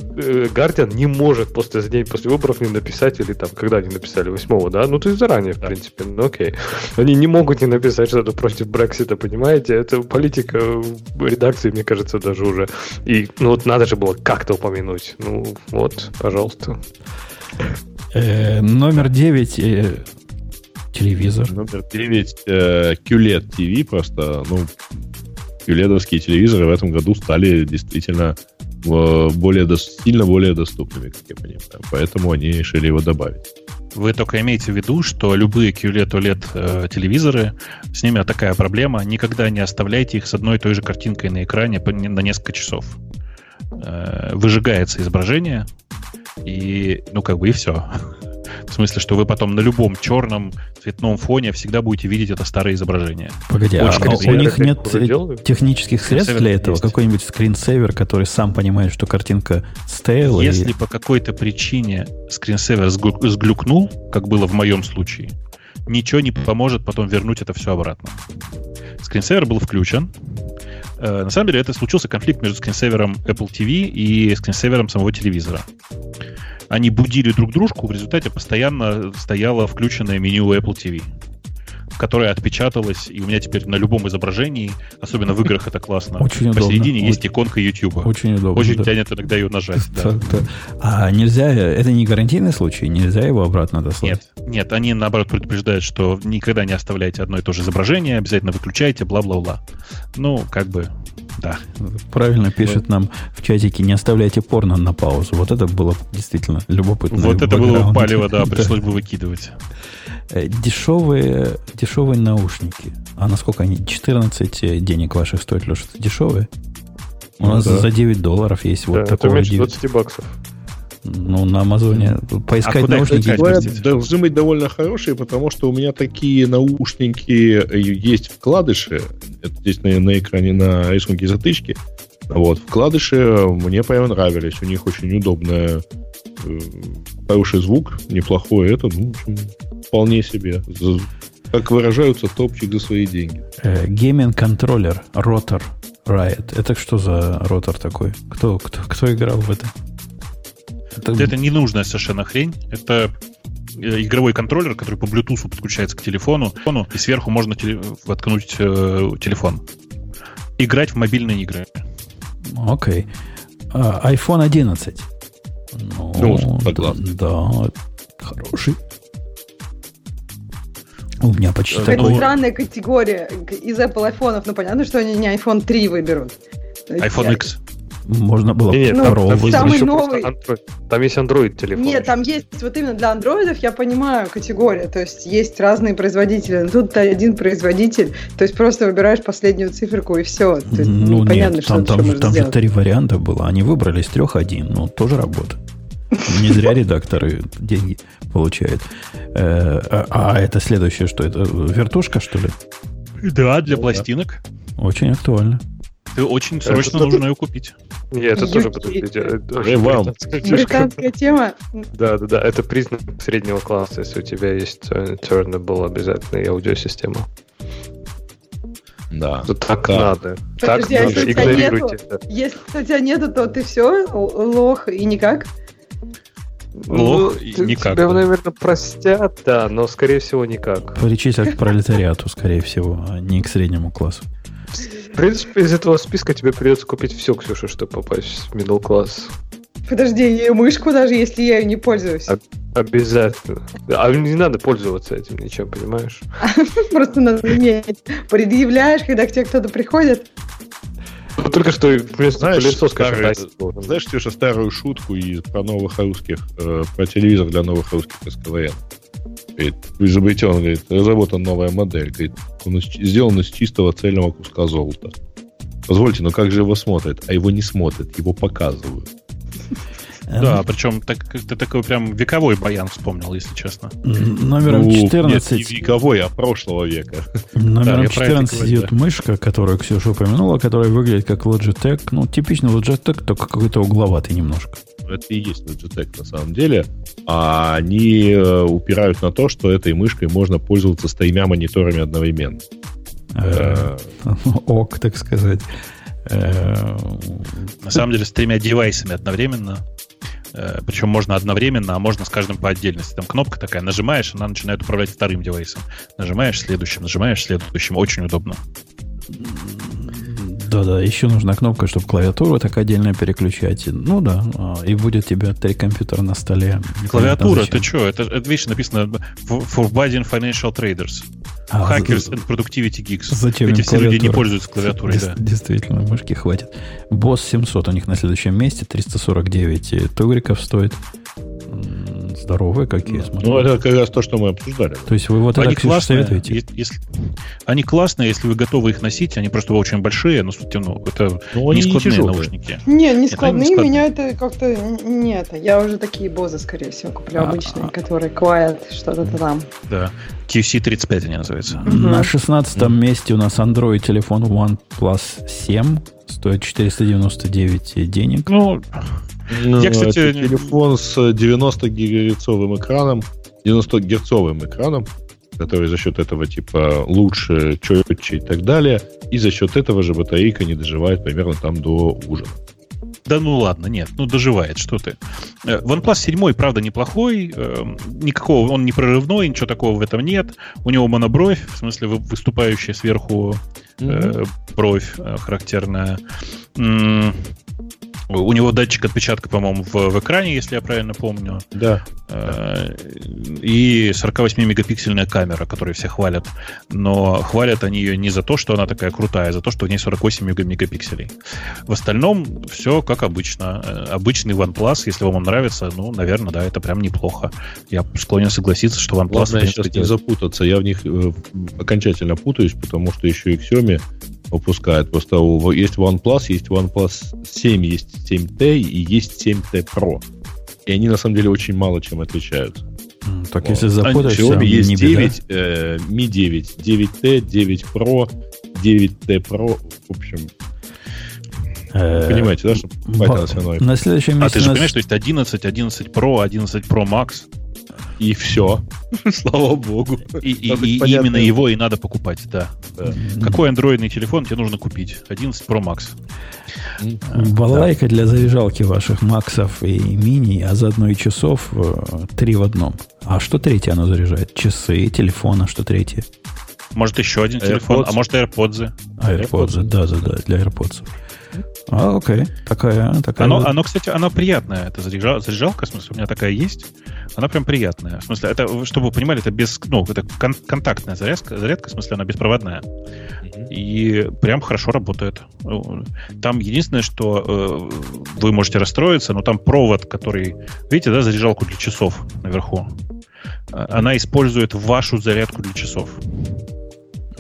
Гардиан э, не может после день после выборов не написать, или там, когда они написали, 8 да? Ну, то есть заранее, в принципе, ну окей. Они не могут не написать что-то против Брексита, понимаете? Это политика редакции, мне кажется, даже уже. И, ну, вот надо же было как-то упомянуть. Ну, вот, пожалуйста. Э, номер 9 э, телевизор. Номер 9 э, QLED TV просто, ну, QLED телевизоры в этом году стали действительно более сильно более доступными, как я понимаю. Поэтому они решили его добавить. Вы только имеете в виду, что любые QLED OLED э, телевизоры, с ними такая проблема, никогда не оставляйте их с одной и той же картинкой на экране на несколько часов. Э, выжигается изображение, и, ну, как бы и все. В смысле, что вы потом на любом черном цветном фоне всегда будете видеть это старое изображение. Погоди, а, а у них нет технических средств для этого? Есть. Какой-нибудь скринсейвер, который сам понимает, что картинка стейла? Если и... по какой-то причине скринсейвер сглюкнул, как было в моем случае, ничего не поможет потом вернуть это все обратно. Скринсейвер был включен. Э, на самом деле это случился конфликт между скринсейвером Apple TV и скринсейвером самого телевизора они будили друг дружку, в результате постоянно стояло включенное меню Apple TV. Которая отпечаталась, и у меня теперь на любом изображении, особенно в играх это классно, Очень посередине удобно. есть иконка YouTube. Очень удобно. Очень да. тянет иногда ее нажать. да. А нельзя, это не гарантийный случай, нельзя его обратно дослать? Нет, нет, они наоборот предупреждают, что никогда не оставляйте одно и то же изображение, обязательно выключайте, бла-бла-бла. Ну, как бы, да. Правильно пишет нам в чатике, не оставляйте порно на паузу. Вот это было действительно любопытно. Вот это было бы палево, да, пришлось бы выкидывать. Э, Дешевые, дешевые наушники. А насколько они? 14 денег ваших стоят, Леша? Это дешевые? У Ну нас да. за 9 долларов есть вот Да, это такого меньше 9. 20 баксов. Ну, на Амазоне поискать А куда наушники. Говорят, должны быть довольно хорошие, потому что у меня такие наушники э, есть вкладыши. Это здесь на, на экране на рисунке затычки. Вот, вкладыши мне прямо нравились. У них очень удобная, э, хороший звук, неплохой это, ну, в общем, вполне себе. Как выражаются, топчик за свои деньги. Э, Гейминг-контроллер Rotor Riot. Это что за ротор такой? Кто, кто, кто играл в это? Это, Это ненужная совершенно хрень. Это э, игровой контроллер, который по Bluetooth подключается к телефону, и сверху можно теле- воткнуть э, телефон. Играть в мобильные игры. Окей. А, iPhone 11. Ну, согласен. Да, хороший. У меня почти Это, Это такой. ну, странная категория из Apple айфонов. Ну, понятно, что они не iPhone 3 выберут. IPhone я- X. Можно было Нет, Ну, второго там, самый еще новый. Там есть Android телефон. Нет, там есть вот именно для андроидов, я понимаю, категория. То есть есть разные производители. Но тут один производитель. То есть просто выбираешь последнюю циферку и все. То есть Ну непонятно, нет, что там, еще там, там же три варианта было. Они выбрали из трех один. Ну, тоже работа. Не зря редакторы деньги получают. Э, А, а это следующее, что это? Вертушка, что ли? Да, для Ну, да. пластинок. Очень актуально. Ты очень срочно Это- нужно ее купить. Нет, это Ю- тоже, подождите. это Э. Британская тема. Да, да, да. Это признак среднего класса, если у тебя есть э, turnable обязательно и аудиосистема. Да. То так Да. надо. Так Подожди, а надо. если Игнорируйте это. Если у тебя нету, то ты все, лох и никак. Лох Ну, и ты- никак, Тебя, наверное, простят, да, но, скорее всего, никак. Причислят к пролетариату, скорее всего, а не к среднему классу. В принципе, из этого списка тебе придется купить все, Ксюша, чтобы попасть в middle класс. Подожди, и мышку даже, если я ее не пользуюсь. А- Обязательно. А не надо пользоваться этим ничем, понимаешь? Просто надо иметь. Предъявляешь, когда к тебе кто-то приходит. Ну, Только что вместо Знаешь, пылесос, старый-. Знаешь, Ксюша, старую шутку из, про новых русских, э, про телевизор для новых русских из КВН? Говорит, изобретен, говорит, разработана новая модель. Говорит, он сделан из чистого цельного куска золота. Позвольте, но как же его смотрят? А его не смотрят, его показывают. Да, причем так, ты такой прям вековой баян вспомнил, если честно. Номером Ну, 14. Нет, не вековой, а прошлого века. Номером я про это 14 говорю, идет мышка, которую Ксюша упомянула, которая выглядит как Logitech. Ну, типичный Logitech, только какой-то угловатый немножко. Это и есть Logitech на самом деле. А они э, упирают на то, что этой мышкой можно пользоваться с тремя мониторами одновременно. Э, Э, Ок, так сказать. Э, На самом деле с тремя девайсами одновременно. Э, Причем можно одновременно, а можно с каждым по отдельности. Там кнопка такая, нажимаешь, она начинает управлять вторым девайсом. Нажимаешь следующим, нажимаешь следующим. Очень удобно. Да-да, еще нужна кнопка, чтобы клавиатуру так отдельно переключать. Ну да, а, и будет у тебя три компьютера на столе. Клавиатура, ты что? Это, это видишь, написано for forbidden financial traders. А, Hackers and productivity geeks. Зачем Эти все люди не клавиатура? пользуются клавиатурой, Дес- да. Действительно, мышки хватит. Босс 700 у них на следующем месте, 349 тугриков стоит. Здоровые какие, смотрю. Ну, это как раз то, что мы обсуждали. То есть вы вот это, Они Ксюша, классные, советуете? если, они классные, если вы готовы их носить, они просто очень большие, но сути, ну, это Ну, не складные тяжелые. наушники. Не, не складные, меня это как-то нет. Я уже такие бозы, скорее всего, куплю А, обычные, а. которые quiet, что-то там. Да. QC35 они называются. Мгм. На 16 месте у нас Android телефон OnePlus 7. Стоит 499 денег. Ну, Ну, Я, кстати, это телефон с 90 гигагерцовым экраном, 90 герцовым экраном, который за счет этого типа лучше, четче и так далее. И за счет этого же батарейка не доживает примерно там до ужина. Да ну ладно, нет, ну доживает, что ты. Э, OnePlus 7, правда, неплохой, э, никакого, он не прорывной, ничего такого в этом нет. У него монобровь, в смысле выступающая сверху mm-hmm. бровь характерная. У него датчик отпечатка, по-моему, в, в экране, если я правильно помню. Да. И 48-мегапиксельная камера, которую все хвалят. Но хвалят они ее не за то, что она такая крутая, а за то, что в ней 48 мегапикселей. В остальном все как обычно. Обычный OnePlus, если вам он нравится, ну, наверное, да, это прям неплохо. Я склонен согласиться, что OnePlus... Главное сейчас не запутаться. Я в них э, окончательно путаюсь, потому что еще и Xiaomi выпускает. Просто есть OnePlus, есть OnePlus 7, есть 7T и есть 7T Pro. И они на самом деле очень мало чем отличаются. Так вот. если запутаешься, Xiaomi есть 9, э, Mi 9, 9T, 9 Pro, 9T Pro, в общем, э, Понимаете, да, что На следующем месяце... А ты же понимаешь, что есть 11, 11 Pro, 11 Pro Max? И все. Слава богу. И, и, и именно его и надо покупать, да. да. Какой андроидный телефон тебе нужно купить? 11 Pro Max. Балалайка да. для заряжалки ваших Максов и мини, а заодно и часов э, три в одном. А что третье оно заряжает? Часы, телефон, а что третье? Может, еще один телефон, а может, AirPods. А, AirPods, да, да, да, для AirPods. А, окей. Такая, такая. Оно, оно, кстати, оно приятное. Это заряжалка, в смысле, у меня такая есть. Она прям приятная. В смысле, это, чтобы вы понимали, это без, ну, это кон- контактная зарядка, зарядка, в смысле, она беспроводная. И прям хорошо работает. Там единственное, что э, вы можете расстроиться, но там провод, который, видите, да, заряжалку для часов наверху. Она использует вашу зарядку для часов.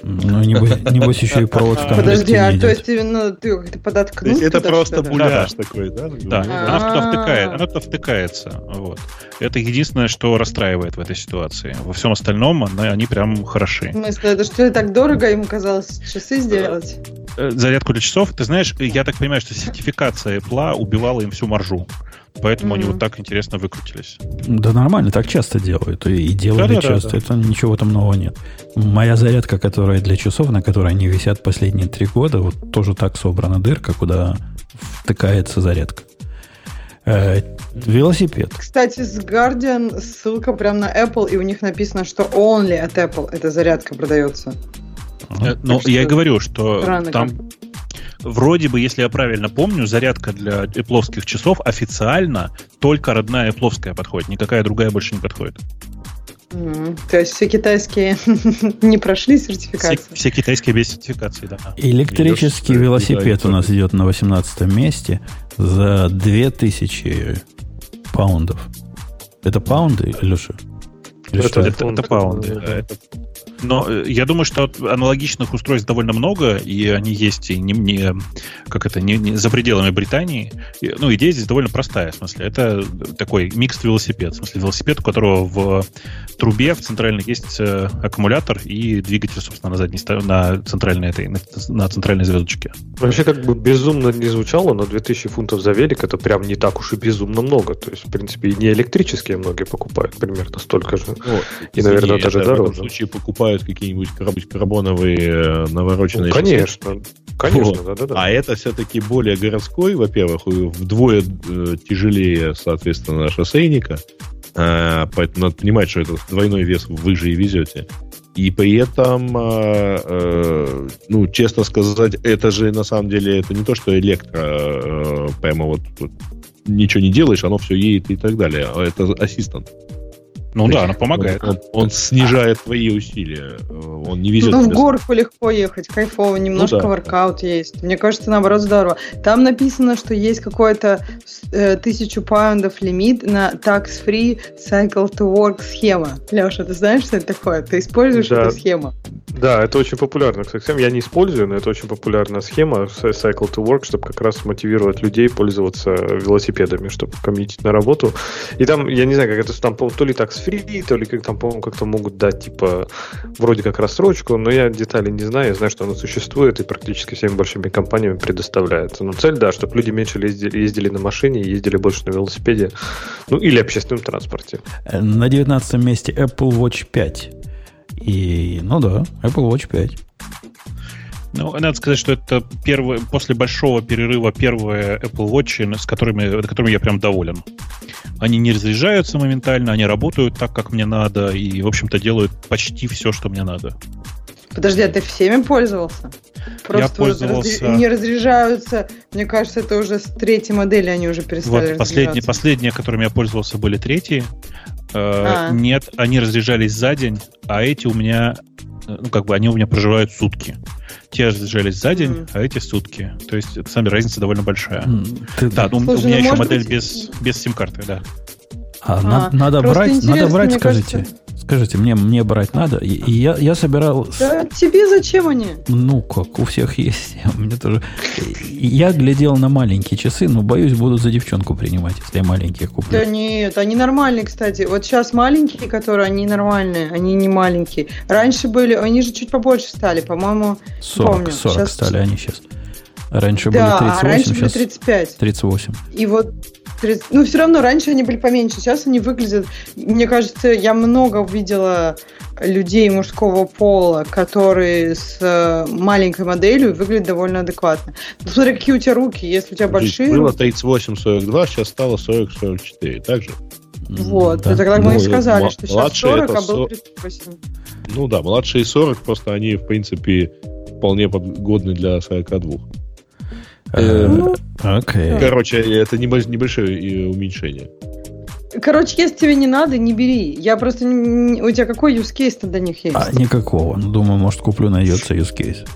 Ну, небось, небось еще и провод в Подожди, а то есть именно ты как-то подоткнул? То есть это просто буляж такой, да? Да, она туда втыкает, она туда втыкается. Вот. Это единственное, что расстраивает в этой ситуации. Во всем остальном они прям хороши. В смысле, это что, так дорого им казалось часы сделать? Э, зарядку для часов, ты знаешь, я так понимаю, что сертификация Apple убивала им всю маржу. Поэтому mm-hmm. они вот так интересно выкрутились. Да нормально, так часто делают. И делали да, часто. Да, да. Это ничего там нового нет. Моя зарядка, которая для часов, на которой они висят последние три года, вот тоже так собрана дырка, куда втыкается зарядка. Э, велосипед. Кстати, с Guardian ссылка прям на Apple, и у них написано, что only от Apple эта зарядка продается. Э, ну, я и говорю, что там, Вроде бы, если я правильно помню, зарядка для эпловских часов официально только родная эпловская подходит, никакая другая больше не подходит. Mm, то есть все китайские не прошли сертификацию? Все, все китайские без сертификации, да. Электрический Идешь, велосипед у нас идет на 18 месте за 2000 паундов. Это паунды, Илюша? Это, это, это паунды. Да, это но э, я думаю, что аналогичных устройств довольно много, и они есть и не, не как это, не, не за пределами Британии. И, ну, идея здесь довольно простая, в смысле, это такой микс велосипед, в смысле, велосипед, у которого в трубе в центральной есть э, аккумулятор и двигатель, собственно, на задней на центральной этой, на, на центральной звездочке. Вообще, как бы безумно не звучало, но 2000 фунтов за велик это прям не так уж и безумно много. То есть, в принципе, и не электрические многие покупают примерно столько же. Ну, и, наверное, даже дороже. В этом случае покупают покупают какие-нибудь карбоновые э, навороченные ну, Конечно, конечно, да, да, да. А это все-таки более городской, во-первых, вдвое э, тяжелее, соответственно, шоссейника. Э, поэтому надо понимать, что это двойной вес вы же и везете. И при этом, э, э, ну, честно сказать, это же на самом деле это не то, что электро э, прямо вот, вот ничего не делаешь, оно все едет и так далее. А это ассистент. Ну да, она помогает. Он, он снижает твои усилия. Он не везет. Ну, в горку легко ехать, кайфово, немножко ну, да, воркаут да. есть. Мне кажется, наоборот, здорово. Там написано, что есть какой-то э, тысячу паундов лимит на tax-free cycle to work схема. Леша, ты знаешь, что это такое? Ты используешь да. эту схему? Да, это очень популярная схема. Я не использую, но это очень популярная схема cycle to work, чтобы как раз мотивировать людей пользоваться велосипедами, чтобы коммитить на работу. И там, я не знаю, как это там, то ли так free, то ли как там, по-моему, как-то могут дать, типа, вроде как рассрочку, но я детали не знаю, я знаю, что оно существует и практически всеми большими компаниями предоставляется. Но цель, да, чтобы люди меньше ездили, ездили на машине, ездили больше на велосипеде, ну, или общественном транспорте. На 19 месте Apple Watch 5. И, ну да, Apple Watch 5. Ну, надо сказать, что это первое, после большого перерыва первые Apple Watch, с которыми, которыми я прям доволен. Они не разряжаются моментально, они работают так, как мне надо, и, в общем-то, делают почти все, что мне надо. Подожди, а ты всеми пользовался? Просто я пользовался... Вот не разряжаются. Мне кажется, это уже с третьей модели они уже перестали вот последние, последние, которыми я пользовался, были третьи. Э, а. Нет, они разряжались за день, а эти у меня, э, ну, как бы, они у меня проживают сутки. Те разряжались за день, mm. а эти сутки. То есть, это, сами разница довольно большая. Mm. Да, ну, Слушай, у меня ну, еще модель быть... без, без сим-карты, да. А, а на, надо брать, надо брать, скажите. Кажется... Скажите, мне, мне брать надо? И, я, я собирал... Да тебе зачем они? Ну, как, у всех есть. Мне тоже... Я глядел на маленькие часы, но боюсь, буду за девчонку принимать, если я маленькие куплю. Да нет, они нормальные, кстати. Вот сейчас маленькие, которые, они нормальные, они не маленькие. Раньше были, они же чуть побольше стали, по-моему, 40, помню. 40 сейчас... стали они сейчас. Раньше да, были 38, а раньше были 35. 38. И вот ну, все равно раньше они были поменьше, сейчас они выглядят... Мне кажется, я много видела людей мужского пола, которые с э, маленькой моделью выглядят довольно адекватно. Ну, смотри, какие у тебя руки, если у тебя большие... Было 38-42, сейчас стало 40-44, так же? Вот, да. это когда мы ну, и сказали, что сейчас 40, а был 38. Ну да, младшие 40, просто они, в принципе, вполне годны для 42. Э, ну, окей. Короче, это небольшое уменьшение. Короче, если тебе не надо, не бери. Я просто... У тебя какой use case до них есть? А, никакого. Ну, думаю, может, куплю, найдется use case.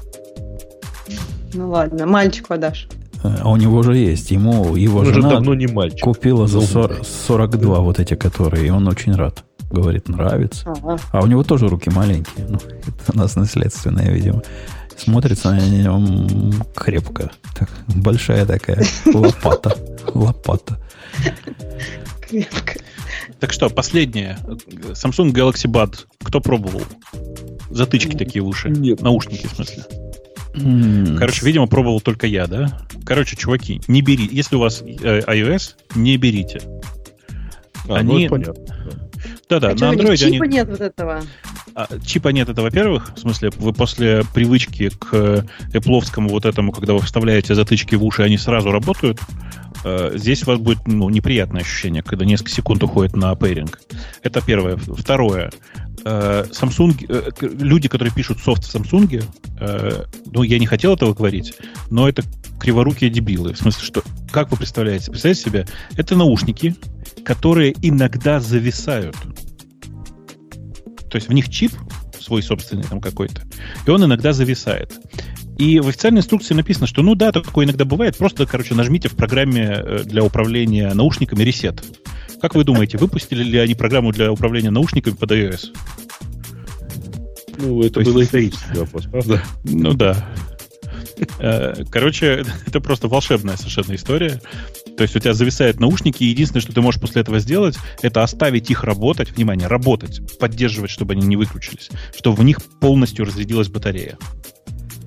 Ну ладно, мальчику отдашь. А у него же есть. Ему его он жена давно не мальчик. купила за 40, 42 вот эти, которые, и он очень рад. Говорит, нравится. Ага. А у него тоже руки маленькие. Ну, это у нас наследственное, видимо. Смотрится на нем крепко. Так, большая такая лопата. Лопата. Крепко. Так что, последнее. Samsung Galaxy Bud. Кто пробовал? Затычки такие в уши. Нет. Наушники, в смысле. Короче, видимо, пробовал только я, да? Короче, чуваки, не бери. Если у вас э, iOS, не берите. А, ну, Они... ну, понятно. Да-да, а на Android чипа они... нет вот этого. А, чипа нет, это во-первых. В смысле, вы после привычки к Apple вот этому, когда вы вставляете затычки в уши, они сразу работают. Э, здесь у вас будет ну, неприятное ощущение, когда несколько секунд уходит на пейринг. Это первое. Второе. Э, Samsung, э, люди, которые пишут софт в Samsung, ну, я не хотел этого говорить, но это криворукие дебилы. В смысле, что, как вы представляете? Представляете себе, это наушники, которые иногда зависают. То есть в них чип свой собственный там какой-то, и он иногда зависает. И в официальной инструкции написано, что ну да, такое иногда бывает, просто, короче, нажмите в программе э, для управления наушниками ресет. Как вы думаете, выпустили ли они программу для управления наушниками под iOS? Ну, это То был исторический вопрос, правда? Ну да. Э, короче, это просто волшебная совершенно история. То есть у тебя зависают наушники, и единственное, что ты можешь после этого сделать, это оставить их работать, внимание, работать, поддерживать, чтобы они не выключились, чтобы в них полностью разрядилась батарея.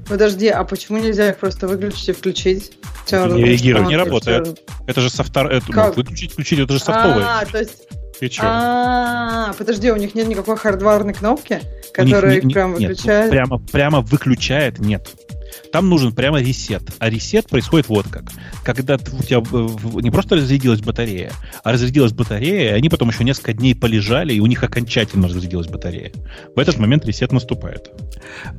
Подожди, а почему нельзя их просто выключить и включить? Не реагирует, не работает. Это же софтар... Это, ну, выключить, включить, это же софтовое. А, то есть... Ты что? А, подожди, у них нет никакой хардварной кнопки, которая их прямо выключает? Прямо, прямо выключает, нет. Там нужен прямо ресет. А ресет происходит вот как. Когда у тебя э, не просто разрядилась батарея, а разрядилась батарея, и они потом еще несколько дней полежали, и у них окончательно разрядилась батарея. В этот момент ресет наступает.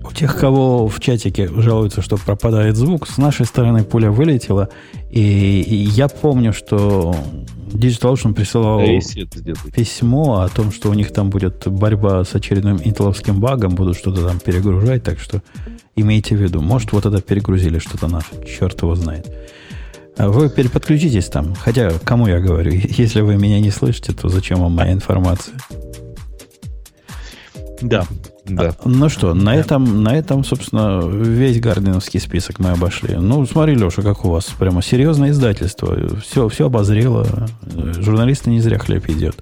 У тех, кого в чатике жалуются, что пропадает звук, с нашей стороны пуля вылетела, и, и я помню, что DigitalOcean присылал письмо о том, что у них там будет борьба с очередным интеловским багом, будут что-то там перегружать, так что имейте в виду. Может, вот это перегрузили что-то наше, черт его знает. А вы переподключитесь там. Хотя, кому я говорю, если вы меня не слышите, то зачем вам моя информация? Да. Да. А, ну что, на этом, на этом, собственно, весь гарденовский список мы обошли. Ну, смотри, Леша, как у вас прямо серьезное издательство. Все, все обозрело. Журналисты не зря хлеб идет.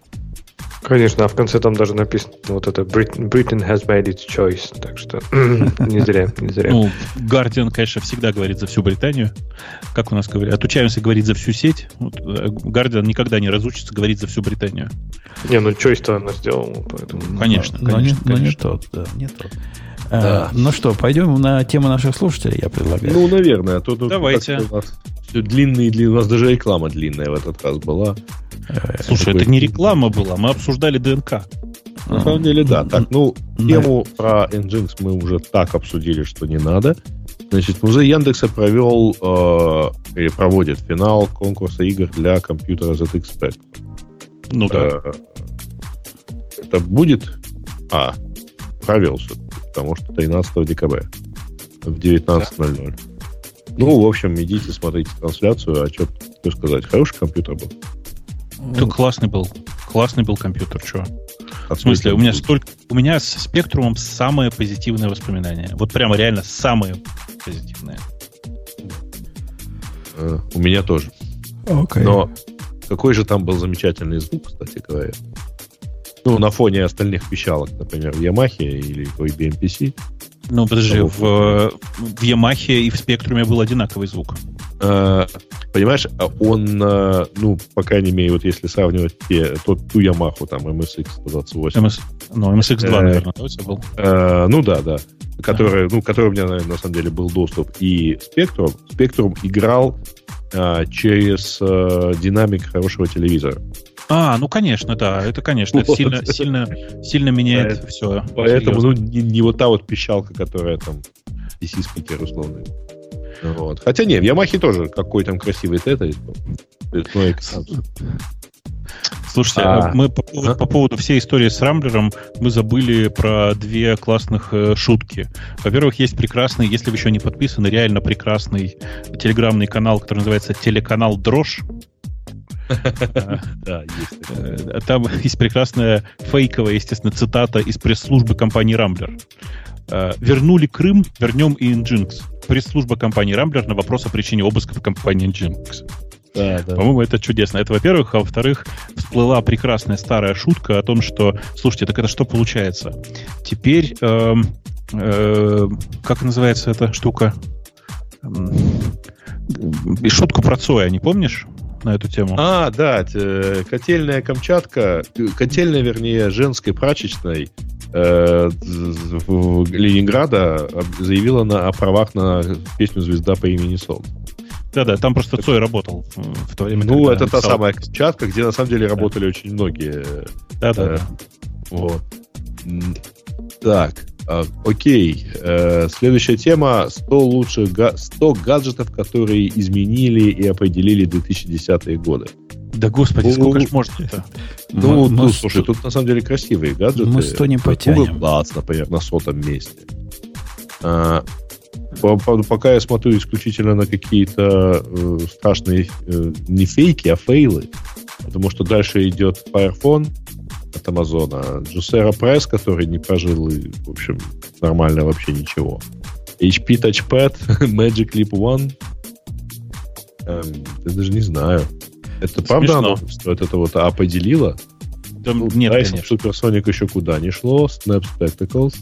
Конечно, а в конце там даже написано вот это Britain has made its choice, так что не зря, не зря. Ну, Guardian, конечно, всегда говорит за всю Британию. Как у нас говорят, отучаемся говорить за всю сеть. Вот, э, Guardian никогда не разучится говорить за всю Британию. Не, ну choice-то она сделала, поэтому... Конечно, но, конечно. Но, не, но не тот, да, не тот. Да. ну что, пойдем на тему наших слушателей, я предлагаю. Ну, наверное. А то, тут Давайте. У нас длинный, длинный, у нас даже реклама длинная в этот раз была. Слушай, это не реклама была, мы обсуждали ДНК. На самом деле, да. Так, ну, тему про Nginx мы уже так обсудили, что не надо. Значит, музей Яндекса провел э, или проводит финал конкурса игр для компьютера ZX Spectrum. Ну да. Э, это будет... А, провел потому что 13 декабря в 19.00. Да. Ну, в общем, идите, смотрите трансляцию, а что, что сказать, хороший компьютер был. Да, классный был. Классный был компьютер, что? В смысле, у меня столько... У меня с спектрумом самое позитивное воспоминание. Вот прямо реально самое позитивное. Uh, у меня тоже. Okay. Но какой же там был замечательный звук, кстати говоря. Ну, на фоне остальных пищалок, например, в Yamaha или в BMPC. Ну, подожди, в, в Yamaha и в Спектруме был одинаковый звук. А, понимаешь, он, а, ну, по крайней мере, вот если сравнивать те, тот, ту Yamaha, там, MSX 128. MS, ну, MSX2, э, наверное, да, у тебя был? Э, ну, да, да. Который, ну, который у меня, наверное, на самом деле был доступ. И Spectrum, Spectrum играл а, через а, динамик хорошего телевизора. А, ну конечно, да, это конечно, вот. сильно, сильно, сильно меняет поэтому, все. Поэтому, серьезно. ну, не, не вот та вот пищалка, которая там DC-спикер условный. Вот. Хотя не, в Ямахе тоже какой там красивый тета. Слушайте, а, мы по, а? по поводу всей истории с Рамблером мы забыли про две классных э, шутки. Во-первых, есть прекрасный, если вы еще не подписаны, реально прекрасный телеграмный канал, который называется Телеканал Дрожь. Да, есть. Э, там есть прекрасная фейковая, естественно, цитата из пресс-службы компании Рамблер. Э, Вернули Крым, вернем и Nginx. Пресс-служба компании Рамблер на вопрос о причине обыска в компании Nginx. Да, да. По-моему, это чудесно. Это, во-первых. А во-вторых, всплыла прекрасная старая шутка о том, что, слушайте, так это что получается? Теперь, э, э, как называется эта штука? И шутку про Цоя, не помнишь? На эту тему. А, да, котельная Камчатка, котельная, вернее, женской прачечной э, Ленинграда заявила на, о правах на песню «Звезда по имени Сон». Да-да, там просто Цой работал в то время. Ну, это та самая Камчатка, где на самом деле работали да. очень многие. Да-да. Э, вот. Так, э, окей. Э, следующая тема 100 лучших 100 гаджетов, которые изменили и определили 2010-е годы. Да господи, ну, сколько ж можно это? Ну, ну, слушай, тут на самом деле красивые гаджеты. Мы 100 не потянем. Google Glass, например, на сотом месте. А, пока я смотрю исключительно на какие-то э, страшные э, не фейки, а фейлы. Потому что дальше идет Fire Phone от Амазона, Juicera Press, который не прожил, и, в общем, нормально вообще ничего. HP Touchpad, Magic Leap One. Эм, я даже не знаю. Это правда оно, что это вот А поделило? Там, ну, нет, Dyson Supersonic еще куда не шло, Snap Spectacles.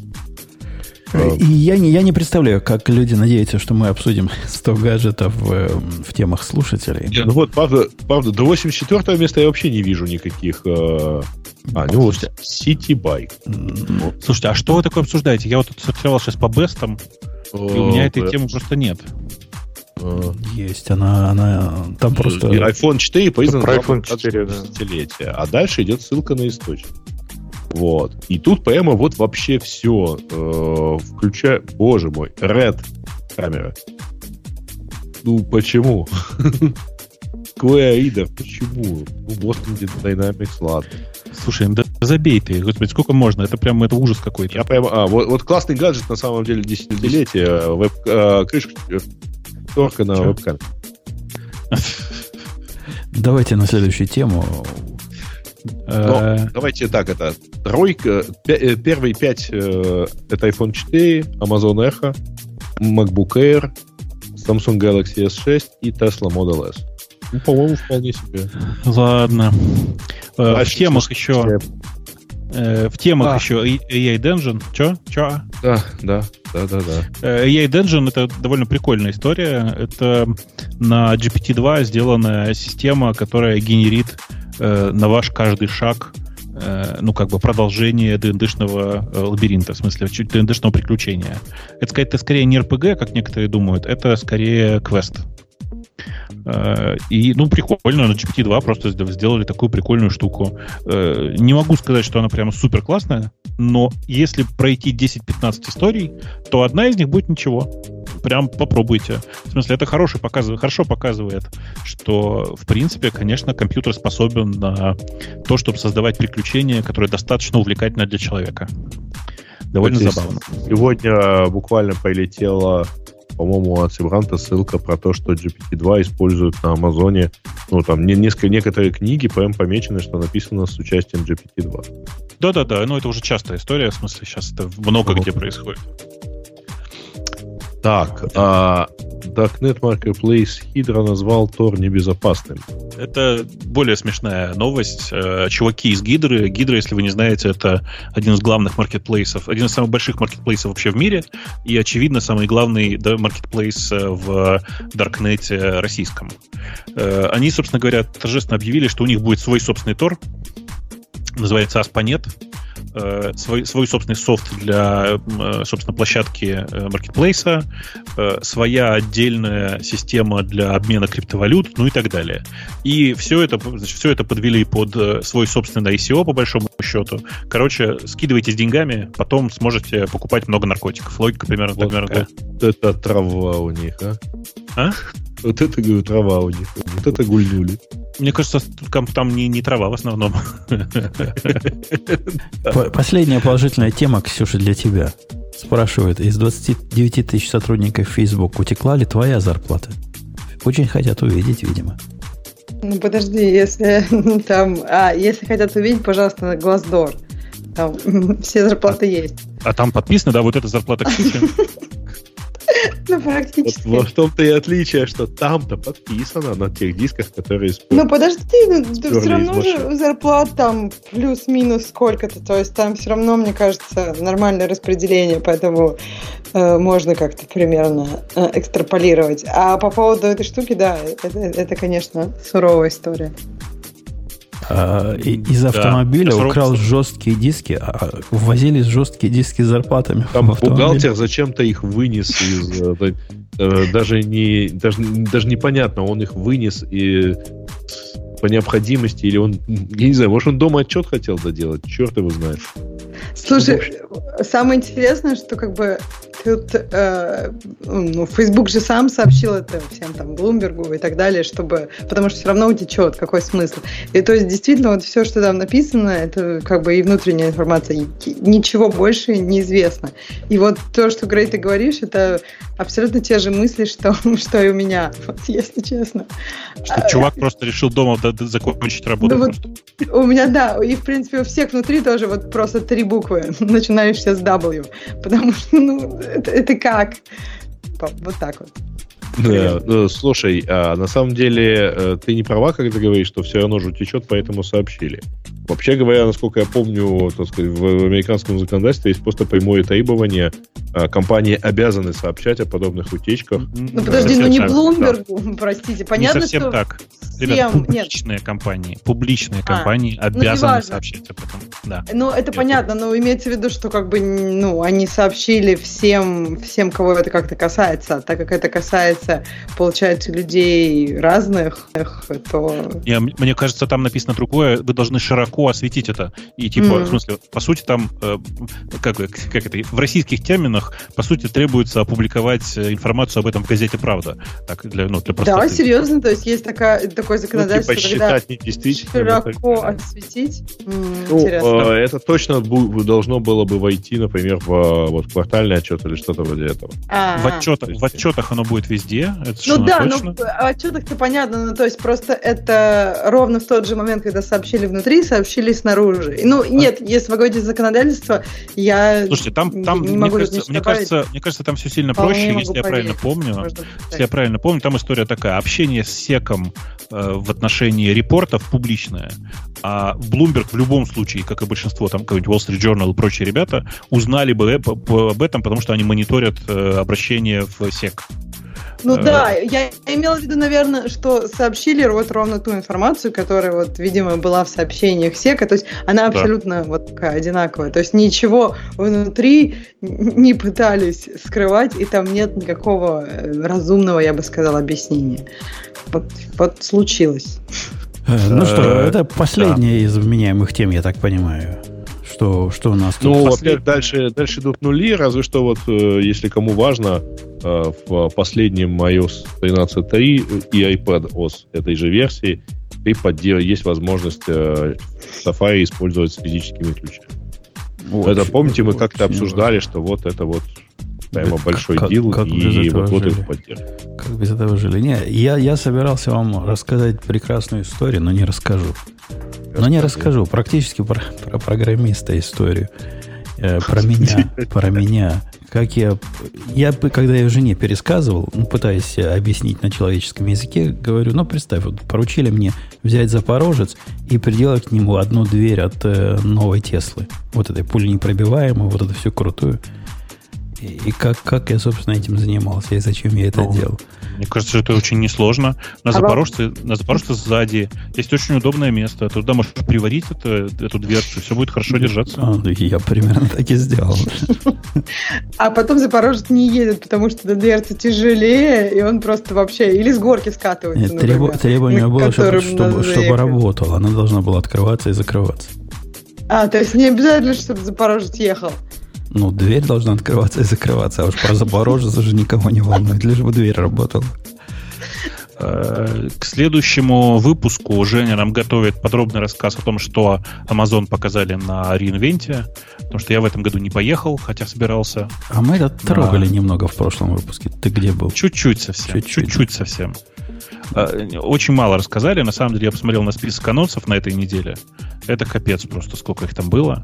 И я не, я не представляю, как люди надеются, что мы обсудим 100 гаджетов в, э, в темах слушателей. Ну вот, правда, правда, до 84 места я вообще не вижу никаких... Э... А, ну, City Bike. Слушайте, а что вы такое обсуждаете? Я вот тут сортировал сейчас по бестам, и у меня этой темы просто нет. Есть, она, она там просто... И iPhone 4 признан про iPhone 4, да. а дальше идет ссылка на источник. Вот. И тут прямо вот вообще все, э, включая, боже мой, Red камера. Ну, почему? Square Reader, почему? Ну, Boston Dynamics, ладно. Слушай, да забей ты, господи, сколько можно? Это прям это ужас какой-то. Я прям, а, вот, вот классный гаджет на самом деле десятилетия, веб, а, крышка, шторка на вебкаме. Давайте на следующую тему. Но, э, давайте так, это тройка, э, первые пять э, это iPhone 4, Amazon Echo, MacBook Air, Samsung Galaxy S6 и Tesla Model S. Ну, по-моему, вполне себе. Ладно. в темах еще... в темах а. еще AI Dungeon. Че? Че? Да, да, да, да, да. AI Dungeon это довольно прикольная история. Это на GPT-2 сделанная система, которая генерит э, на ваш каждый шаг э, ну, как бы продолжение ДНДшного э, лабиринта, в смысле, чуть ДНДшного приключения. Это, сказать, это скорее не РПГ, как некоторые думают, это скорее квест. Э, и, ну, прикольно, на GPT-2 просто сделали такую прикольную штуку. Не могу сказать, что она прямо супер классная, но если пройти 10-15 историй, то одна из них будет ничего. Прям попробуйте. В смысле, это хороший показывает, хорошо показывает, что, в принципе, конечно, компьютер способен на то, чтобы создавать приключения, которые достаточно увлекательны для человека. Довольно вот забавно. Сегодня буквально полетела по-моему, от Сибранта ссылка про то, что GPT-2 используют на Амазоне. Ну, там не, несколько, некоторые книги прям помечены, что написано с участием GPT-2. Да-да-да, ну это уже частая история, в смысле сейчас это много где происходит. Так, а Darknet Marketplace Hydra назвал Tor небезопасным. Это более смешная новость. Э, чуваки из Гидры. Гидра, если вы не знаете, это один из главных маркетплейсов, один из самых больших маркетплейсов вообще в мире. И, очевидно, самый главный маркетплейс э, в Даркнете российском. Э, они, собственно говоря, торжественно объявили, что у них будет свой собственный Тор. Называется Aspanet э, свой, свой собственный софт для, э, собственно, площадки э, маркетплейса, э, своя отдельная система для обмена криптовалют, ну и так далее. И все это, значит, все это подвели под э, свой собственный ICO, по большому счету. Короче, скидывайтесь деньгами, потом сможете покупать много наркотиков. Логика примерно, вот примерно это, да. это трава у них, а? А? Вот это, говорю, трава у них. Вот это гульнули. Мне кажется, там не, не трава в основном. Последняя положительная тема, Ксюша, для тебя. Спрашивают, из 29 тысяч сотрудников Facebook утекла ли твоя зарплата? Очень хотят увидеть, видимо. Ну подожди, если там, а если хотят увидеть, пожалуйста, на Глаздор. Там все зарплаты есть. А там подписано, да, вот эта зарплата Ксюши? Ну, практически. Вот, в том-то и отличие, что там-то подписано на тех дисках, которые используют. Ну, подожди, ну, все равно же зарплат там плюс-минус сколько-то, то есть там все равно, мне кажется, нормальное распределение, поэтому э, можно как-то примерно э, экстраполировать. А по поводу этой штуки, да, это, это конечно, суровая история. А, из автомобиля да, украл жесткие диски, а возились жесткие диски с зарплатами. Там бухгалтер зачем-то их вынес из... Э, э, даже, не, даже, даже непонятно, он их вынес и по необходимости, или он, я не знаю, может, он дома отчет хотел доделать, черт его знает. Слушай, самое интересное, что как бы тут, э, ну, Facebook же сам сообщил это всем там, Блумбергу и так далее, чтобы, потому что все равно утечет, какой смысл. И то есть действительно вот все, что там написано, это как бы и внутренняя информация, ничего больше неизвестно. И вот то, что, Грей, ты говоришь, это абсолютно те же мысли, что, что и у меня, вот, если честно. Что чувак просто решил дома закончить работу. Да, вот у меня, да, и в принципе у всех внутри тоже вот просто три буквы, начинающиеся с W, потому что, ну, это, это как? Вот так вот. Да, ну, слушай, а на самом деле э, ты не права, когда говоришь, что все равно же течет, поэтому сообщили. Вообще говоря, насколько я помню, так сказать, в американском законодательстве есть просто прямое требование. А, компании обязаны сообщать о подобных утечках. Ну подожди, ну не Блумбергу, да. простите. Понятно, не совсем что так. Ребят, публичные нет. компании, публичные а, компании ну, обязаны сообщать об этом. Да. Ну это я понятно, но имеется в виду, что как бы, ну, они сообщили всем, всем, кого это как-то касается, так как это касается, получается, людей разных, то... Не, мне кажется, там написано другое. Вы должны широко осветить это. И типа, mm-hmm. в смысле, по сути, там, э, как, как это, в российских терминах, по сути, требуется опубликовать э, информацию об этом в газете «Правда». Так, для, ну, для да, серьезно, то есть есть такая, такое законодательство, ну, типа, когда недействительным. Широко это... осветить. Ну, интересно. Э, это точно должно было бы войти, например, в вот, квартальный отчет или что-то вроде этого. А-а-а. В, отчетах, в отчетах оно будет везде. Это ну да, точно. ну в отчетах-то понятно, ну то есть просто это ровно в тот же момент, когда сообщили внутри, сообщили снаружи. Ну а нет, если вы говорите законодательство, я Слушайте, там, там не могу мне, кажется, мне, кажется, мне кажется, там все сильно проще, если я правильно помню. Если я правильно помню, там история такая. Общение с секом Э, в отношении репортов публичная. А Bloomberg в любом случае, как и большинство, там, какой-нибудь Wall Street Journal и прочие ребята, узнали бы об этом, потому что они мониторят э, обращение в СЕК. Ну да, я имела в виду, наверное, что сообщили вот ровно ту информацию, которая вот, видимо, была в сообщениях сека, то есть она абсолютно да. вот такая одинаковая, то есть ничего внутри не пытались скрывать, и там нет никакого э, разумного, я бы сказала, объяснения. Вот, вот случилось. Э, ну что, это последняя из вменяемых тем, я так понимаю. Что, что у нас тут? Ну, во-первых, дальше, дальше идут нули, разве что вот, э, если кому важно, э, в последнем iOS 13.3 и iPad OS этой же версии ты поддел... есть возможность Safari использовать с физическими ключами. Очень, это помните, мы как-то обсуждали, что вот это вот прямо большой как, дел, как и вот, их поддержка. Как без этого жили? Не, я, я собирался вам рассказать прекрасную историю, но не расскажу. Но не расскажу. Практически про, про программиста историю. Э, про меня. Про меня. Как я... Я, когда я жене пересказывал, ну, пытаясь объяснить на человеческом языке, говорю, ну, представь, вот поручили мне взять Запорожец и приделать к нему одну дверь от э, новой Теслы. Вот этой пули непробиваемой, вот это все крутую. И как, как я, собственно, этим занимался, и зачем я это ну, делал. Мне кажется, это очень несложно. На а Запорожце, вам... на Запорожце сзади есть очень удобное место. Туда можешь приварить это, эту дверцу, все будет хорошо держаться. А, ну, я примерно так и сделал. А потом Запорожец не едет, потому что дверца тяжелее, и он просто вообще или с горки скатывается. Требование было, чтобы, чтобы, чтобы работало. Она должна была открываться и закрываться. А, то есть не обязательно, чтобы Запорожец ехал. Ну, дверь должна открываться и закрываться. А уж про Запорожец уже никого не волнует, лишь бы дверь работала. Э, к следующему выпуску Женя нам готовит подробный рассказ о том, что Amazon показали на реинвенте, потому что я в этом году не поехал, хотя собирался. А мы это трогали да. немного в прошлом выпуске. Ты где был? Чуть-чуть совсем. Чуть-чуть, Чуть-чуть совсем. Э, очень мало рассказали. На самом деле я посмотрел на список анонсов на этой неделе. Это капец просто, сколько их там было.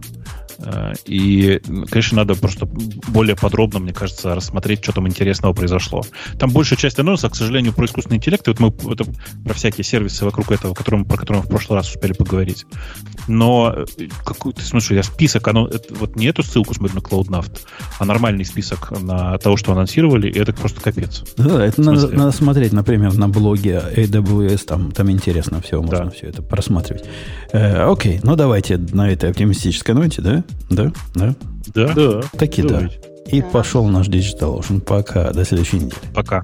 Э, и, конечно, надо просто более подробно, мне кажется, рассмотреть, что там интересного произошло. Там большая часть анонса, к сожалению, про искусственный интеллект. И вот мы это, про всякие сервисы вокруг этого, которым, про которые мы в прошлый раз успели поговорить. Но э, какой, ты смотришь, я список, оно, это, вот не эту ссылку смотрю на CloudNaft, а нормальный список на того, что анонсировали, и это просто капец. Да, это надо, надо смотреть, например, на блоге AWS, там, там интересно все, можно да. все это просматривать. Э, окей, ну давайте на этой оптимистической ноте, да? Да? Да? Да. да. Таки да. И пошел наш Digital Ocean. Пока. До следующей недели. Пока.